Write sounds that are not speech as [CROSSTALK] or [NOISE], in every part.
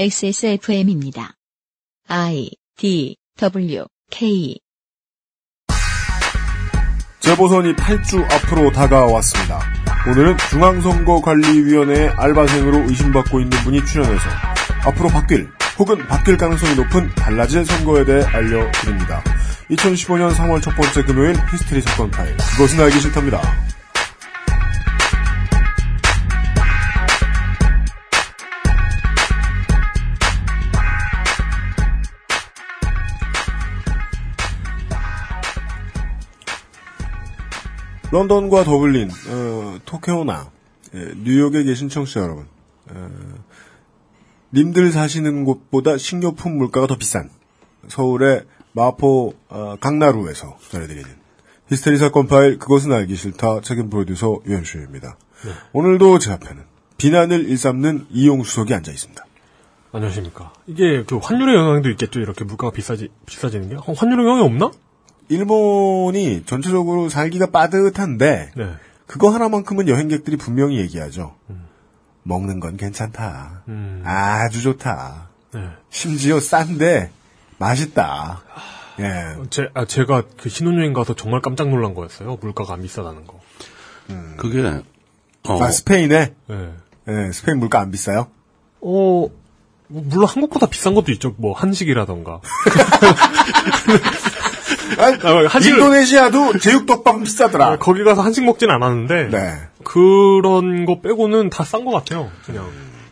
XSFM입니다. I D W K 재보선이 8주 앞으로 다가왔습니다. 오늘은 중앙선거관리위원회 알바생으로 의심받고 있는 분이 출연해서 앞으로 바뀔 혹은 바뀔 가능성이 높은 달라질 선거에 대해 알려드립니다. 2015년 3월 첫 번째 금요일 히스테리 사건 파일 그것은 알기 싫답니다. 런던과 더블린, 어, 토케오나, 예, 뉴욕에 계신 청취자 여러분, 어, 님들 사시는 곳보다 식료품 물가가 더 비싼 서울의 마포 어, 강나루에서 전해드리는 히스테리 사건 파일 그것은 알기 싫다 책임 프로듀서 유현수입니다. 오늘도 제 앞에는 비난을 일삼는 이용수석이 앉아 있습니다. 안녕하십니까. 이게 그 환율의 영향도 있겠죠. 이렇게 물가가 비싸지 비싸지는 게 어, 환율의 영향이 없나? 일본이 전체적으로 살기가 빠듯한데 네. 그거 하나만큼은 여행객들이 분명히 얘기하죠. 먹는 건 괜찮다. 음. 아주 좋다. 네. 심지어 싼데 맛있다. 예. 제, 아, 제가 그 신혼여행 가서 정말 깜짝 놀란 거였어요. 물가가 안 비싸다는 거. 그게 어, 아, 스페인에 네. 예, 스페인 물가 안 비싸요? 어, 뭐 물론 한국보다 비싼 것도 있죠. 뭐 한식이라던가. [LAUGHS] 아니, 아, 한식을- 인도네시아도 제육덮밥 비싸더라. 거기 가서 한식 먹진 않았는데 네. 그런 거 빼고는 다 싼 것 같아요. 그냥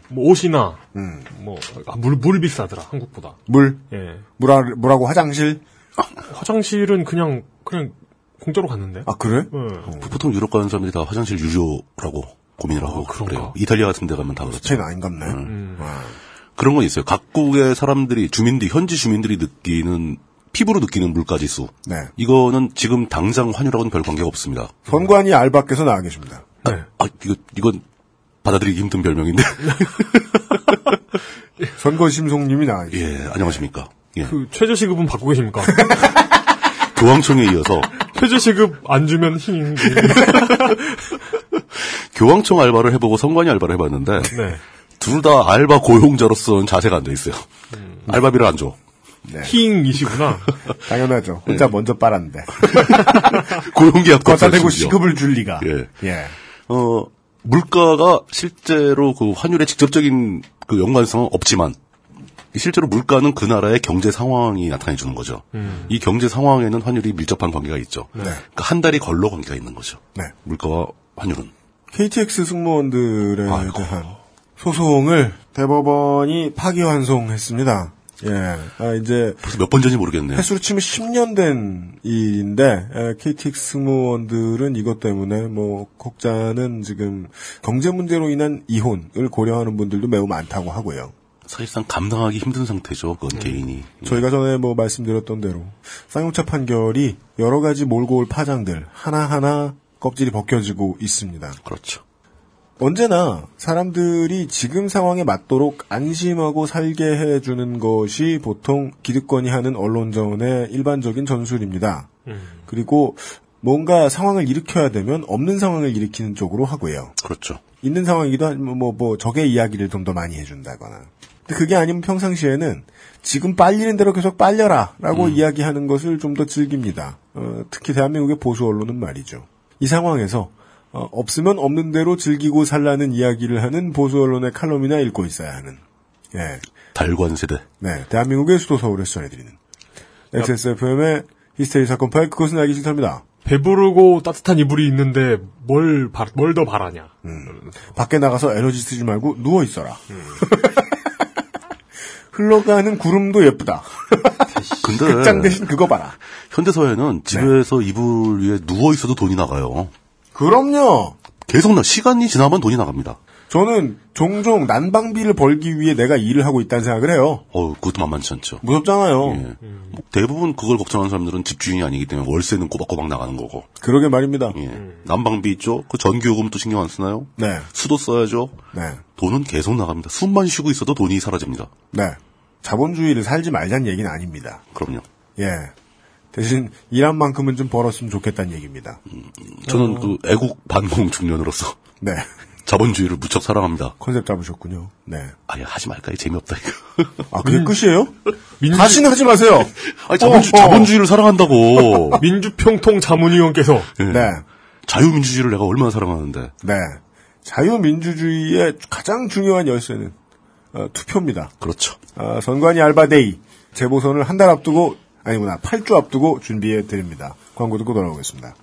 뭐 옷이나 음. 뭐물 물 비싸더라 한국보다. 물, 예. 뭐라, 뭐라고 화장실? 화장실은 그냥 그냥 공짜로 갔는데. 아, 그래? 예. 보통 유럽 가는 사람들이 다 화장실 유료라고 고민을 하고 아? 그래요. 이탈리아 같은 데 가면 다 그렇죠. 스페인 아닌갑네. 음. 아, 그런 건 있어요. 각국의 사람들이 주민들 현지 주민들이 느끼는 피부로 느끼는 물가 지수. 네. 이거는 지금 당장 환율하고는 별 관계가 없습니다. 선관위 알바께서 나와 계십니다. 네. 아, 이거 이건 받아들이기 힘든 별명인데. [LAUGHS] 선거심송님이 나와 계십니다. 예, 안녕하십니까. 예. 그 최저시급은 받고 계십니까? [LAUGHS] 교황청에 이어서 최저시급 안 주면 힝. [LAUGHS] 교황청 알바를 해보고 선관위 알바를 해봤는데 네. 둘 다 알바 고용자로서는 자세가 안 돼 있어요. 알바비를 안 줘. 네. 힝이시구나. [LAUGHS] 당연하죠. 혼자 먼저 빨았는데. [LAUGHS] 대고 심지어. 시급을 줄 리가. 예. 예. 어, 물가가 실제로 그 환율의 직접적인 그 연관성은 없지만 실제로 물가는 그 나라의 경제 상황이 나타내 주는 거죠. 이 경제 상황에는 환율이 밀접한 관계가 있죠. 네. 그러니까 한 달이 걸러 관계가 있는 거죠. 네. 물가와 환율은. KTX 승무원들에 아이고. 대한 소송을 대법원이 파기환송했습니다. 예. 아, 이제 벌써 몇 번 전인지 모르겠네요. 횟수로 치면 10년 된 일인데 에, KTX 승무원들은 이것 때문에 뭐 혹자는 지금 경제 문제로 인한 이혼을 고려하는 분들도 매우 많다고 하고요. 사실상 감당하기 힘든 상태죠. 그건 개인이. 저희가 전에 뭐 말씀드렸던 대로 쌍용차 판결이 여러 가지 몰고 올 파장들 하나하나 껍질이 벗겨지고 있습니다. 그렇죠. 언제나 사람들이 지금 상황에 맞도록 안심하고 살게 해주는 것이 보통 기득권이 하는 언론전의 일반적인 전술입니다. 그리고 뭔가 상황을 일으켜야 되면 없는 상황을 일으키는 쪽으로 하고요. 그렇죠. 있는 상황이기도 하지만 뭐, 뭐 적의 이야기를 좀 더 많이 해준다거나. 근데 그게 아니면 평상시에는 지금 빨리는 대로 계속 빨려라라고 이야기하는 것을 좀 더 즐깁니다. 어, 특히 대한민국의 보수 언론은 말이죠. 이 상황에서 어, 없으면 없는 대로 즐기고 살라는 이야기를 하는 보수 언론의 칼럼이나 읽고 있어야 하는. 예, 달관 세대. 네, 대한민국의 수도 서울에서 전해드리는 XSFM의 히스테리 사건 파일 그것은 알기 싫답니다. 배부르고 따뜻한 이불이 있는데 뭘, 뭘 더 바라냐. 밖에 나가서 에너지 쓰지 말고 누워 있어라. [LAUGHS] 흘러가는 구름도 예쁘다. [LAUGHS] 근데 극장 대신 그거 봐라. 현대 사회는 집에서 이불 위에 누워 있어도 돈이 나가요. 그럼요. 계속 나 시간이 지나면 돈이 나갑니다. 저는 종종 난방비를 벌기 위해 내가 일을 하고 있다는 생각을 해요. 어, 그것도 만만치 않죠. 무섭잖아요. 예. 뭐 대부분 그걸 걱정하는 사람들은 집주인이 아니기 때문에 월세는 꼬박꼬박 나가는 거고. 그러게 말입니다. 예. 난방비 있죠? 그 전기요금도 신경 안 쓰나요? 네. 수도 써야죠? 네. 돈은 계속 나갑니다. 숨만 쉬고 있어도 돈이 사라집니다. 네. 자본주의를 살지 말자는 얘기는 아닙니다. 그럼요. 예. 대신 일한 만큼은 좀 벌었으면 좋겠다는 얘기입니다. 저는 그 애국 반공 중년으로서 [LAUGHS] 네. 자본주의를 무척 사랑합니다. 컨셉 잡으셨군요. 네. 아예 하지 말까? 이 재미없다 이거. [LAUGHS] 아, 그게 끝이에요? 민주, 다시는 하지 마세요. [LAUGHS] 아니 자본주, 어, 어. 자본주의를 사랑한다고. 민주평통 자문위원께서 예. 네. 자유민주주의를 내가 얼마나 사랑하는데. 네. 자유민주주의의 가장 중요한 열쇠는 어, 투표입니다. 그렇죠. 아, 선관위 알바데이 재보선을 한 달 앞두고 아니구나 8주 앞두고 준비해 드립니다. 광고 듣고 돌아오겠습니다.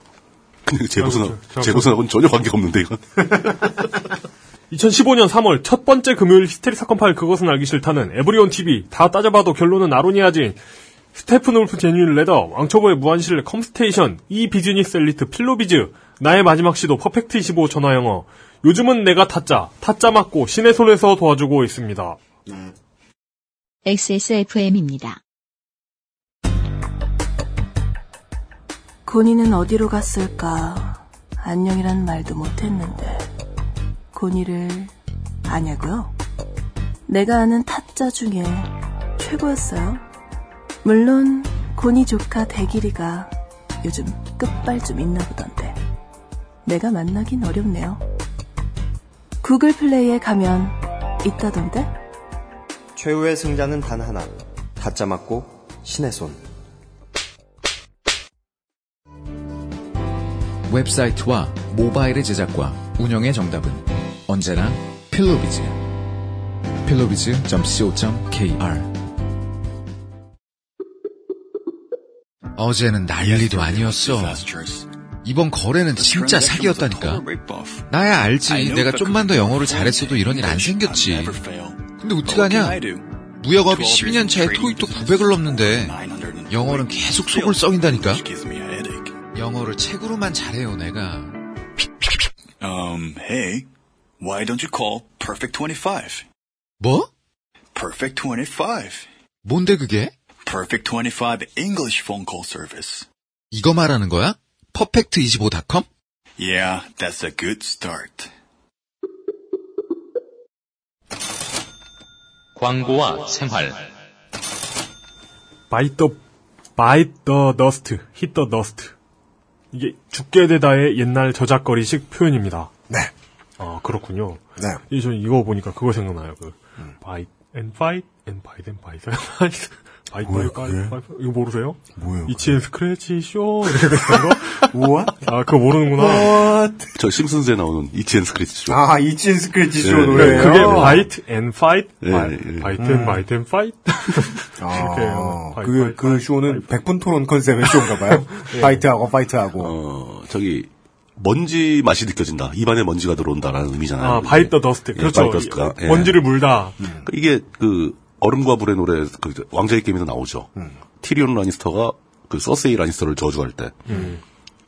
재보선하고는 전혀 관계가 없는데 이건. [LAUGHS] 2015년 3월 첫 번째 금요일 히스테리 사건 파일 그것은 알기 싫다는 에브리온 TV 다 따져봐도 결론은 아로니아진 스테픈 울프 제뉴인 레더 왕초보의 무한실내 컴스테이션 이 비즈니스 엘리트 필로비즈 나의 마지막 시도 퍼펙트 25 전화영어 요즘은 내가 타짜 타짜 맞고 신의 손에서 도와주고 있습니다. XSFM입니다. 고니는 어디로 갔을까? 안녕이란 말도 못했는데. 고니를 아냐고요? 내가 아는 타짜 중에 최고였어요. 물론 고니 조카 대길이가 요즘 끝발 좀 있나 보던데. 내가 만나긴 어렵네요. 구글 플레이에 가면 있다던데? 최후의 승자는 단 하나. 다짜 맞고 신의 손. 웹사이트와 모바일의 제작과 운영의 정답은 언제나 필로비즈. 필로비즈.co.kr 어제는 난리도 아니었어. 이번 거래는 진짜 사기였다니까. 나야 알지. 내가 좀만 더 영어를 잘했어도 이런 일 안 생겼지. 근데 어떡하냐? 무역업이 12년 차에 토익도 900을 넘는데 영어는 계속 속을 썩인다니까. 영어를 책으로만 잘해요, 내가. Um, hey, why don't you call Perfect 25? 뭐? Perfect 25. 뭔데 그게? Perfect 25 English phone call service. 이거 말하는 거야? 퍼펙트25.com? Yeah, that's a good start. 광고와 생활. Bite the, bite the dust, hit the dust. 이게 죽게 되다의 옛날 저작거리식 표현입니다. 네. 아, 그렇군요. 네. 이, 저 이거 보니까 그거 생각나요. 그, and fight and bite and bite and fight. [LAUGHS] bite, 뭐야, bite, bite, 그게? bite. 이거 모르세요? 뭐예요? Itchy and Scratchy Show 이렇게 되는 거? 우와? 아, 그거 모르는구나. What? 저 Simpsons에 나오는 Itchy and Scratchy죠. 아, Itchy and Scratchy Show 네. 그게 bite and fight, 예, bite, 예. bite and bite and fight. [LAUGHS] 아, 그래요. 그, fight, 그 fight, 쇼는 fight. 100분 토론 컨셉의 쇼인가 봐요. [LAUGHS] fight하고 fight하고. 어, 저기 먼지 맛이 느껴진다. 입안에 먼지가 들어온다라는 의미잖아요. 아, the dust. 예, 그렇죠. bite the dust가, 예. 먼지를 물다. 그러니까 이게 그 얼음과 불의 노래 그 왕자의 게임에서 나오죠. 티리온 라니스터가 그 서세이 라니스터를 저주할 때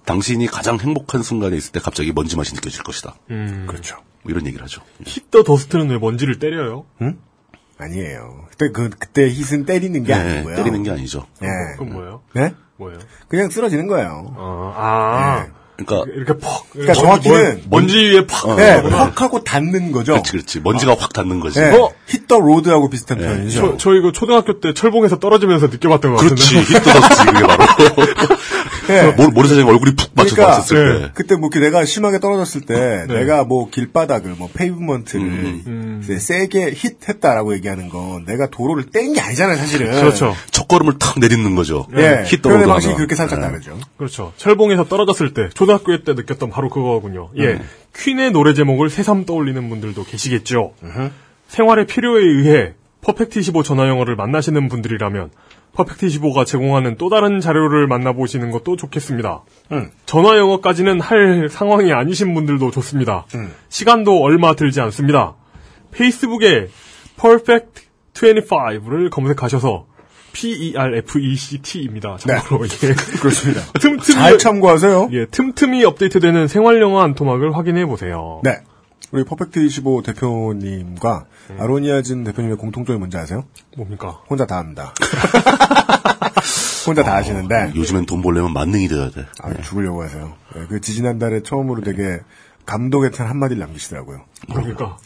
당신이 가장 행복한 순간에 있을 때 갑자기 먼지 맛이 느껴질 것이다. 음. 그렇죠. 뭐 이런 얘기를 하죠. hit the dust는 왜 먼지를 때려요? 아니에요. 그때 그, 그때 hit은 때리는 게 예, 아니고요. 때리는 게 아니죠. 예. 그건 뭐예요? 네? 뭐예요? 그냥 쓰러지는 거예요. 어, 아, 그러니까 이렇게 퍽. 그러니까 먼- 정확히는 먼- 먼지 위에 팍. 어, 네, 하구나. 확 하고 닿는 거죠. 그렇지 그렇지. 먼지가 확 닿는 거지. 네. hit더 로드하고 비슷한 예. 표현이죠. 저, 저 이거 초등학교 때 철봉에서 떨어지면서 느껴봤던 것 그렇지. 같은데. 히트더스지 그게 바로. [LAUGHS] 네. 모- 모래사장에 얼굴이 푹 맞춰서 그러니까, 맞췄을 네. 때. 그때 뭐 이렇게 내가 심하게 떨어졌을 때 네. 내가 뭐 길바닥을 뭐 pavement를 음. 이제 세게 hit했다라고 얘기하는 건 내가 도로를 뗀 게 아니잖아요, 사실은. 그렇죠. 첫 걸음을 탁 내딛는 거죠. 예. 히트 표현의 road 방식이 하나. 그렇게 살짝 네. 다르죠. 그렇죠. 철봉에서 떨어졌을 때, 초등학교 때 느꼈던 바로 그거군요. 예. 음. 퀸의 노래 제목을 새삼 떠올리는 분들도 계시겠죠. 생활의 필요에 의해 퍼펙트 25 전화 영어를 만나시는 분들이라면 퍼펙트 25가 제공하는 또 다른 자료를 만나보시는 것도 좋겠습니다. 음. 전화 영어까지는 할 상황이 아니신 분들도 좋습니다. 음. 시간도 얼마 들지 않습니다. 페이스북에 perfect 25를 검색하셔서 P-E-R-F-E-C-T입니다. 참고로. 예. [LAUGHS] 그렇습니다. 틈틈이, 잘 참고하세요. 예, 틈틈이 업데이트되는 생활영어 한 토막을 확인해 보세요. 네. 우리 퍼펙트 25 대표님과 음. 아로니아진 대표님의 공통점이 뭔지 아세요? 뭡니까? 혼자 다 합니다. [LAUGHS] 혼자 다 하시는데 요즘엔 돈 벌려면 만능이 돼야 돼. 아, 죽으려고 하세요. 예, 그 지지난달에 처음으로 되게 감독에 찬 한마디를 남기시더라고요. 뭡니까?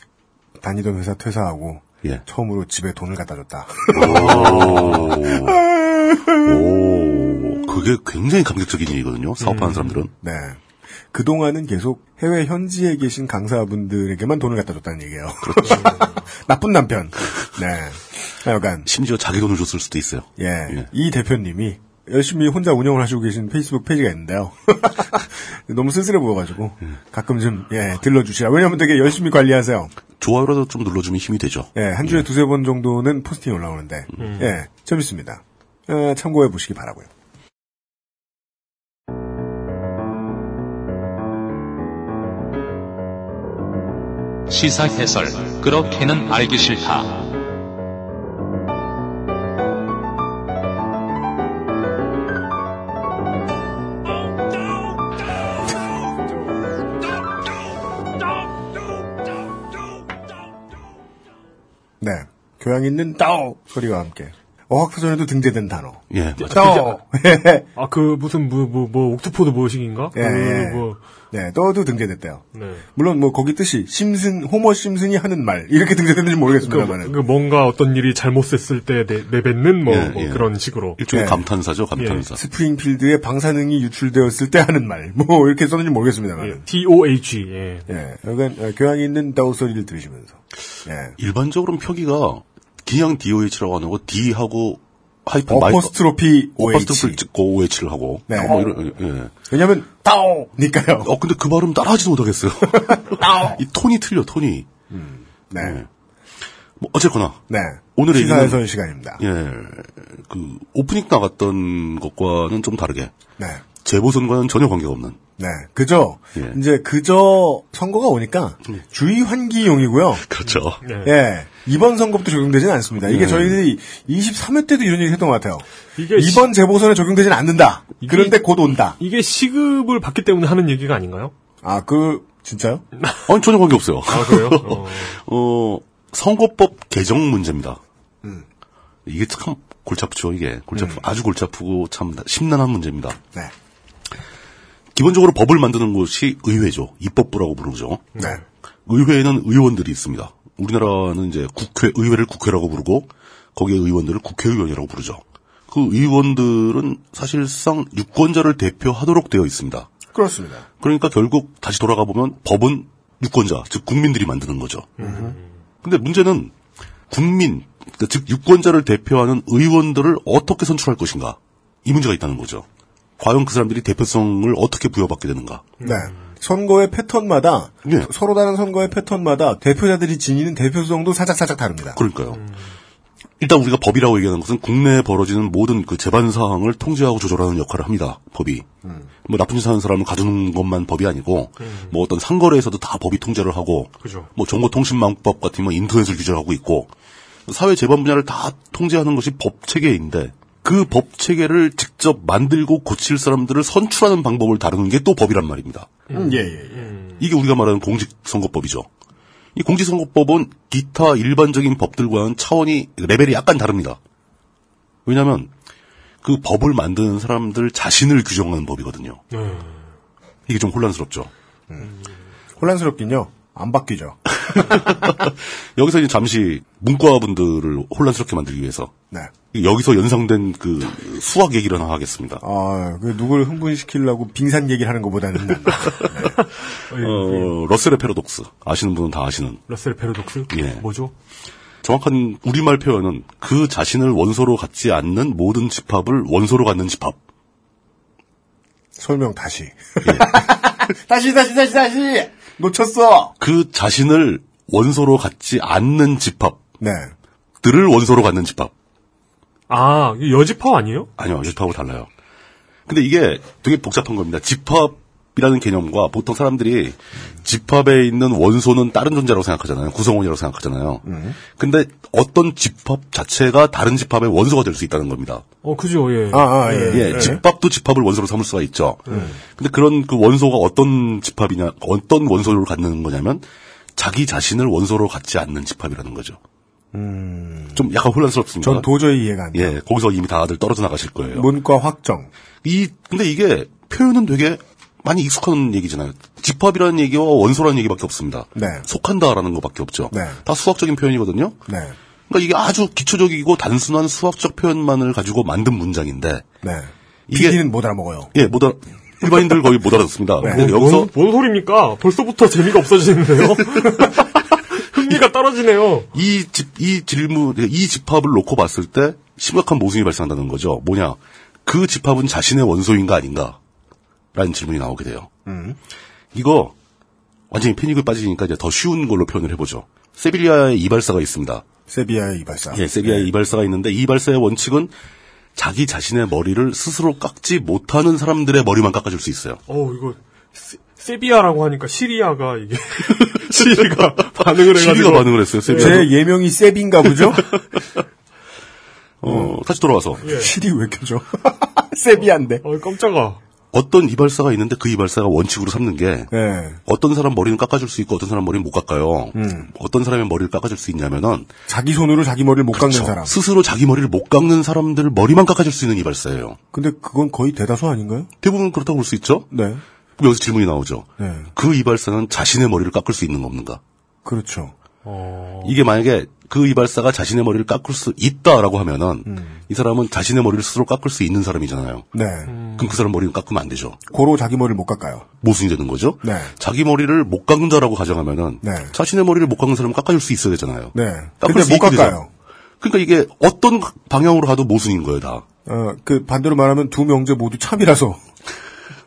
다니던 회사 퇴사하고 예. 처음으로 집에 돈을 갖다 줬다. 오, [LAUGHS] 그게 굉장히 감격적인 일이거든요. 사업하는 사람들은. 네. 그동안은 계속 해외 현지에 계신 강사분들에게만 돈을 갖다 줬다는 얘기예요. 그렇죠. [LAUGHS] 나쁜 남편. 네. 약간 심지어 자기 돈을 줬을 수도 있어요. 예. 예. 이 대표님이 열심히 혼자 운영을 하시고 계신 페이스북 페이지가 있는데요. [LAUGHS] 너무 쓸쓸해 보여가지고 가끔 좀 예, 들러주시라. 왜냐하면 되게 열심히 관리하세요. 좋아요라도 좀 눌러주면 힘이 되죠. 예, 한 주에 두세 번 정도는 포스팅이 올라오는데 예, 재밌습니다. 어, 참고해 보시기 바라고요. 시사 해설. 그렇게는 알기 싫다. 네, 교양 있는 따오 소리와 함께 어학사전에도 등재된 단어. 예, 맞아요. 따오. 아, 그, 무슨, 뭐, 뭐, 뭐, 옥트포드 뭐식인가? 예, 예. 그, 뭐, 네, 떠도 등재됐대요. 네. 물론 뭐 거기 뜻이 심슨 호머 심슨이 하는 말 이렇게 등재됐는지 그, 모르겠습니다만은. 그 뭔가 어떤 일이 잘못됐을 때 내, 내뱉는 뭐, 예, 뭐 예. 그런 식으로. 일종의 예. 감탄사죠, 감탄사. 스프링필드에 방사능이 유출되었을 때 하는 말, 뭐 [LAUGHS] 이렇게 썼는지 모르겠습니다만. 예. T-O-H, 예. 예, 약간 어, 교양이 있는 따오 소리를 들으시면서. 예. 일반적으로는 표기가 그냥 DOH라고 안 하고 D하고 하이픈 마이 어퍼스트로피 OH. 어퍼스트로피를 찍고 OH를 하고 네. 뭐 이런 예. 왜냐면 D'oh니까요. 어 근데 그 발음 따라하지도 못하겠어요. [LAUGHS] 이 톤이 틀려 톤이. 네, 예. 뭐 어쨌거나 네. 오늘의 시사해설 시간입니다. 예. 그 오프닝 나갔던 것과는 좀 다르게 네, 재보선과는 전혀 관계가 없는 네. 그저 예. 이제 그저 선거가 오니까 주의 환기용이고요. 그렇죠. 네. 예. 이번 선거부터 적용되지는 않습니다. 이게 네. 저희들이 23회 때도 이런 얘기 했던 것 같아요. 이게 이번 재보선에 적용되지는 않는다. 이게- 그런데 곧 온다. 이게 시급을 받기 때문에 하는 얘기가 아닌가요? 아, 그, 진짜요? [LAUGHS] 아니 전혀 관계 없어요. 아, 그래요? 어. [LAUGHS] 어, 선거법 개정 문제입니다. 이게 참 골치 아프죠, 이게. 골치 아프, 아주 골치 아프고 참 심란한 문제입니다. 네. 기본적으로 법을 만드는 곳이 의회죠. 입법부라고 부르죠. 네. 의회에는 의원들이 있습니다. 우리나라는 이제 국회, 의회를 국회라고 부르고, 거기에 의원들을 국회의원이라고 부르죠. 그 의원들은 사실상 유권자를 대표하도록 되어 있습니다. 그렇습니다. 그러니까 결국 다시 돌아가 보면 법은 유권자, 즉 국민들이 만드는 거죠. 근데 문제는 국민, 그러니까 즉 유권자를 대표하는 의원들을 어떻게 선출할 것인가 이 문제가 있다는 거죠. 과연 그 사람들이 대표성을 어떻게 부여받게 되는가? 네. 선거의 패턴마다, 네. 서로 다른 선거의 패턴마다 대표자들이 지니는 대표성도 살짝살짝 다릅니다. 그러니까요. 일단 우리가 법이라고 얘기하는 것은 국내에 벌어지는 모든 그 재반 사항을 통제하고 조절하는 역할을 합니다. 법이. 뭐 나쁜 짓 하는 사람을 가두는 것만 법이 아니고 뭐 어떤 상거래에서도 다 법이 통제를 하고 그죠. 뭐 정보통신망법 같은 뭐 인터넷을 규제하고 있고 사회 재반 분야를 다 통제하는 것이 법 체계인데 그 법 체계를 직접 만들고 고칠 사람들을 선출하는 방법을 다루는 게 또 법이란 말입니다. 음, 예, 예, 예. 이게 우리가 말하는 공직선거법이죠. 이 공직선거법은 기타 일반적인 법들과는 차원이 레벨이 약간 다릅니다. 왜냐하면 그 법을 만드는 사람들 자신을 규정하는 법이거든요. 네. 이게 좀 혼란스럽죠. 혼란스럽긴요. 안 바뀌죠. [LAUGHS] 여기서 이제 잠시 문과분들을 혼란스럽게 만들기 위해서 네. 여기서 연상된 그 수학 얘기를 하나 하겠습니다. 아, 그 누구를 흥분시키려고 빙산 얘기를 하는 것보다는 낫다. [LAUGHS] 어, 러셀의 패러독스 아시는 분은 다 아시는 러셀 패러독스? 예. 뭐죠? 정확한 우리말 표현은 그 자신을 원소로 갖지 않는 모든 집합을 원소로 갖는 집합. 설명 다시. [LAUGHS] 다시, 다시, 다시, 다시! 놓쳤어! 그 자신을 원소로 갖지 않는 집합들을 네. 원소로 갖는 집합. 아, 여집합 아니에요? 아니요, 집합하고 달라요. 근데 이게 되게 복잡한 겁니다. 집합 이라는 개념과 보통 사람들이 집합에 있는 원소는 다른 존재라고 생각하잖아요. 구성원이라고 생각하잖아요. 근데 어떤 집합 자체가 다른 집합의 원소가 될 수 있다는 겁니다. 어, 그죠, 예. 아, 아, 예. 예, 예. 집합도 집합을 원소로 삼을 수가 있죠. 근데 그런 그 원소가 어떤 집합이냐, 어떤 원소를 갖는 거냐면 자기 자신을 원소로 갖지 않는 집합이라는 거죠. 좀 약간 혼란스럽습니다. 전 도저히 이해가 안 돼요. 예, 거기서 이미 다들 떨어져 나가실 거예요. 문과 확정. 이 근데 이게 표현은 되게 많이 익숙한 얘기잖아요. 집합이라는 얘기와 원소라는 얘기밖에 없습니다. 네. 속한다라는 것밖에 없죠. 네. 다 수학적인 표현이거든요. 네. 그러니까 이게 아주 기초적이고 단순한 수학적 표현만을 가지고 만든 문장인데 네. 이게- PD는 못 알아먹어요. 예, 못 알아, 일반인들 거의 못 알아듣습니다. 네. 여기서 뭔, 뭔 소리입니까? 벌써부터 재미가 없어지는데요? [LAUGHS] 흥미가 떨어지네요. 이 집, 이 질문, 이 집합을 놓고 봤을 때 심각한 모순이 발생한다는 거죠. 뭐냐. 그 집합은 자신의 원소인가 아닌가? 라는 질문이 나오게 돼요. 이거 완전히 패닉을 빠지니까 이제 더 쉬운 걸로 표현을 해보죠. 세빌리아에 이발사가 있습니다. 세비야의 이발사. 예, 세비야에 이발사가 있는데 이 이발사의 원칙은 자기 자신의 머리를 스스로 깎지 못하는 사람들의 머리만 깎아줄 수 있어요. 어 이거 세, 세비야라고 하니까 시리아가 이게 [LAUGHS] 시리가 반응을 해가지고 시리가 반응을 했어요. 세비야. 제 예명이 세비인가 보죠? [LAUGHS] 어, 다시 돌아와서 실이 왜 켜져? [LAUGHS] 세비야인데. 어 깜짝아. 어떤 이발사가 있는데 그 이발사가 원칙으로 삼는 게 네. 어떤 사람 머리는 깎아줄 수 있고 어떤 사람 머리는 못 깎아요. 음. 어떤 사람의 머리를 깎아줄 수 있냐면은 자기 손으로 자기 머리를 못 깎는 그렇죠. 사람. 스스로 자기 머리를 못 깎는 사람들 머리만 깎아줄 수 있는 이발사예요. 근데 그건 거의 대다수 아닌가요? 대부분 그렇다고 볼 수 있죠. 네. 그럼 여기서 질문이 나오죠. 네. 그 이발사는 자신의 머리를 깎을 수 있는 가 없는가? 그렇죠. 이게 만약에 그 이발사가 자신의 머리를 깎을 수 있다라고 하면은 이 사람은 자신의 머리를 스스로 깎을 수 있는 사람이잖아요. 네. 그럼 그 사람 머리는 깎으면 안 되죠. 고로 자기 머리를 못 깎아요. 모순이 되는 거죠. 네. 자기 머리를 못 깎는다라고 가정하면은 네. 자신의 머리를 못 깎는 사람은 깎아줄 수 있어야 되잖아요. 네. 깎을 수못 되잖아요. 깎아요. 그러니까 이게 어떤 방향으로 가도 모순인 거예요, 다. 어, 그 반대로 말하면 두 명제 모두 참이라서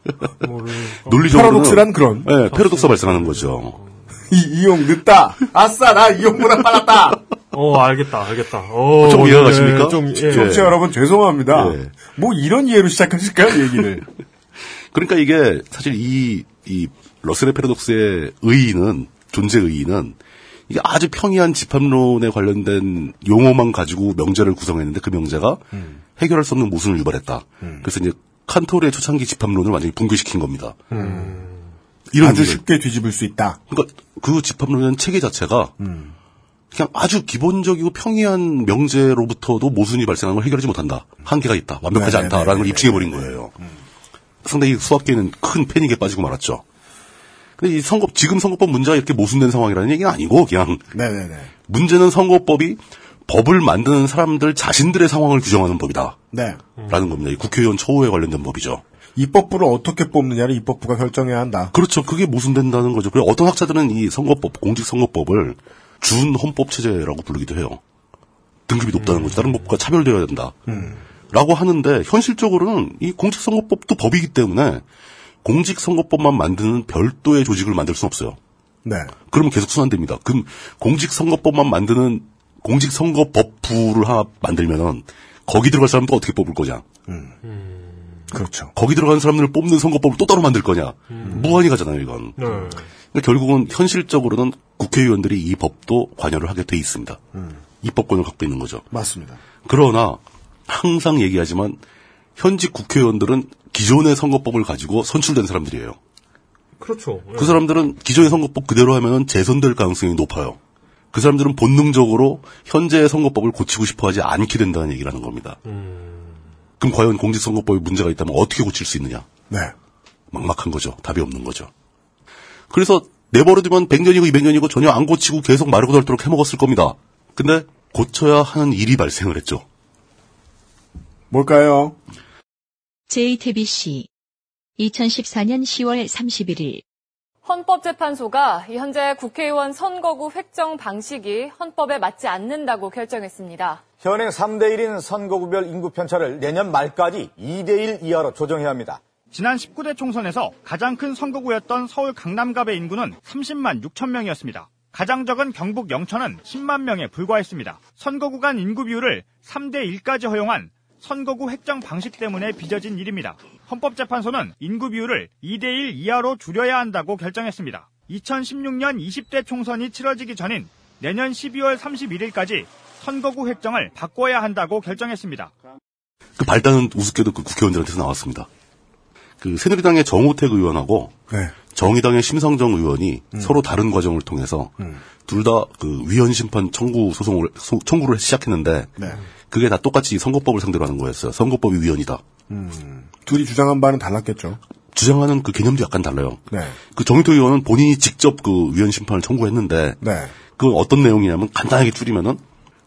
[LAUGHS] 논리적으로 패러독스란 그런. 네, 패러독스가 발생하는 거죠. 이 이용 늦다. 아싸 나 이용보다 빨랐다. 어 알겠다 알겠다. 어, 좀 네, 이해가 가십니까? 좀 예. 청취자 여러분 죄송합니다. 예. 뭐 이런 이해로 시작하실까요 얘기를? [LAUGHS] 그러니까 이게 사실 이, 이 러셀의 패러독스의 의의는, 존재 의의는 이게 아주 평이한 집합론에 관련된 용어만 가지고 명제를 구성했는데 그 명제가 해결할 수 없는 모순을 유발했다. 그래서 이제 칸토르의 초창기 집합론을 완전히 붕괴시킨 겁니다. 이런 아주 의미를. 쉽게 뒤집을 수 있다. 그러니까 그 집합론이라는 체계 자체가 그냥 아주 기본적이고 평이한 명제로부터도 모순이 발생하는 걸 해결하지 못한다. 한계가 있다. 완벽하지 네네네네. 않다라는 걸 입증해버린 거예요. 상당히 수학계는 큰 패닉에 빠지고 말았죠. 근데 이 선거, 지금 선거법 문제가 이렇게 모순된 상황이라는 얘기는 아니고, 그냥, 네네네. 문제는 선거법이 법을 만드는 사람들 자신들의 상황을 규정하는 법이다. 네. 라는 겁니다. 이 국회의원 처우에 관련된 법이죠. 입법부를 어떻게 뽑느냐를 입법부가 결정해야 한다. 그렇죠. 그게 모순된다는 거죠. 그리고 어떤 학자들은 이 선거법, 공직선거법을 준 헌법 체제라고 부르기도 해요. 등급이 높다는 거죠. 다른 법과 차별되어야 된다. 라고 하는데, 현실적으로는 이 공직선거법도 법이기 때문에, 공직선거법만 만드는 별도의 조직을 만들 수는 없어요. 네. 그러면 계속 순환됩니다. 그럼 공직선거법만 만드는 공직선거법부를 하나 만들면은, 거기 들어갈 사람도 어떻게 뽑을 거냐? 그렇죠. 거기 들어간 사람들을 뽑는 선거법을 또 따로 만들 거냐? 무한히 가잖아요, 이건. 네. 그러니까 결국은 현실적으로는 국회의원들이 이 법도 관여를 하게 돼 있습니다. 입법권을 갖고 있는 거죠. 맞습니다. 그러나 항상 얘기하지만 현직 국회의원들은 기존의 선거법을 가지고 선출된 사람들이에요. 그렇죠. 예. 그 사람들은 기존의 선거법 그대로 하면 재선될 가능성이 높아요. 그 사람들은 본능적으로 현재의 선거법을 고치고 싶어 하지 않게 된다는 얘기를 하는 겁니다. 그럼 과연 공직선거법에 문제가 있다면 어떻게 고칠 수 있느냐? 네. 막막한 거죠. 답이 없는 거죠. 그래서 내버려두면 100년이고 200년이고 전혀 안 고치고 계속 마르고 닳도록 해먹었을 겁니다. 근데 고쳐야 하는 일이 발생을 했죠. 뭘까요? JTBC 2014년 10월 31일 헌법재판소가 현재 국회의원 선거구 획정 방식이 헌법에 맞지 않는다고 결정했습니다. 현행 3대1인 선거구별 인구 편차를 내년 말까지 2대1 이하로 조정해야 합니다. 지난 19대 총선에서 가장 큰 선거구였던 서울 강남갑의 인구는 30만 6천 명이었습니다. 가장 적은 경북 영천은 10만 명에 불과했습니다. 선거구 간 인구 비율을 3대 1까지 허용한 선거구 획정 방식 때문에 빚어진 일입니다. 헌법재판소는 인구 비율을 2대 1 이하로 줄여야 한다고 결정했습니다. 2016년 20대 총선이 치러지기 전인 내년 12월 31일까지 선거구 획정을 바꿔야 한다고 결정했습니다. 그 발단은 우습게도 그 국회의원들한테서 나왔습니다. 그 새누리당의 정호택 의원하고 네. 정의당의 심상정 의원이 서로 다른 과정을 통해서 둘다 그 위헌 심판 청구 소송을 소- 청구를 시작했는데 네. 그게 다 똑같이 선거법을 상대로 하는 거였어요. 선거법이 위헌이다. 둘이 주장한 바는 달랐겠죠. 주장하는 그 개념도 약간 달라요. 네. 그 정의토 의원은 본인이 직접 그 위헌 심판을 청구했는데 네. 그 어떤 내용이냐면 간단하게 줄이면은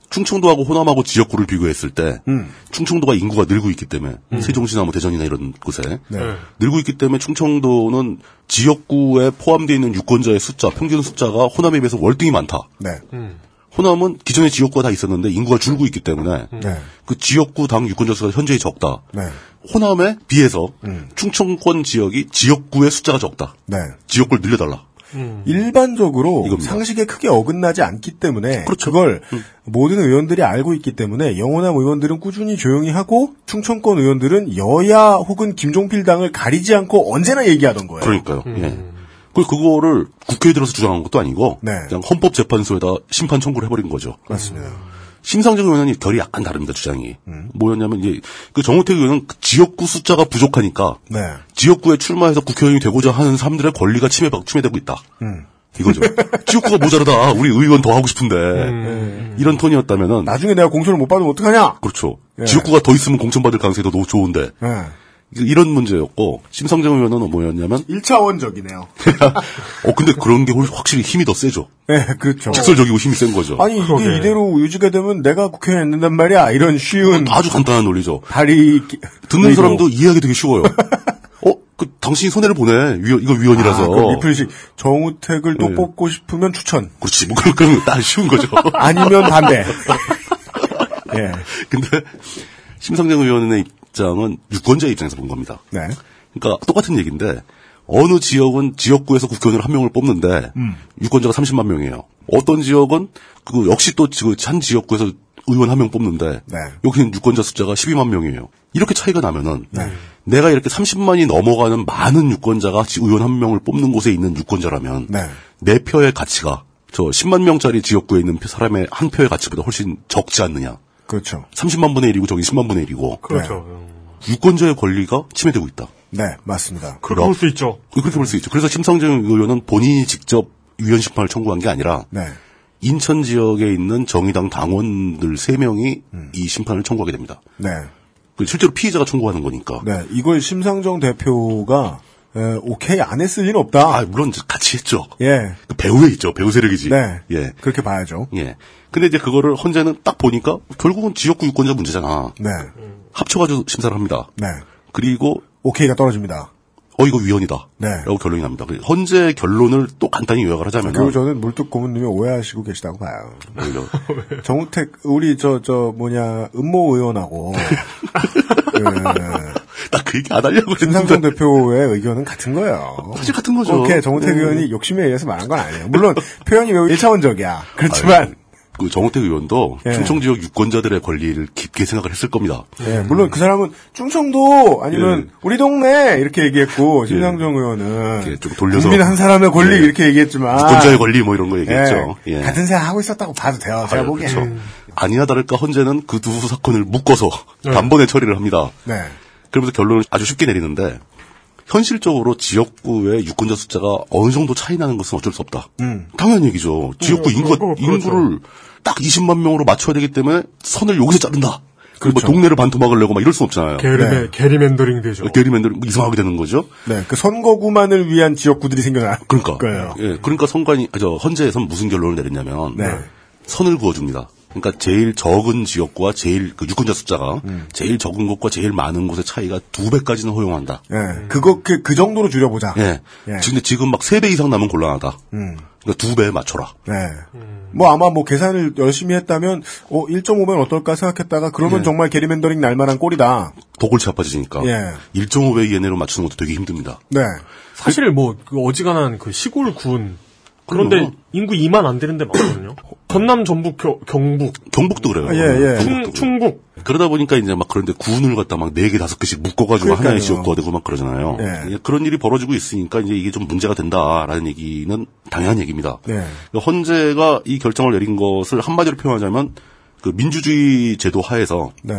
충청도하고 호남하고 지역구를 비교했을 때 음. 충청도가 인구가 늘고 있기 때문에 음. 세종시나 뭐 대전이나 이런 곳에 네. 늘고 있기 때문에 충청도는 지역구에 포함되어 있는 유권자의 숫자 평균 숫자가 호남에 비해서 월등히 많다. 네. 호남은 기존에 지역구가 다 있었는데 인구가 줄고 있기 때문에 네. 그 지역구 당 유권자 수가 현저히 적다. 네. 호남에 비해서 음. 충청권 지역이 지역구의 숫자가 적다. 네. 지역구를 늘려달라. 일반적으로 상식에 크게 어긋나지 않기 때문에 그렇죠. 그걸 모든 의원들이 알고 있기 때문에 영호남 의원들은 꾸준히 조용히 하고 충청권 의원들은 여야 혹은 김종필 당을 가리지 않고 언제나 얘기하던 거예요. 그러니까요. 예. 그 그거를 국회에 들어서 주장한 것도 아니고 네. 그냥 헌법재판소에다 심판 청구를 해버린 거죠. 맞습니다. 심상정 의원은 결이 약간 다릅니다 주장이. 음. 뭐였냐면 이제 그 정우택 의원은 그 지역구 숫자가 부족하니까 네. 지역구에 출마해서 국회의원이 되고자 하는 사람들의 권리가 침해 침해되고 있다. 음. 이거죠. [LAUGHS] 지역구가 모자르다. 우리 의원 더 하고 싶은데 이런 톤이었다면은 나중에 내가 공천을 못 받으면 어떡하냐? 그렇죠. 예. 지역구가 더 있으면 공천 받을 가능성이 더 좋은데 네. 이런 문제였고 심상정 의원은 뭐였냐면 [LAUGHS] 1차원적이네요. 어 근데 그런 게 훨- 확실히 힘이 더 세죠. 네, 그렇죠. 직설적이고 힘이 센 거죠. 아니 이게 이대로 유지가 되면 내가 국회의원 된단 말이야. 이런 쉬운 아주 간단한 논리죠. 다리 듣는 의도. 사람도 이해하기 되게 쉬워요. [LAUGHS] 어, 그 당신이 손해를 보내. 위원, 이거 위원이라서. 아, 그 리플식 정우택을 또 네. 뽑고 싶으면 추천. 그렇지. 뭐 그런 그런 거딱 쉬운 거죠. 아니면 반대. [LAUGHS] 예. 근데 심상정 의원의 입장은 유권자 입장에서 본 겁니다. 네. 그러니까 똑같은 얘기인데 어느 지역은 지역구에서 국회의원을 한 명을 뽑는데 음. 유권자가 30만 명이에요. 어떤 지역은 그 역시 또 한 지역구에서 의원 한 명 뽑는데 네. 여기는 유권자 숫자가 12만 명이에요. 이렇게 차이가 나면은 네. 내가 이렇게 30만이 넘어가는 많은 유권자가 지- 의원 한 명을 뽑는 곳에 있는 유권자라면 네. 내 표의 가치가 저 10만 명짜리 지역구에 있는 사람의 한 표의 가치보다 훨씬 적지 않느냐. 그렇죠. 30만 분의 1이고 저기 10만 분의 1이고. 그렇죠. 유권자의 권리가 침해되고 있다. 네, 맞습니다. 그렇게 볼 수 있죠. 그렇게 볼 수 있죠. 그래서 심상정 의원은 본인이 직접 위원 심판을 청구한 게 아니라 네. 인천 지역에 있는 정의당 당원들 3명이 이 심판을 청구하게 됩니다. 네. 그 실제로 피의자가 청구하는 거니까. 네. 이걸 심상정 대표가 에, 오케이 안 했을 리는 없다. 아, 물론 같이 했죠. 예. 그 배우에 있죠. 배우 세력이지. 네. 예. 그렇게 봐야죠. 예. 근데 이제 그거를 헌재는 딱 보니까 결국은 지역구 유권자 문제잖아. 네. 합쳐가지고 심사를 합니다. 네. 그리고 오케이가 떨어집니다. 어 이거 위헌이다. 네. 라고 결론이 납니다. 그 헌재 결론을 또 간단히 요약을 하자면 그리고 저는 물뚝 고문님이 오해하시고 계시다고 봐요. [LAUGHS] 정우택 우리 저저 뭐냐 음모 의원하고 [LAUGHS] 나그 얘기 안 하려고 심상정 대표의 의견은 같은 거예요. 사실 같은 거죠. 오케이 정우택 네. 의원이 욕심에 의해서 말한 건 아니에요. 물론 표현이 매우 1차원적이야. 그렇지만 그 정호택 의원도 예. 충청 지역 유권자들의 권리를 깊게 생각을 했을 겁니다. 예, 물론 그 사람은 충청도 아니면 예. 우리 동네 이렇게 얘기했고 심상정 의원은 좀 돌려서 국민 한 사람의 권리 예. 이렇게 얘기했지만 유권자의 권리 뭐 이런 거 얘기했죠. 예, 예. 같은 생각 하고 있었다고 봐도 돼요. 제가 아유, 보기엔. 그렇죠. 아니나 다를까 헌재는 그 두 사건을 묶어서 네. 단번에 처리를 합니다. 네. 그러면서 결론을 아주 쉽게 내리는데 현실적으로 지역구의 유권자 숫자가 어느 정도 차이 나는 것은 어쩔 수 없다. 음. 당연한 얘기죠. 지역구 음, 인구가, 그거- 그렇죠. 인구를 딱 20만 명으로 맞춰야 되기 때문에 선을 여기서 자른다. 그리고 그렇죠. 뭐 동네를 반토막을 내고 막 이럴 순 없잖아요. 게리맨, 네. 게리맨더링 되죠. 게리맨들 이상하게 되는 거죠. 네, 그 선거구만을 위한 지역구들이 생겨나. 그러니까. 거예요. 예, 그러니까 선관위, 아, 저, 헌재에서는 무슨 결론을 내렸냐면, 네. 선을 그어줍니다. 그러니까 제일 적은 지역구와 제일, 그 유권자 숫자가, 음. 제일 적은 곳과 제일 많은 곳의 차이가 두 배까지는 허용한다. 예, 그거 그, 그 정도로 줄여보자. 예. 예. 근데 지금 막 세 배 이상 나면 곤란하다. 음. 그러니까 두배 맞춰라. 네. 뭐 아마 뭐 계산을 열심히 했다면 어 1.5면 어떨까 생각했다가 그러면 예. 정말 게리맨더링 날만한 꼴이다. 더 골치 아파지니까. 예. 1.5배 이내로 맞추는 것도 되게 힘듭니다. 네. 사실 뭐, 그 어지간한 그 시골 군. 그런데 그럼요. 인구 2만 안 되는데 많거든요. [COUGHS] 전남, 전북, 겨- 경북, 경북도 그래요. 예, 예. 충, 충북. 그러다 보니까 이제 막 그런데 군을 갖다 막 네 개 다섯 개씩 묶어가지고 그러니까요. 하나의 지역구가 되고 막 그러잖아요. 예. 그런 일이 벌어지고 있으니까 이제 이게 좀 문제가 된다라는 얘기는 당연한 얘기입니다. 네. 그러니까 헌재가 이 결정을 내린 것을 한마디로 표현하자면 그 민주주의 제도 하에서 네.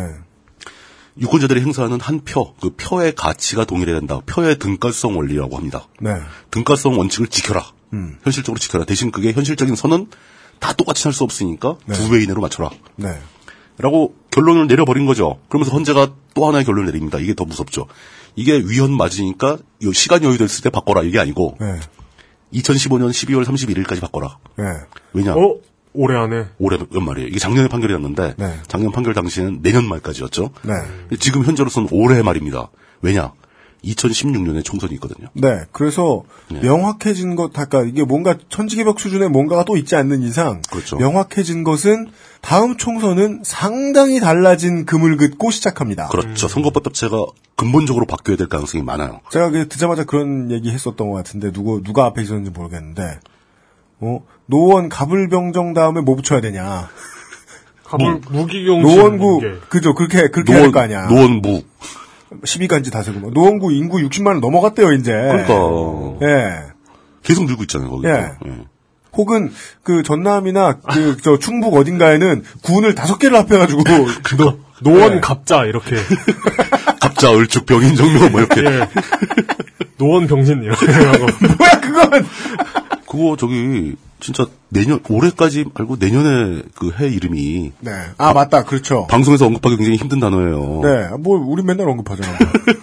유권자들이 행사하는 한 표, 그 표의 가치가 동일해야 된다. 표의 등가성 원리라고 합니다. 네. 등가성 원칙을 지켜라. 음. 현실적으로 지켜라. 대신 그게 현실적인 선은 다 똑같이 살 수 없으니까 네. 두배 이내로 맞춰라. 네. 라고 결론을 내려버린 거죠. 그러면서 헌재가 또 하나의 결론을 내립니다. 이게 더 무섭죠. 이게 위헌 맞으니까 요 시간 여유됐을 때 바꿔라. 이게 아니고 네. 2015년 12월 31일까지 바꿔라. 네. 왜냐? 어? 올해 안에. 올해 연말이에요. 이게 작년에 판결이었는데 네. 작년 판결 당시에는 내년 말까지였죠. 네. 지금 현재로서는 올해 말입니다. 왜냐? 2016년에 총선이 있거든요. 네, 그래서 명확해진 것, 아까 이게 뭔가 천지개벽 수준의 뭔가가 또 있지 않는 이상, 그렇죠. 명확해진 것은 다음 총선은 상당히 달라진 금을 긋고 시작합니다. 그렇죠. 선거법 자체가 근본적으로 바뀌어야 될 가능성이 많아요. 제가 그 듣자마자 그런 얘기 했었던 것 같은데 누구 누가 앞에 있었는지 모르겠는데, 어 노원 갑을병정 다음에 뭐 붙여야 되냐? 갑을 무기경 노원구 그죠 그렇게 그렇게 할거 아니야. 노원무 12간지 다세고 뭐. 노원구 인구 60만 원 넘어갔대요 이제. 그러니까 예. 계속 늘고 있잖아요. 거기. 예. 혹은 그 전남이나 그 저 충북 어딘가에는 군을 다섯 개를 합해가지고 [LAUGHS] 노, 노원 갑자 이렇게 [LAUGHS] 갑자 을축 병인 정묘 뭐 이렇게 예. 노원 병신 이렇게 하고 [LAUGHS] 뭐야 그건 그거 저기 진짜 내년 올해까지 말고 내년에 그 해 이름이 네. 아 맞다 그렇죠. 방송에서 언급하기 굉장히 힘든 단어예요. 네. 뭐 우리 맨날 언급하잖아.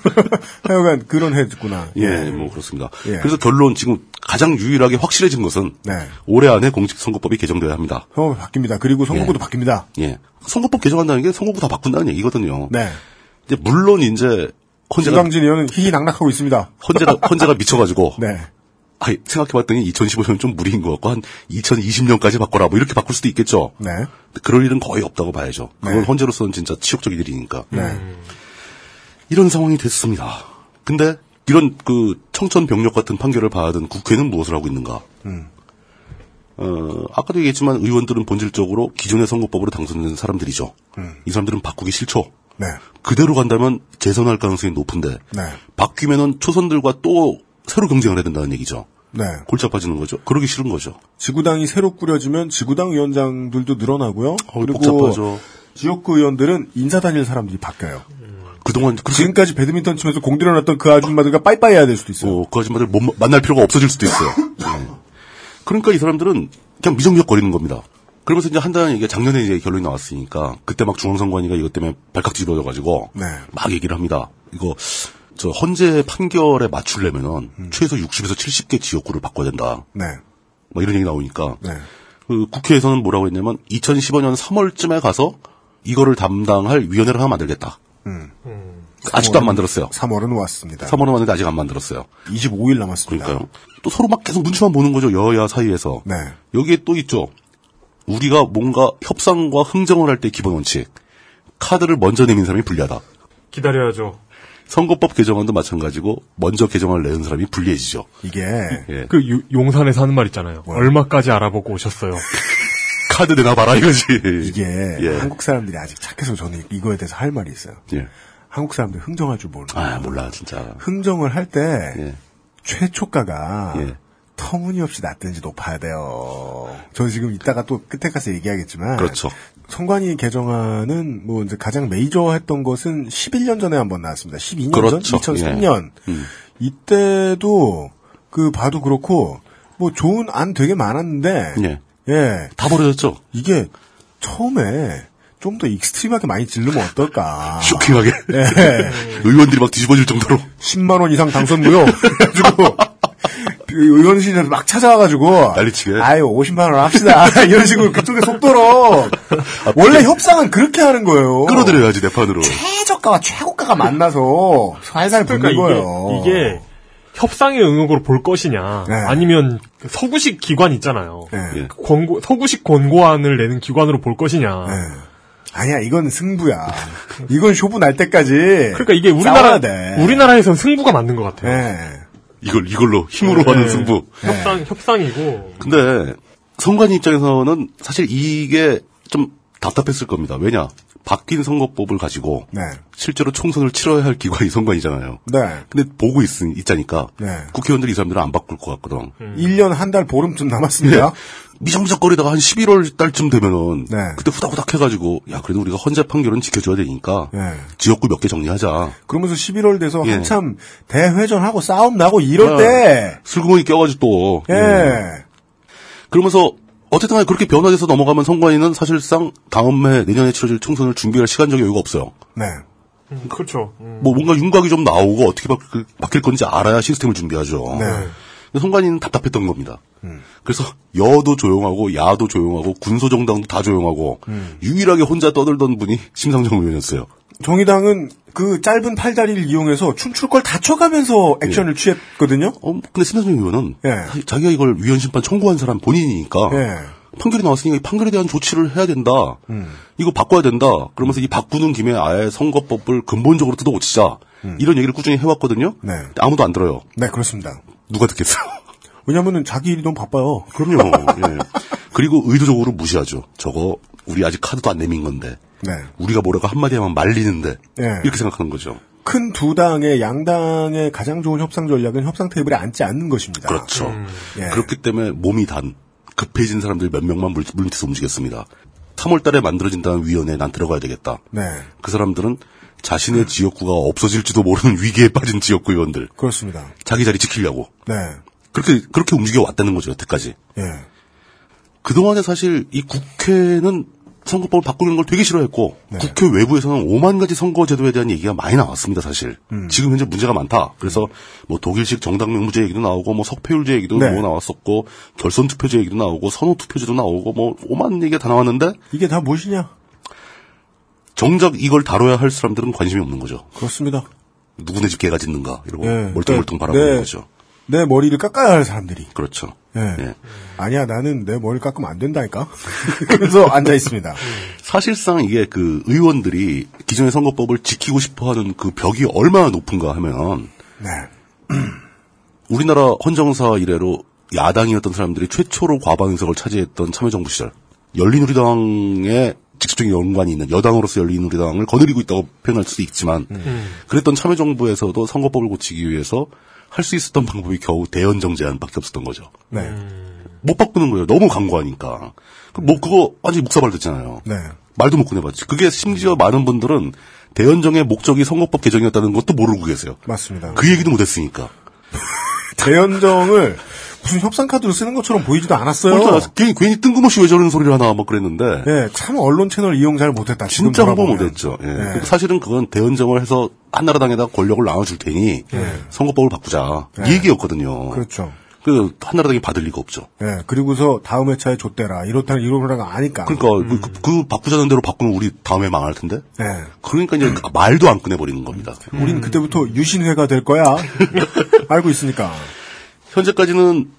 [LAUGHS] 하여간 그런 해였구나. 예, 뭐 그렇습니다. 예. 그래서 결론 지금 가장 유일하게 확실해진 것은 네. 올해 안에 공직선거법이 개정되어야 합니다. 어 바뀝니다. 그리고 선거구도 바뀝니다. 예. 선거법 개정한다는 게 선거구 다 바꾼다는 얘기거든요. 네. 이제 물론 이제 헌재가 김강진 의원은 희희낙낙하고 있습니다. 헌재가 [LAUGHS] 헌재가 미쳐가지고 네. 아, 생각해봤더니 2015년 좀 무리인 것 같고 한 2020년까지 바꿔라 뭐 이렇게 바꿀 수도 있겠죠. 네. 그럴 일은 거의 없다고 봐야죠. 그건 네. 헌재로서는 진짜 치욕적인 일이니까. 네. 이런 상황이 됐습니다. 근데 이런 그 청천벽력 같은 판결을 받은 국회는 무엇을 하고 있는가? 음. 어, 아까도 얘기했지만 의원들은 본질적으로 기존의 선거법으로 당선된 사람들이죠. 음. 이 사람들은 바꾸기 싫죠. 네. 그대로 간다면 재선할 가능성이 높은데 네. 바뀌면은 초선들과 또 새로 경쟁을 해야 된다는 얘기죠. 네. 골치 아파지는 거죠. 그러기 싫은 거죠. 지구당이 새로 꾸려지면 지구당 위원장들도 늘어나고요. 그리고 복잡하죠. 지역구 의원들은 인사 다닐 사람들이 바뀌어요. 그동안 지금까지 배드민턴 치면서 공 들여놨던 그 아줌마들과 빠이빠이 해야 될 수도 있어요. 어, 그 아줌마들 못 만날 필요가 없어질 수도 있어요. [LAUGHS] 네. 그러니까 이 사람들은 그냥 미정적 거리는 겁니다. 그러면서 이제 한다는 얘기가 작년에 이제 결론이 나왔으니까 그때 막 중앙선관위가 이것 때문에 발칵 뒤집어져가지고 네. 막 얘기를 합니다. 이거 저 헌재 판결에 맞추려면은 음. 최소 60에서 70개 지역구를 바꿔야 된다. 네. 뭐 이런 얘기 나오니까 네. 그 국회에서는 뭐라고 했냐면 2015년 3월쯤에 가서 이거를 담당할 위원회를 하나 만들겠다. 음. 아직도 안 만들었어요. 3월은 왔습니다. 3월은 왔는데 아직 안 만들었어요. 25일 남았습니다. 그러니까요. 또 서로 막 계속 눈치만 보는 거죠. 여야 사이에서. 네. 여기에 또 있죠. 우리가 뭔가 협상과 흥정을 할 때 기본 원칙. 카드를 먼저 내민 사람이 불리하다. 기다려야죠. 선거법 개정안도 마찬가지고 먼저 개정안을 내는 사람이 불리해지죠. 이게 예. 그 유- 용산에서 하는 말 있잖아요. 얼마까지 알아보고 오셨어요. [LAUGHS] 카드 내놔봐라 이거지. 이게 예. 한국 사람들이 아직 착해서 저는 이거에 대해서 할 말이 있어요. 예. 한국 사람들 흥정할 줄 모르는 아 몰라 진짜. 흥정을 할때 예. 최초가가 예. 터무니없이 낮든지 높아야 돼요. 저는 지금 이따가 또 끝에 가서 얘기하겠지만 그렇죠. 선관위 개정안은 뭐 이제 가장 메이저했던 것은 11년 전에 한번 나왔습니다. 12년 그렇죠. 전, 2003년 예. 음. 이때도 그 봐도 그렇고 뭐 좋은 안 되게 많았는데 예. 예. 다 버려졌죠. 이게 처음에 좀 더 extreme하게 많이 질르면 어떨까. [LAUGHS] 쇼킹하게. 예. 의원들이 막 뒤집어질 정도로. 10만 원 이상 당선무요. [LAUGHS] 그래가지고 그 의원실에서 막 찾아와가지고 난리치게. 아유 50만 원 합시다. [LAUGHS] 이런 식으로 그쪽에 속도로 [LAUGHS] 원래 협상은 그렇게 하는 거예요. 끌어들여야지 내 판으로. 최저가와 최고가가 만나서 살살 붙는 그러니까 거예요. 이게, 이게 협상의 응역으로 볼 것이냐, 네. 아니면 그 서구식 기관 있잖아요. 네. 예. 그 권고, 서구식 권고안을 내는 기관으로 볼 것이냐. 네. 아니야 이건 승부야. 이건 쇼부 날 때까지. 그러니까 이게 우리나라 돼. 우리나라에선 승부가 맞는 것 같아요. 네. 이걸 이걸로 힘으로 네. 하는 승부. 협상 협상이고. 근데 선관위 입장에서는 사실 이게 좀 답답했을 겁니다. 왜냐? 바뀐 선거법을 가지고 네. 실제로 총선을 치러야 할 기관이 [LAUGHS] 선관위잖아요. 네. 근데 보고 있, 있자니까 네. 국회의원들이 이 사람들은 안 바꿀 것 같거든. 1년 한 달 보름쯤 남았습니다. 미정적거리다가 한 11월 달쯤 되면은 네. 그때 후닥후닥 해가지고 야 그래도 우리가 헌재 판결은 지켜줘야 되니까 네. 지역구 몇 개 정리하자. 그러면서 11월 돼서 예. 한참 대회전하고 싸움 나고 이럴 아, 때, 슬그머니 껴가지고 또 예. 그러면서 어쨌든 간에 그렇게 변화돼서 넘어가면 선관위는 사실상 다음 해 내년에 치러질 총선을 준비할 시간적 여유가 없어요. 네. 음, 그렇죠. 음. 뭐 뭔가 윤곽이 좀 나오고 어떻게 바뀔, 바뀔 건지 알아야 시스템을 준비하죠. 네. 선관위는 답답했던 겁니다. 그래서 여도 조용하고 야도 조용하고 군소정당도 다 조용하고 유일하게 혼자 떠들던 분이 심상정 의원이었어요. 정의당은 그 짧은 팔다리를 이용해서 춤출 걸 다쳐가면서 액션을 취했거든요. 어, 근데 심상정 의원은 예. 자기가 이걸 위헌 심판 청구한 사람 본인이니까 예. 판결이 나왔으니까 이 판결에 대한 조치를 해야 된다. 음. 이거 바꿔야 된다. 그러면서 이 바꾸는 김에 아예 선거법을 근본적으로 뜯어고치자. 이런 얘기를 꾸준히 해왔거든요. 네. 아무도 안 들어요. 네, 그렇습니다. 누가 듣겠어요? [LAUGHS] 왜냐면은 자기 일이 너무 바빠요. 그럼요. 예. 그리고 의도적으로 무시하죠. 저거 우리 아직 카드도 안 내민 건데. 네. 우리가 뭐라고 한마디 하면 말리는데. 예. 이렇게 생각하는 거죠. 큰 두 당의 양당의 가장 좋은 협상 전략은 협상 테이블에 앉지 않는 것입니다. 그렇죠. 예. 그렇기 때문에 몸이 단 급해진 사람들 몇 명만 물, 물밑에서 움직였습니다. 3월 달에 만들어진다는 위원회에 난 들어가야 되겠다. 네. 그 사람들은 자신의 지역구가 없어질지도 모르는 위기에 빠진 지역구 의원들. 그렇습니다. 자기 자리 지키려고. 네. 그렇게, 그렇게 움직여 왔다는 거죠, 여태까지. 예. 그동안에 사실 이 국회는 선거법을 바꾸는 걸 되게 싫어했고 네. 국회 외부에서는 5만 가지 선거제도에 대한 얘기가 많이 나왔습니다 사실 음. 지금 현재 문제가 많다 그래서 뭐 독일식 정당 명부제 얘기도 나오고 뭐 석패율제 얘기도 네. 뭐 나왔었고 결선 투표제 얘기도 나오고 선호 투표제도 나오고 뭐 5만 얘기가 다 나왔는데 이게 다 무엇이냐? 정작 이걸 다뤄야 할 사람들은 관심이 없는 거죠 그렇습니다. 누구네 집 개가 짖는가 이러고 예. 멀뚱멀뚱 네. 바라보는 네. 거죠 내 머리를 깎아야 할 사람들이. 그렇죠 예. 예. 아니야, 나는 내 머리를 깎으면 안 된다니까? [LAUGHS] 그래서 앉아 있습니다. 사실상 이게 그 의원들이 기존의 선거법을 지키고 싶어하는 그 벽이 얼마나 높은가 하면 네. [CLEARS THROAT] 우리나라 헌정사 이래로 야당이었던 사람들이 최초로 과반 의석을 차지했던 참여정부 시절 열린우리당의 직접적인 연관이 있는 여당으로서 열린우리당을 거느리고 있다고 표현할 수도 있지만 그랬던 참여정부에서도 선거법을 고치기 위해서 할 수 있었던 방법이 겨우 대연정 제안밖에 없었던 거죠. 네. 못 바꾸는 거예요. 너무 강구하니까. 그뭐 그거 완전히 묵사발 됐잖아요. 네. 말도 못 꺼내봤지. 그게 심지어 많은 분들은 대연정의 목적이 선거법 개정이었다는 것도 모르고 계세요. 맞습니다. 그 얘기도 못했으니까. [LAUGHS] 대연정을 무슨 협상 카드로 쓰는 것처럼 보이지도 않았어요. 그러니까 괜히, 괜히 뜬금없이 왜 저런 소리를 하나 막 그랬는데. 예, 참 언론 채널 이용 잘 못했다. 진짜 홍보. 못했죠. 예. 네. 근데 사실은 그건 대연정을 해서 한나라당에다 권력을 나눠줄 테니 선거법을 바꾸자 네. 이 얘기였거든요. 그렇죠. 그 한나라당이 받을 리가 없죠. 예, 그리고서 다음 회차에 줬대라. 이렇다, 이러라가 아니까. 그러니까 그, 그- 그 바꾸자는 대로 바꾸면 우리 다음에 망할 텐데. 예. 그러니까 이제 말도 안 꺼내버리는 겁니다. 우린 그때부터 유신회가 될 거야. [LAUGHS] 알고 있으니까. 현재까지는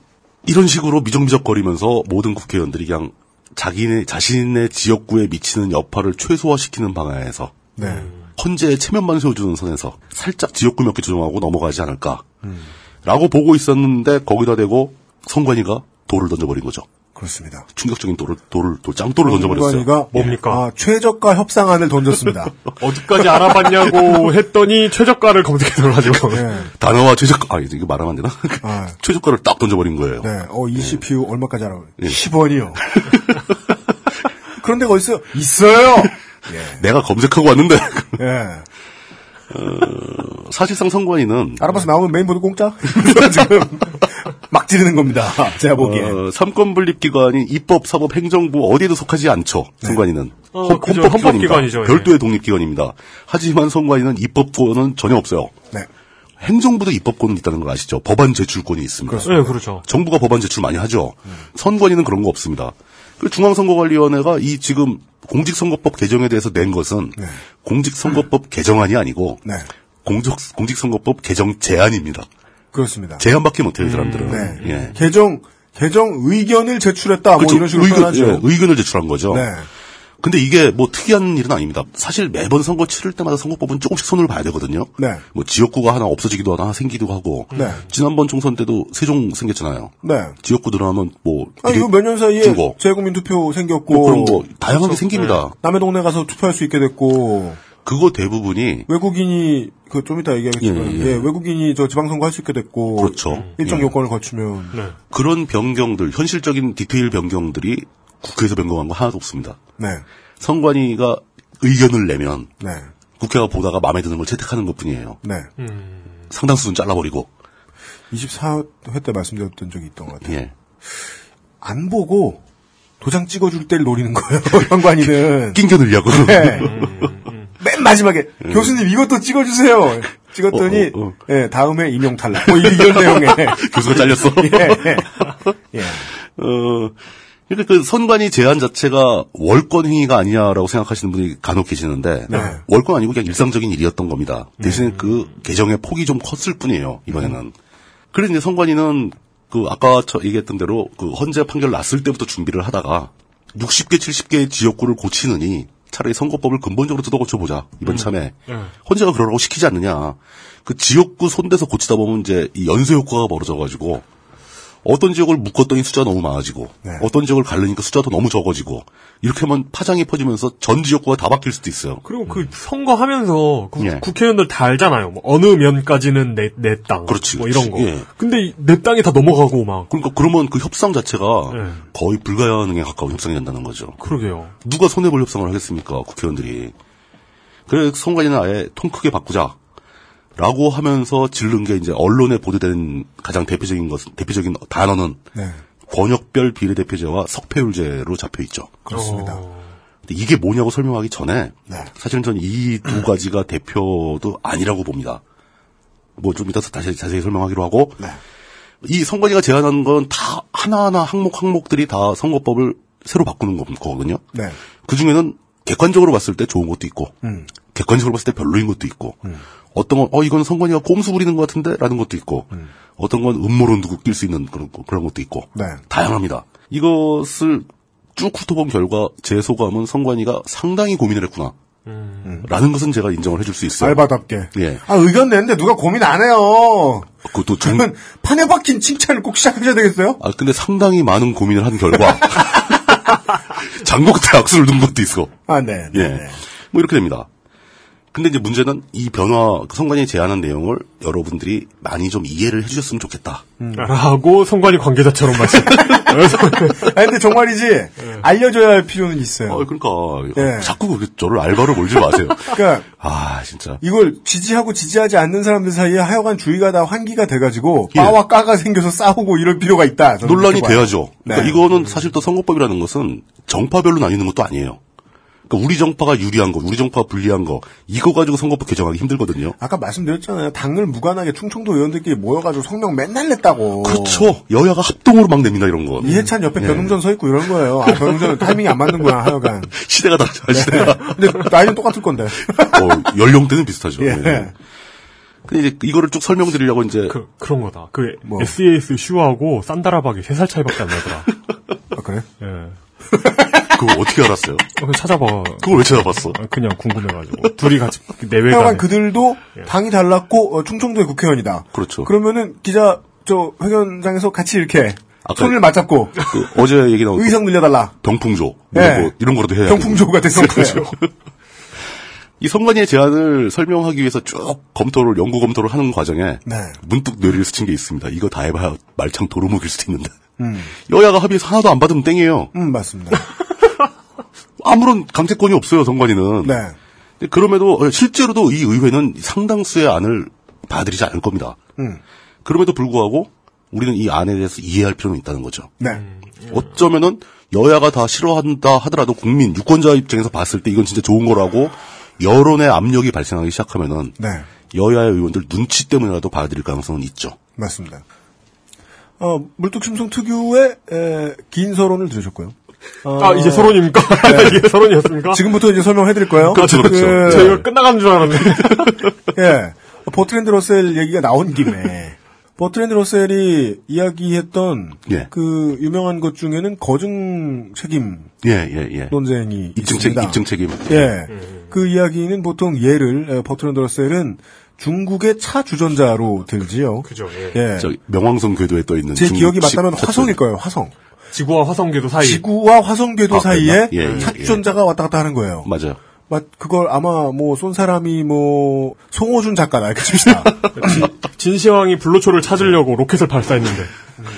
이런 식으로 미적미적거리면서 모든 국회의원들이 그냥 자기네 자신의 지역구에 미치는 여파를 최소화시키는 방향에서 네. 헌재의 체면만 세워주는 선에서 살짝 지역구 몇 개 조정하고 넘어가지 않을까. 라고 보고 있었는데 거기다 대고 성관이가 돌을 던져버린 거죠. 그렇습니다. 충격적인 돌을 돌을 돌 짱돌을 던져버렸어요. 정관이가 뭡니까? 아, 최저가 협상안을 던졌습니다. [LAUGHS] 어디까지 알아봤냐고 했더니 최저가를 검색해서가지고 네. 다나와 최저가 아 이거 말하면 안 되나? 아, [LAUGHS] 최저가를 딱 던져버린 거예요. 네. 어, 이 CPU 얼마까지 알아? 예. 10원이요. 그런 데가 어딨어요? 있어요! 내가 검색하고 왔는데 [LAUGHS] 예. 사실상 선관위는 알아봐서 나오면 메인보드 공짜? 지금 막 지르는 겁니다. [LAUGHS] 제가 보기에. 어, 삼권 분립 기관인 입법, 사법, 행정부 어디에도 속하지 않죠. 선관위는 어, 헌- 그죠. 헌법 기관입니다. 헌법기관이죠, 예. 별도의 독립 기관입니다. 하지만 선관위는 입법권은 전혀 없어요. 네. 행정부도 입법권은 있다는 걸 아시죠? 법안 제출권이 있습니다. 네, 그렇죠. 정부가 법안 제출 많이 하죠. 선관위는 그런 거 없습니다. 그 중앙선거관리위원회가 이 지금 공직선거법 개정에 대해서 낸 것은 공직선거법 개정안이 아니고 네. 공직, 공직선거법 개정 제안입니다. 그렇습니다. 제안밖에 못해요, 이 사람들은. 네. 예. 개정, 개정 의견을 제출했다. 그렇죠. 뭐 이런 식으로 의견. 예, 의견을 제출한 거죠. 네. 근데 이게 뭐 특이한 일은 아닙니다. 사실 매번 선거 치를 때마다 선거법은 조금씩 손을 봐야 되거든요. 네. 뭐 지역구가 하나 없어지기도 하나 생기기도 하고. 네. 지난번 총선 때도 세종 생겼잖아요. 네. 지역구 들어가면 뭐 아, 이거 몇 년 사이에 주고. 재국민 투표 생겼고. 뭐 그런 거 다양하게 그래서, 생깁니다. 남의 동네 가서 투표할 수 있게 됐고. 그거 대부분이 외국인이 그 좀 이따 얘기하겠지만 예, 예. 예, 외국인이 저 지방선거 할 수 있게 됐고 그렇죠. 일정 예. 요건을 거치면 네. 그런 변경들, 현실적인 디테일 변경들이 국회에서 변경한 거 하나도 없습니다. 네. 선관위가 의견을 내면 네. 국회가 보다가 마음에 드는 걸 채택하는 것뿐이에요. 네. 상당수는 잘라버리고. 24회 때 말씀드렸던 적이 있던 것 같아요. 예. 안 보고 도장 찍어줄 때를 노리는 거예요. 현관이는. 낑겨 넣으려고. 네. 맨 마지막에 교수님 이것도 찍어주세요. 찍었더니 어, 어, 어. 예, 다음에 임용 탈락. 뭐 이런 내용의 [LAUGHS] 교수가 잘렸어. [LAUGHS] 예. 예. [LAUGHS] 어, 그러니까 그 선관위 제한 자체가 월권 행위가 아니냐라고 생각하시는 분이 간혹 계시는데 네. 월권 아니고 그냥 일상적인 일이었던 겁니다. 대신 그 개정의 폭이 좀 컸을 뿐이에요. 이번에는. 그래서 이제 선관위는 그 아까 저 얘기했던 대로 그 헌재 판결 났을 때부터 준비를 하다가 60개, 70개의 지역구를 고치느니 차라리 선거법을 근본적으로 뜯어 고쳐보자. 이번 참에. 헌재가 그러라고 시키지 않느냐. 그 지역구 손대서 고치다 보면 이제 이 연쇄 효과가 벌어져가지고 어떤 지역을 묶었더니 숫자가 너무 많아지고 어떤 지역을 가르니까 숫자도 너무 적어지고 이렇게 하면 파장이 퍼지면서 전 지역구가 다 바뀔 수도 있어요. 그리고 그 선거하면서 그 예. 국회의원들 다 알잖아요. 뭐 어느 면까지는 내, 내 땅. 그렇지, 뭐 이런. 거. 예. 근데 이- 내 땅이 다 넘어가고 막. 그러니까 그러면 그 협상 자체가 예. 거의 불가능에 가까운 협상이 된다는 거죠. 그러게요. 누가 손해 볼 협상을 하겠습니까? 국회의원들이. 그래서 선관위는 아예 통 크게 바꾸자. 라고 하면서 질른 게 이제 언론에 보도된 가장 대표적인 것, 대표적인 단어는 네. 권역별 비례대표제와 석패율제로 잡혀 있죠. 그렇습니다. 근데 이게 뭐냐고 설명하기 전에 네. 사실은 저는 이 두 가지가 대표도 아니라고 봅니다. 뭐 좀 이따 다시 자세히 설명하기로 하고 네. 이 선관위가 제안한 건 다 하나하나 항목 항목들이 다 선거법을 새로 바꾸는 거- 거거든요. 네. 그 중에는 객관적으로 봤을 때 좋은 것도 있고 음. 객관적으로 봤을 때 별로인 것도 있고 어떤 건 어 이건 선관위가 꼼수 부리는 것 같은데 라는 것도 있고 어떤 건 음모론도 낄 수 있는 그런 거- 그런 것도 있고 네. 다양합니다. 이것을 쭉 훑어본 결과 제 소감은 선관위가 상당히 고민을 했구나. 라는 것은 제가 인정을 해줄 수 있어요. 알바답게. 예. 아, 의견 내는데 누가 고민 안 해요. 그것도 정, 그러면 판에 박힌 칭찬을 꼭 시작하셔야 되겠어요? 아, 근데 상당히 많은 고민을 한 결과, [LAUGHS] [LAUGHS] 끝에 악수를 둔 것도 있어. 아, 네. 네, 예. 네. 뭐 이렇게 됩니다. 근데 이제 문제는 이 변화, 그 선관위 제안한 내용을 여러분들이 많이 좀 이해를 해주셨으면 좋겠다. 라고 선관위 관계자처럼 말씀. [LAUGHS] 아, 근데 정말이지, 알려줘야 할 필요는 있어요. 어, 그러니까, 예. 자꾸 저를 알바로 몰지 마세요. [LAUGHS] 그러니까, 아, 진짜. 이걸 지지하고 지지하지 않는 사람들 사이에 하여간 주의가 다 환기가 돼가지고, 예. 빠와 까가 생겨서 싸우고 이럴 필요가 있다. 논란이. 돼야죠. 그러니까 네. 이거는 사실 또 선거법이라는 것은 정파별로 나뉘는 것도 아니에요. 그러니까 우리 정파가 유리한 거, 우리 정파가 불리한 거, 이거 가지고 선거법 개정하기 힘들거든요. 아까 말씀드렸잖아요. 당을 무관하게 충청도 의원들끼리 모여가지고 성명 맨날 냈다고. 그렇죠. 여야가 합동으로 막 냅니다, 이런 거. 이해찬 옆에 예. 변웅전 서 있고 이런 거예요. 아, 변웅전은 [LAUGHS] 타이밍이 안 맞는구나, 하여간. 시대가 다르죠, 시대가. 근데 나이는 똑같을 건데. [LAUGHS] 어, 연령대는 비슷하죠. 예. 예. 근데 이제 이거를 쭉 설명드리려고 이제 그, 그런 거다. 그, 뭐. SAS 슈하고 산다라박이 3살 차이밖에 안 나더라. [LAUGHS] 아, 그래? 예. 그거 어떻게 알았어요? 어, 그거 찾아봐. 그걸 왜 찾아봤어? 아, 그냥 궁금해가지고. 둘이 같이 내외가. 하여간 그들도 당이 달랐고, 어, 충청도의 국회의원이다. 그렇죠. 그러면은 기자, 저, 회견장에서 같이 이렇게 손을 맞잡고, 그 어제 얘기 나온 의석 늘려달라. 병풍조 예. 이런, 거, 이런 거라도 해야 병풍조가 됐을 [LAUGHS] 그렇죠. 거예요. 이 선관위의 제안을 설명하기 위해서 쭉 검토를 연구 검토를 하는 과정에 네. 문득 뇌리를 스친 게 있습니다. 이거 다 해봐야 말창 도루묵일 수도 있는데 음, 여야가 합의해서 하나도 안 받으면 땡이에요. 음, 맞습니다. [LAUGHS] 아무런 강제권이 없어요 선관위는. 네. 근데 그럼에도 어, 실제로도 이 의회는 상당수의 안을 받아들이지 않을 겁니다. 음, 그럼에도 불구하고 우리는 이 안에 대해서 이해할 필요는 있다는 거죠. 네. 어쩌면은 여야가 다 싫어한다 하더라도 국민 유권자 입장에서 봤을 때 이건 진짜 좋은 거라고 여론의 압력이 발생하기 시작하면은 네. 여야의 의원들 눈치 때문이라도 받아들일 가능성은 있죠. 맞습니다. 어, 물뚝심송 특유의, 에, 긴 서론을 들으셨고요. 어, 아, 이제 서론입니까? [LAUGHS] 이게 서론이었습니까? 지금부터 이제 설명해 드릴 거예요. 그렇죠, 그렇죠. 그, 저희가 끝나가는 줄 알았는데. [LAUGHS] 예. 버트랜드 러셀 얘기가 나온 김에 버트랜드 러셀이 이야기했던 예. 그 유명한 것 중에는 거증 책임 예, 예, 예. 논쟁이 입증 책, 있습니다. 입증 책임. 예. 그 이야기는 보통 예를 에, 버트랜드 러셀은 중국의 차 주전자로 들지요. 그죠, 예. 예. 저 명왕성 궤도에 떠 있는 제 중국 기억이 십- 맞다면 차 화성일 거예요. 화성. 지구와 화성궤도 사이. 지구와 화성 궤도 아, 사이에 그랬나? 예, 예, 차 예. 주전자가 왔다 갔다 하는 거예요. 맞아요. 맞 그걸 아마 뭐 쏜 사람이 뭐 송호준 작가다 이렇게 칩시다. 진시황이 불로초를 찾으려고 로켓을 발사했는데.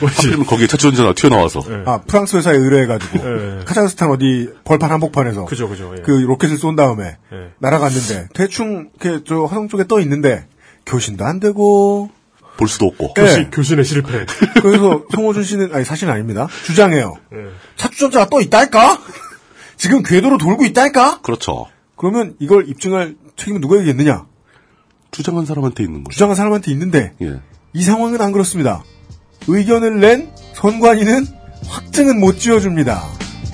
하필이면 거기에 차주전자가 튀어나와서. 예. 아 프랑스 회사에 의뢰해가지고 예. 카자흐스탄 어디 벌판 한복판에서 그죠, 그죠. 예. 그 로켓을 쏜 다음에 예. 날아갔는데 대충 이렇게 저 화성 쪽에 떠 있는데 교신도 안 되고 볼 수도 없고. 예. 교신, 교신의 실패. 그래서 송호준 씨는 아니 사실은 아닙니다 주장해요 예. 차주전자가 떠 있달까 지금 궤도로 돌고 있달까 그렇죠. 그러면 이걸 입증할 책임은 누가 있겠느냐 주장한 사람한테 있는 거죠. 주장한 사람한테 있는데 예. 이 상황은 안 그렇습니다. 의견을 낸 선관위는 확증은 못 지어줍니다.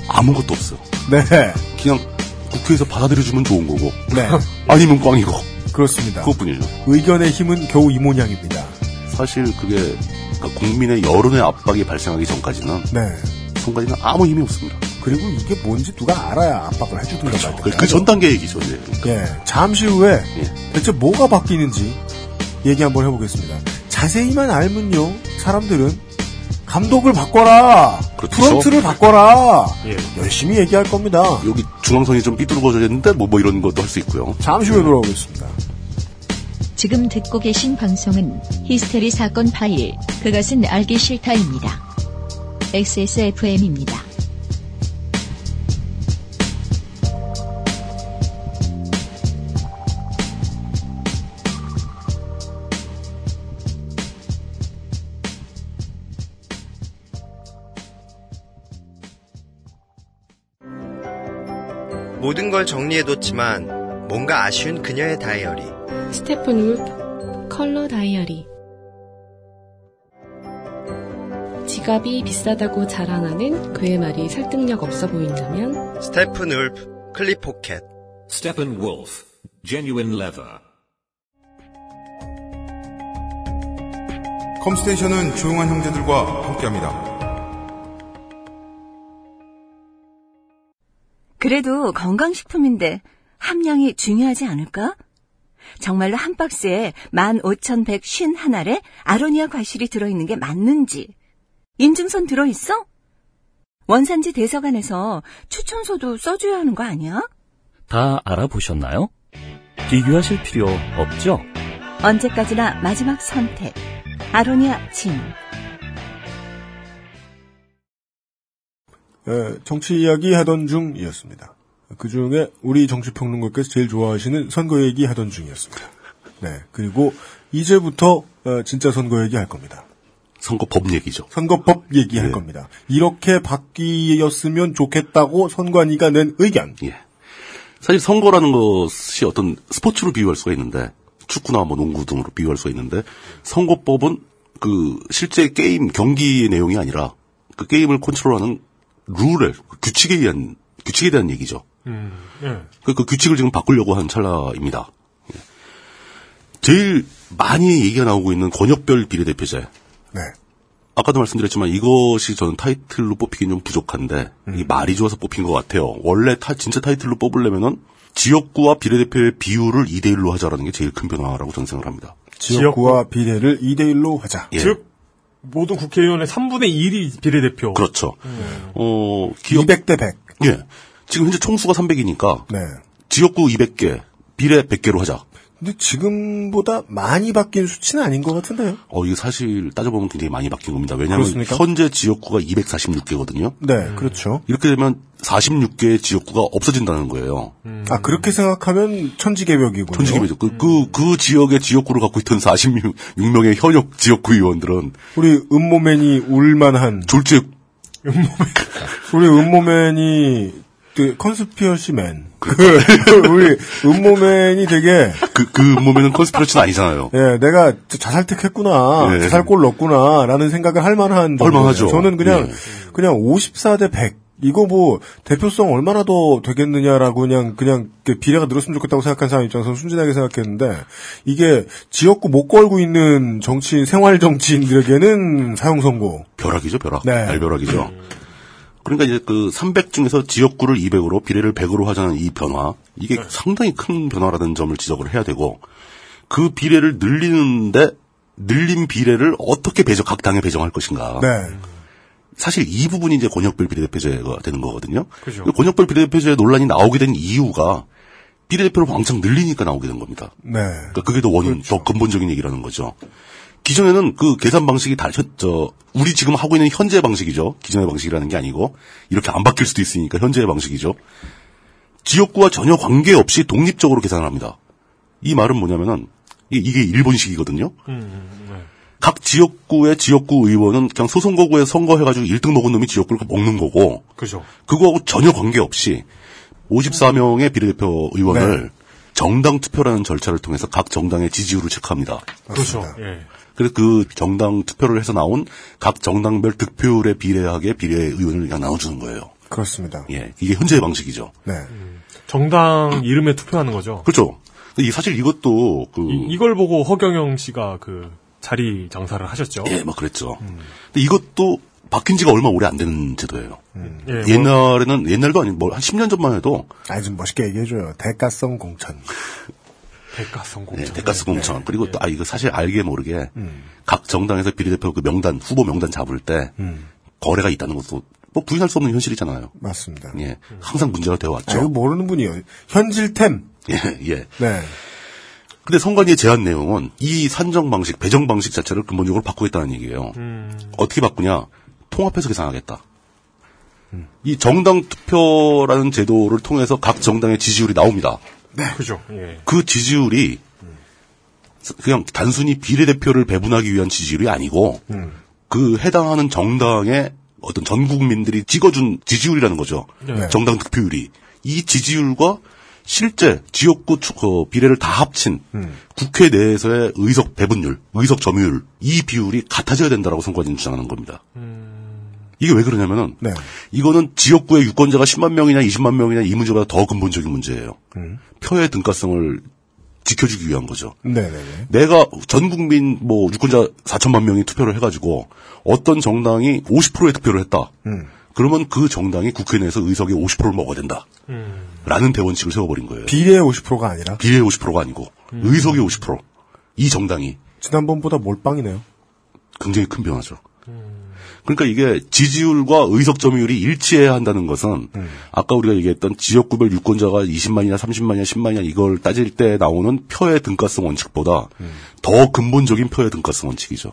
아무것도 없어. 네. 그냥 국회에서 받아들여주면 좋은 거고. 네. [LAUGHS] 아니면 꽝이고. 그렇습니다. 그것뿐이죠. 의견의 힘은 겨우 이 모양입니다. 사실 그게 그러니까 국민의 여론의 압박이 발생하기 전까지는 네. 선관위는 아무 힘이 없습니다. 그리고 이게 뭔지 누가 알아야 압박을 해주든가 그렇죠. 말든가. 그전 단계 얘기죠. 이제. 예. 잠시 후에 예. 대체 뭐가 바뀌는지 얘기 한번 해보겠습니다. 자세히만 알면요. 사람들은 감독을 바꿔라. 그렇죠. 프런트를 바꿔라. 예. 열심히 얘기할 겁니다. 여기 중앙선이 좀 삐뚤어져 있는데 뭐, 뭐 이런 것도 할 수 있고요. 잠시 후에 돌아오겠습니다. 지금 듣고 계신 방송은 히스테리 사건 파일, 그것은 알기 싫다입니다. XSFM입니다. 모든 걸 정리해뒀지만 뭔가 아쉬운 그녀의 다이어리. Steppenwolf 컬러 다이어리 지갑이 비싸다고 자랑하는 그의 말이 설득력 없어 보인다면 Steppenwolf 클립 포켓. Steppenwolf, genuine leather. 컴스테이션은 조용한 형제들과 함께합니다. 그래도 건강식품인데 함량이 중요하지 않을까? 정말로 한 박스에 15,151알에 아로니아 과실이 들어있는 게 맞는지 인증선 들어있어? 원산지 대서관에서 추천서도 써줘야 하는 거 아니야? 다 알아보셨나요? 비교하실 필요 없죠? 언제까지나 마지막 선택. 아로니아 진. 정치 이야기 하던 중이었습니다. 그 중에 우리 정치평론가께서 제일 좋아하시는 선거 얘기 하던 중이었습니다. 네. 그리고 이제부터 어, 진짜 선거 얘기 할 겁니다. 선거법 얘기죠. 선거법 얘기할 겁니다. 이렇게 바뀌었으면 좋겠다고 선관위가 낸 의견. 예. 사실 선거라는 것이 어떤 스포츠로 비유할 수가 있는데 축구나 뭐 농구 등으로 비유할 수가 있는데 선거법은 그 실제 게임 경기의 내용이 아니라 그 게임을 컨트롤하는 룰에 규칙에 의한 규칙에 대한 얘기죠. 음, 예. 그, 그 규칙을 지금 바꾸려고 하는 찰나입니다. 예. 제일 많이 얘기가 나오고 있는 권역별 비례대표제. 네. 아까도 말씀드렸지만 이것이 저는 타이틀로 뽑히긴 좀 부족한데 이 말이 좋아서 뽑힌 것 같아요. 원래 타, 진짜 타이틀로 뽑으려면은 지역구와 비례대표의 비율을 2대1로 하자라는 게 제일 큰 변화라고 저는 생각을 합니다. 지역구와 비례를 2대1로 하자. 예. 즉 모든 국회의원의 3분의 1이 비례대표. 그렇죠. 음. 어, 기업 200대 100. 예. 지금 현재 총수가 300이니까 네. 지역구 200개, 비례 100개로 하자. 근데 지금보다 많이 바뀐 수치는 아닌 것 같은데요? 어, 이게 사실 따져보면 굉장히 많이 바뀐 겁니다. 왜냐하면 그렇습니까? 현재 지역구가 246개거든요. 네, 그렇죠. 이렇게 되면 46개의 지역구가 없어진다는 거예요. 아, 그렇게 생각하면 천지개벽이군요. 천지개벽이죠. 그, 그, 그 지역의 지역구를 갖고 있던 46명의 현역 지역구 의원들은 우리 음모맨이 울만한 졸지에 우리 음모맨이 그 컨스피어시맨 그 [LAUGHS] 우리 음모맨이 되게 그, 그 몸에는 컨스피러치는 아니잖아요. 예, 내가 자살특했구나, 예. 자살골 넣었구나라는 생각을 할 만한. 할만하죠. 저는 그냥 예. 그냥 54대 100 이거 뭐 대표성 얼마나 더 되겠느냐라고 그냥 그냥 그 비례가 늘었으면 좋겠다고 생각한 사람 입장에서는 순진하게 생각했는데 이게 지역구 못 걸고 있는 정치인 생활 정치인들에게는 사형 선고. 벼락이죠, 벼락. 네. 알벼락이죠. 그러니까 이제 그 300 중에서 지역구를 200으로 비례를 100으로 하자는 이 변화, 이게 상당히 큰 변화라는 점을 지적을 해야 되고, 그 비례를 늘리는데, 늘린 비례를 어떻게 배정, 각 당에 배정할 것인가. 네. 사실 이 부분이 이제 권역별 비례대표제가 되는 거거든요. 그죠. 그 권역별 비례대표제 논란이 나오게 된 이유가 비례대표를 왕창 늘리니까 나오게 된 겁니다. 네. 그러니까 그게 더 원인, 더 근본적인 얘기라는 거죠. 기존에는 그 계산 방식이 다, 현- 저, 우리 지금 하고 있는 현재 방식이죠. 기존의 방식이라는 게 아니고, 이렇게 안 바뀔 수도 있으니까 현재의 방식이죠. 지역구와 전혀 관계없이 독립적으로 계산을 합니다. 이 말은 뭐냐면은, 이- 이게 일본식이거든요. 각 지역구의 지역구 의원은 그냥 소선거구에 선거해가지고 1등 먹은 놈이 지역구를 먹는 거고, 그죠. 그거하고 전혀 관계없이 54명의 비례대표 의원을 정당 투표라는 절차를 통해서 각 정당의 지지율을 체크합니다. 그렇죠. 예. 그래서 그 정당 투표를 해서 나온 각 정당별 득표율에 비례하게 비례 의원을 그냥 나눠주는 거예요. 그렇습니다. 예, 이게 현재의 방식이죠. 네. 정당 이름에 투표하는 거죠. 그렇죠. 이 사실 이것도 그 이, 걸 보고 허경영 씨가 그 자리 장사를 하셨죠. 예, 뭐 그랬죠. 근데 이것도 바뀐 지가 얼마 오래 안 되는 제도예요. 예, 뭐- 옛날에는 옛날도 아니고 뭐 한 10년 전만 해도 아니 좀 멋있게 얘기해 줘요. 대가성 공천. 대가성 네, 대가스 공천. 그리고 또, 아, 이거 사실 알게 모르게, 각 정당에서 비례대표 그 명단, 후보 명단 잡을 때, 거래가 있다는 것도, 뭐, 부인할 수 없는 현실이잖아요. 맞습니다. 예. 항상 문제가 되어 왔죠. 아, 모르는 분이요. 현질템. 예, 예. 네. 근데 선관위의 제안 내용은 이 산정 방식, 배정 방식 자체를 근본적으로 바꾸겠다는 얘기예요. 어떻게 바꾸냐? 통합해서 계산하겠다. 이 정당 투표라는 제도를 통해서 각 정당의 지지율이 나옵니다. 네. 그죠. 예. 그 지지율이 그냥 단순히 비례대표를 배분하기 위한 지지율이 아니고 그 해당하는 정당의 어떤 전 국민들이 찍어준 지지율이라는 거죠. 네. 정당 득표율이 이 지지율과 실제 지역구 추- 그 비례를 다 합친 국회 내에서의 의석 배분율, 의석 점유율 이 비율이 같아져야 된다라고 선관위는 주장하는 겁니다. 이게 왜 그러냐면은 이거는 지역구의 유권자가 10만 명이냐 20만 명이냐 이 문제보다 더 근본적인 문제예요. 표의 등가성을 지켜주기 위한 거죠. 네네네. 내가 전 국민 뭐 유권자 4천만 명이 투표를 해가지고 어떤 정당이 50%의 투표를 했다. 그러면 그 정당이 국회 내에서 의석의 50%를 먹어야 된다. 라는 대원칙을 세워버린 거예요. 비례의 50%가 아니라 비례의 50%가 아니고 의석의 50%. 이 정당이 지난번보다 몰빵이네요. 굉장히 큰 변화죠. 그러니까 이게 지지율과 의석 점유율이 일치해야 한다는 것은 아까 우리가 얘기했던 지역구별 유권자가 20만이나 30만이나 10만이나 이걸 따질 때 나오는 표의 등가성 원칙보다 더 근본적인 표의 등가성 원칙이죠.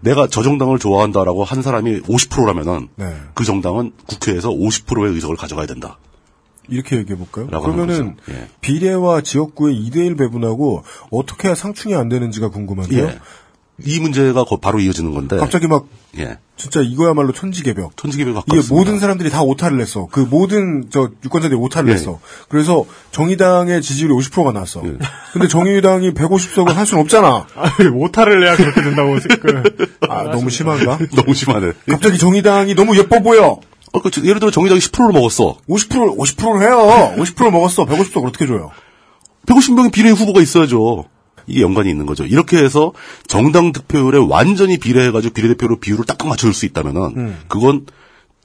내가 저 정당을 좋아한다라고 한 사람이 50%라면은 네. 그 정당은 국회에서 50%의 의석을 가져가야 된다. 이렇게 얘기해 볼까요? 그러면은. 예. 비례와 지역구의 2대1 배분하고 어떻게 해야 상충이 안 되는지가 궁금한데요. 예. 이 문제가 거- 바로 이어지는 건데. 갑자기 막 예. 진짜 이거야말로 천지개벽. 천지개벽 이게 가깝습니다. 모든 사람들이 다 오타를 냈어. 그 모든 저 유권자들이 오타를 예. 냈어. 그래서 정의당의 지지율이 50%가 나왔어. 예. 근데 정의당이 150석을 할 수는 없잖아. [LAUGHS] 오타를 내야 그렇게 된다고 그 [LAUGHS] 아, 너무 심한가? [LAUGHS] 너무 심하네. 갑자기 정의당이 너무 예뻐 보여. 어, 그, 예를 들어 정의당이 10%를 먹었어. 50%, 50%를 해요. 50%를 먹었어. 150석 어떻게 줘요? 150명의 비례 후보가 있어야죠. 이게 연관이 있는 거죠. 이렇게 해서 정당 득표율에 완전히 비례해가지고 비례대표로 비율을 딱딱 맞춰줄 수 있다면은 음. 그건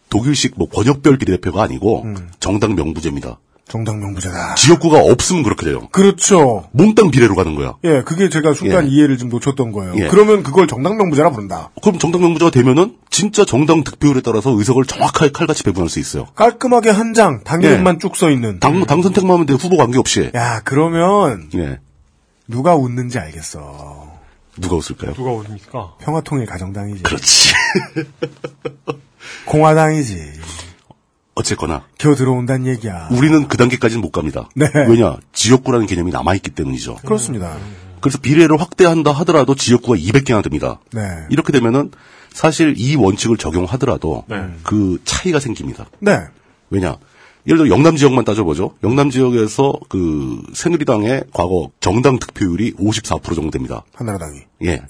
독일식 뭐 권역별 비례대표가 아니고 정당 명부제입니다. 정당 명부제다. 지역구가 없으면 그렇게 돼요. 그렇죠. 몽땅 비례로 가는 거야. 예, 그게 제가 순간 예. 이해를 좀 놓쳤던 거예요. 예. 그러면 그걸 정당 명부제라 부른다. 그럼 정당 명부제가 되면은 진짜 정당 득표율에 따라서 의석을 정확하게 칼같이 배분할 수 있어요. 깔끔하게 한 장, 당 이름만 쭉써 있는. 당, 당 선택만 하면 돼. 후보 관계 없이. 야, 그러면 예. 누가 웃는지 알겠어. 누가 웃을까요? 누가 오니까 평화통일 가정당이지. 그렇지. [LAUGHS] 공화당이지. 어쨌거나 기어 들어온다는 얘기야. 우리는 그 단계까지는 못 갑니다. 네. 왜냐? 지역구라는 개념이 남아있기 때문이죠. 그렇습니다. 그래서 비례를 확대한다 하더라도 지역구가 200개나 됩니다. 네. 이렇게 되면은 사실 이 원칙을 적용하더라도 네. 그 차이가 생깁니다. 네. 왜냐? 예를 들어 영남 지역만 따져보죠. 영남 지역에서 그 새누리당의 과거 정당 득표율이 54% 정도 됩니다. 한나라당이. 예.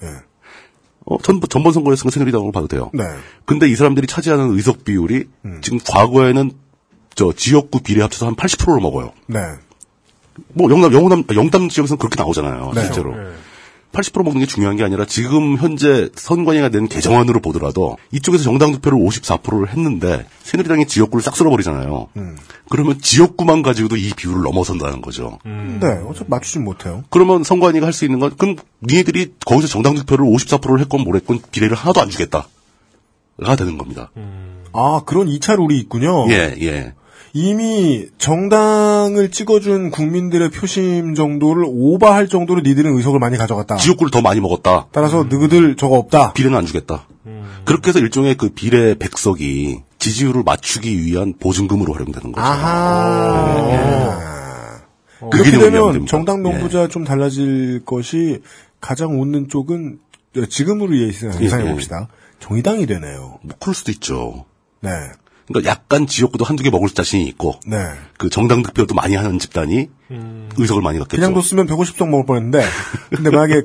어, 전, 전번 선거였으면 새누리당으로 봐도 돼요. 네. 근데 이 사람들이 차지하는 의석 비율이 지금 과거에는 저 지역구 비례 합쳐서 한 80%를 먹어요. 네. 뭐 영남 영남 영남 지역에서는 그렇게 나오잖아요. 네. 실제로. 80% 먹는 게 중요한 게 아니라 지금 현재 선관위가 낸 개정안으로 보더라도 이쪽에서 정당 득표를 54%를 했는데 새누리당이 지역구를 싹 쓸어버리잖아요. 그러면 지역구만 가지고도 이 비율을 넘어선다는 거죠. 네, 어차피 맞추진 못해요. 그러면 선관위가 할 수 있는 건 그럼 니네들이 거기서 정당 득표를 54%를 했건 뭐랬건 비례를 하나도 안 주겠다. 가 되는 겁니다. 아, 그런 2차 룰이 있군요. 예, 예. 이미 정당을 찍어준 국민들의 표심 정도를 오버할 정도로 니들은 의석을 많이 가져갔다. 지역구를 더 많이 먹었다. 따라서 너희들 저거 없다. 비례는 안 주겠다. 그렇게 해서 일종의 그 비례 백석이 지지율을 맞추기 위한 보증금으로 활용되는 거죠. 아하. 그 그렇게 되면. 정당 명부자 좀 달라질 것이 가장 웃는 쪽은 지금으로 예상해 예, 예. 봅시다. 정의당이 되네요. 뭐 그럴 수도 있죠. 네. 그러니까 약간 지역구도 한두 개 먹을 자신이 있고 네. 그 정당 득표도 많이 하는 집단이 의석을 많이 갖겠죠. 그냥 뒀으면 150석 먹을 뻔했는데 근데 만약에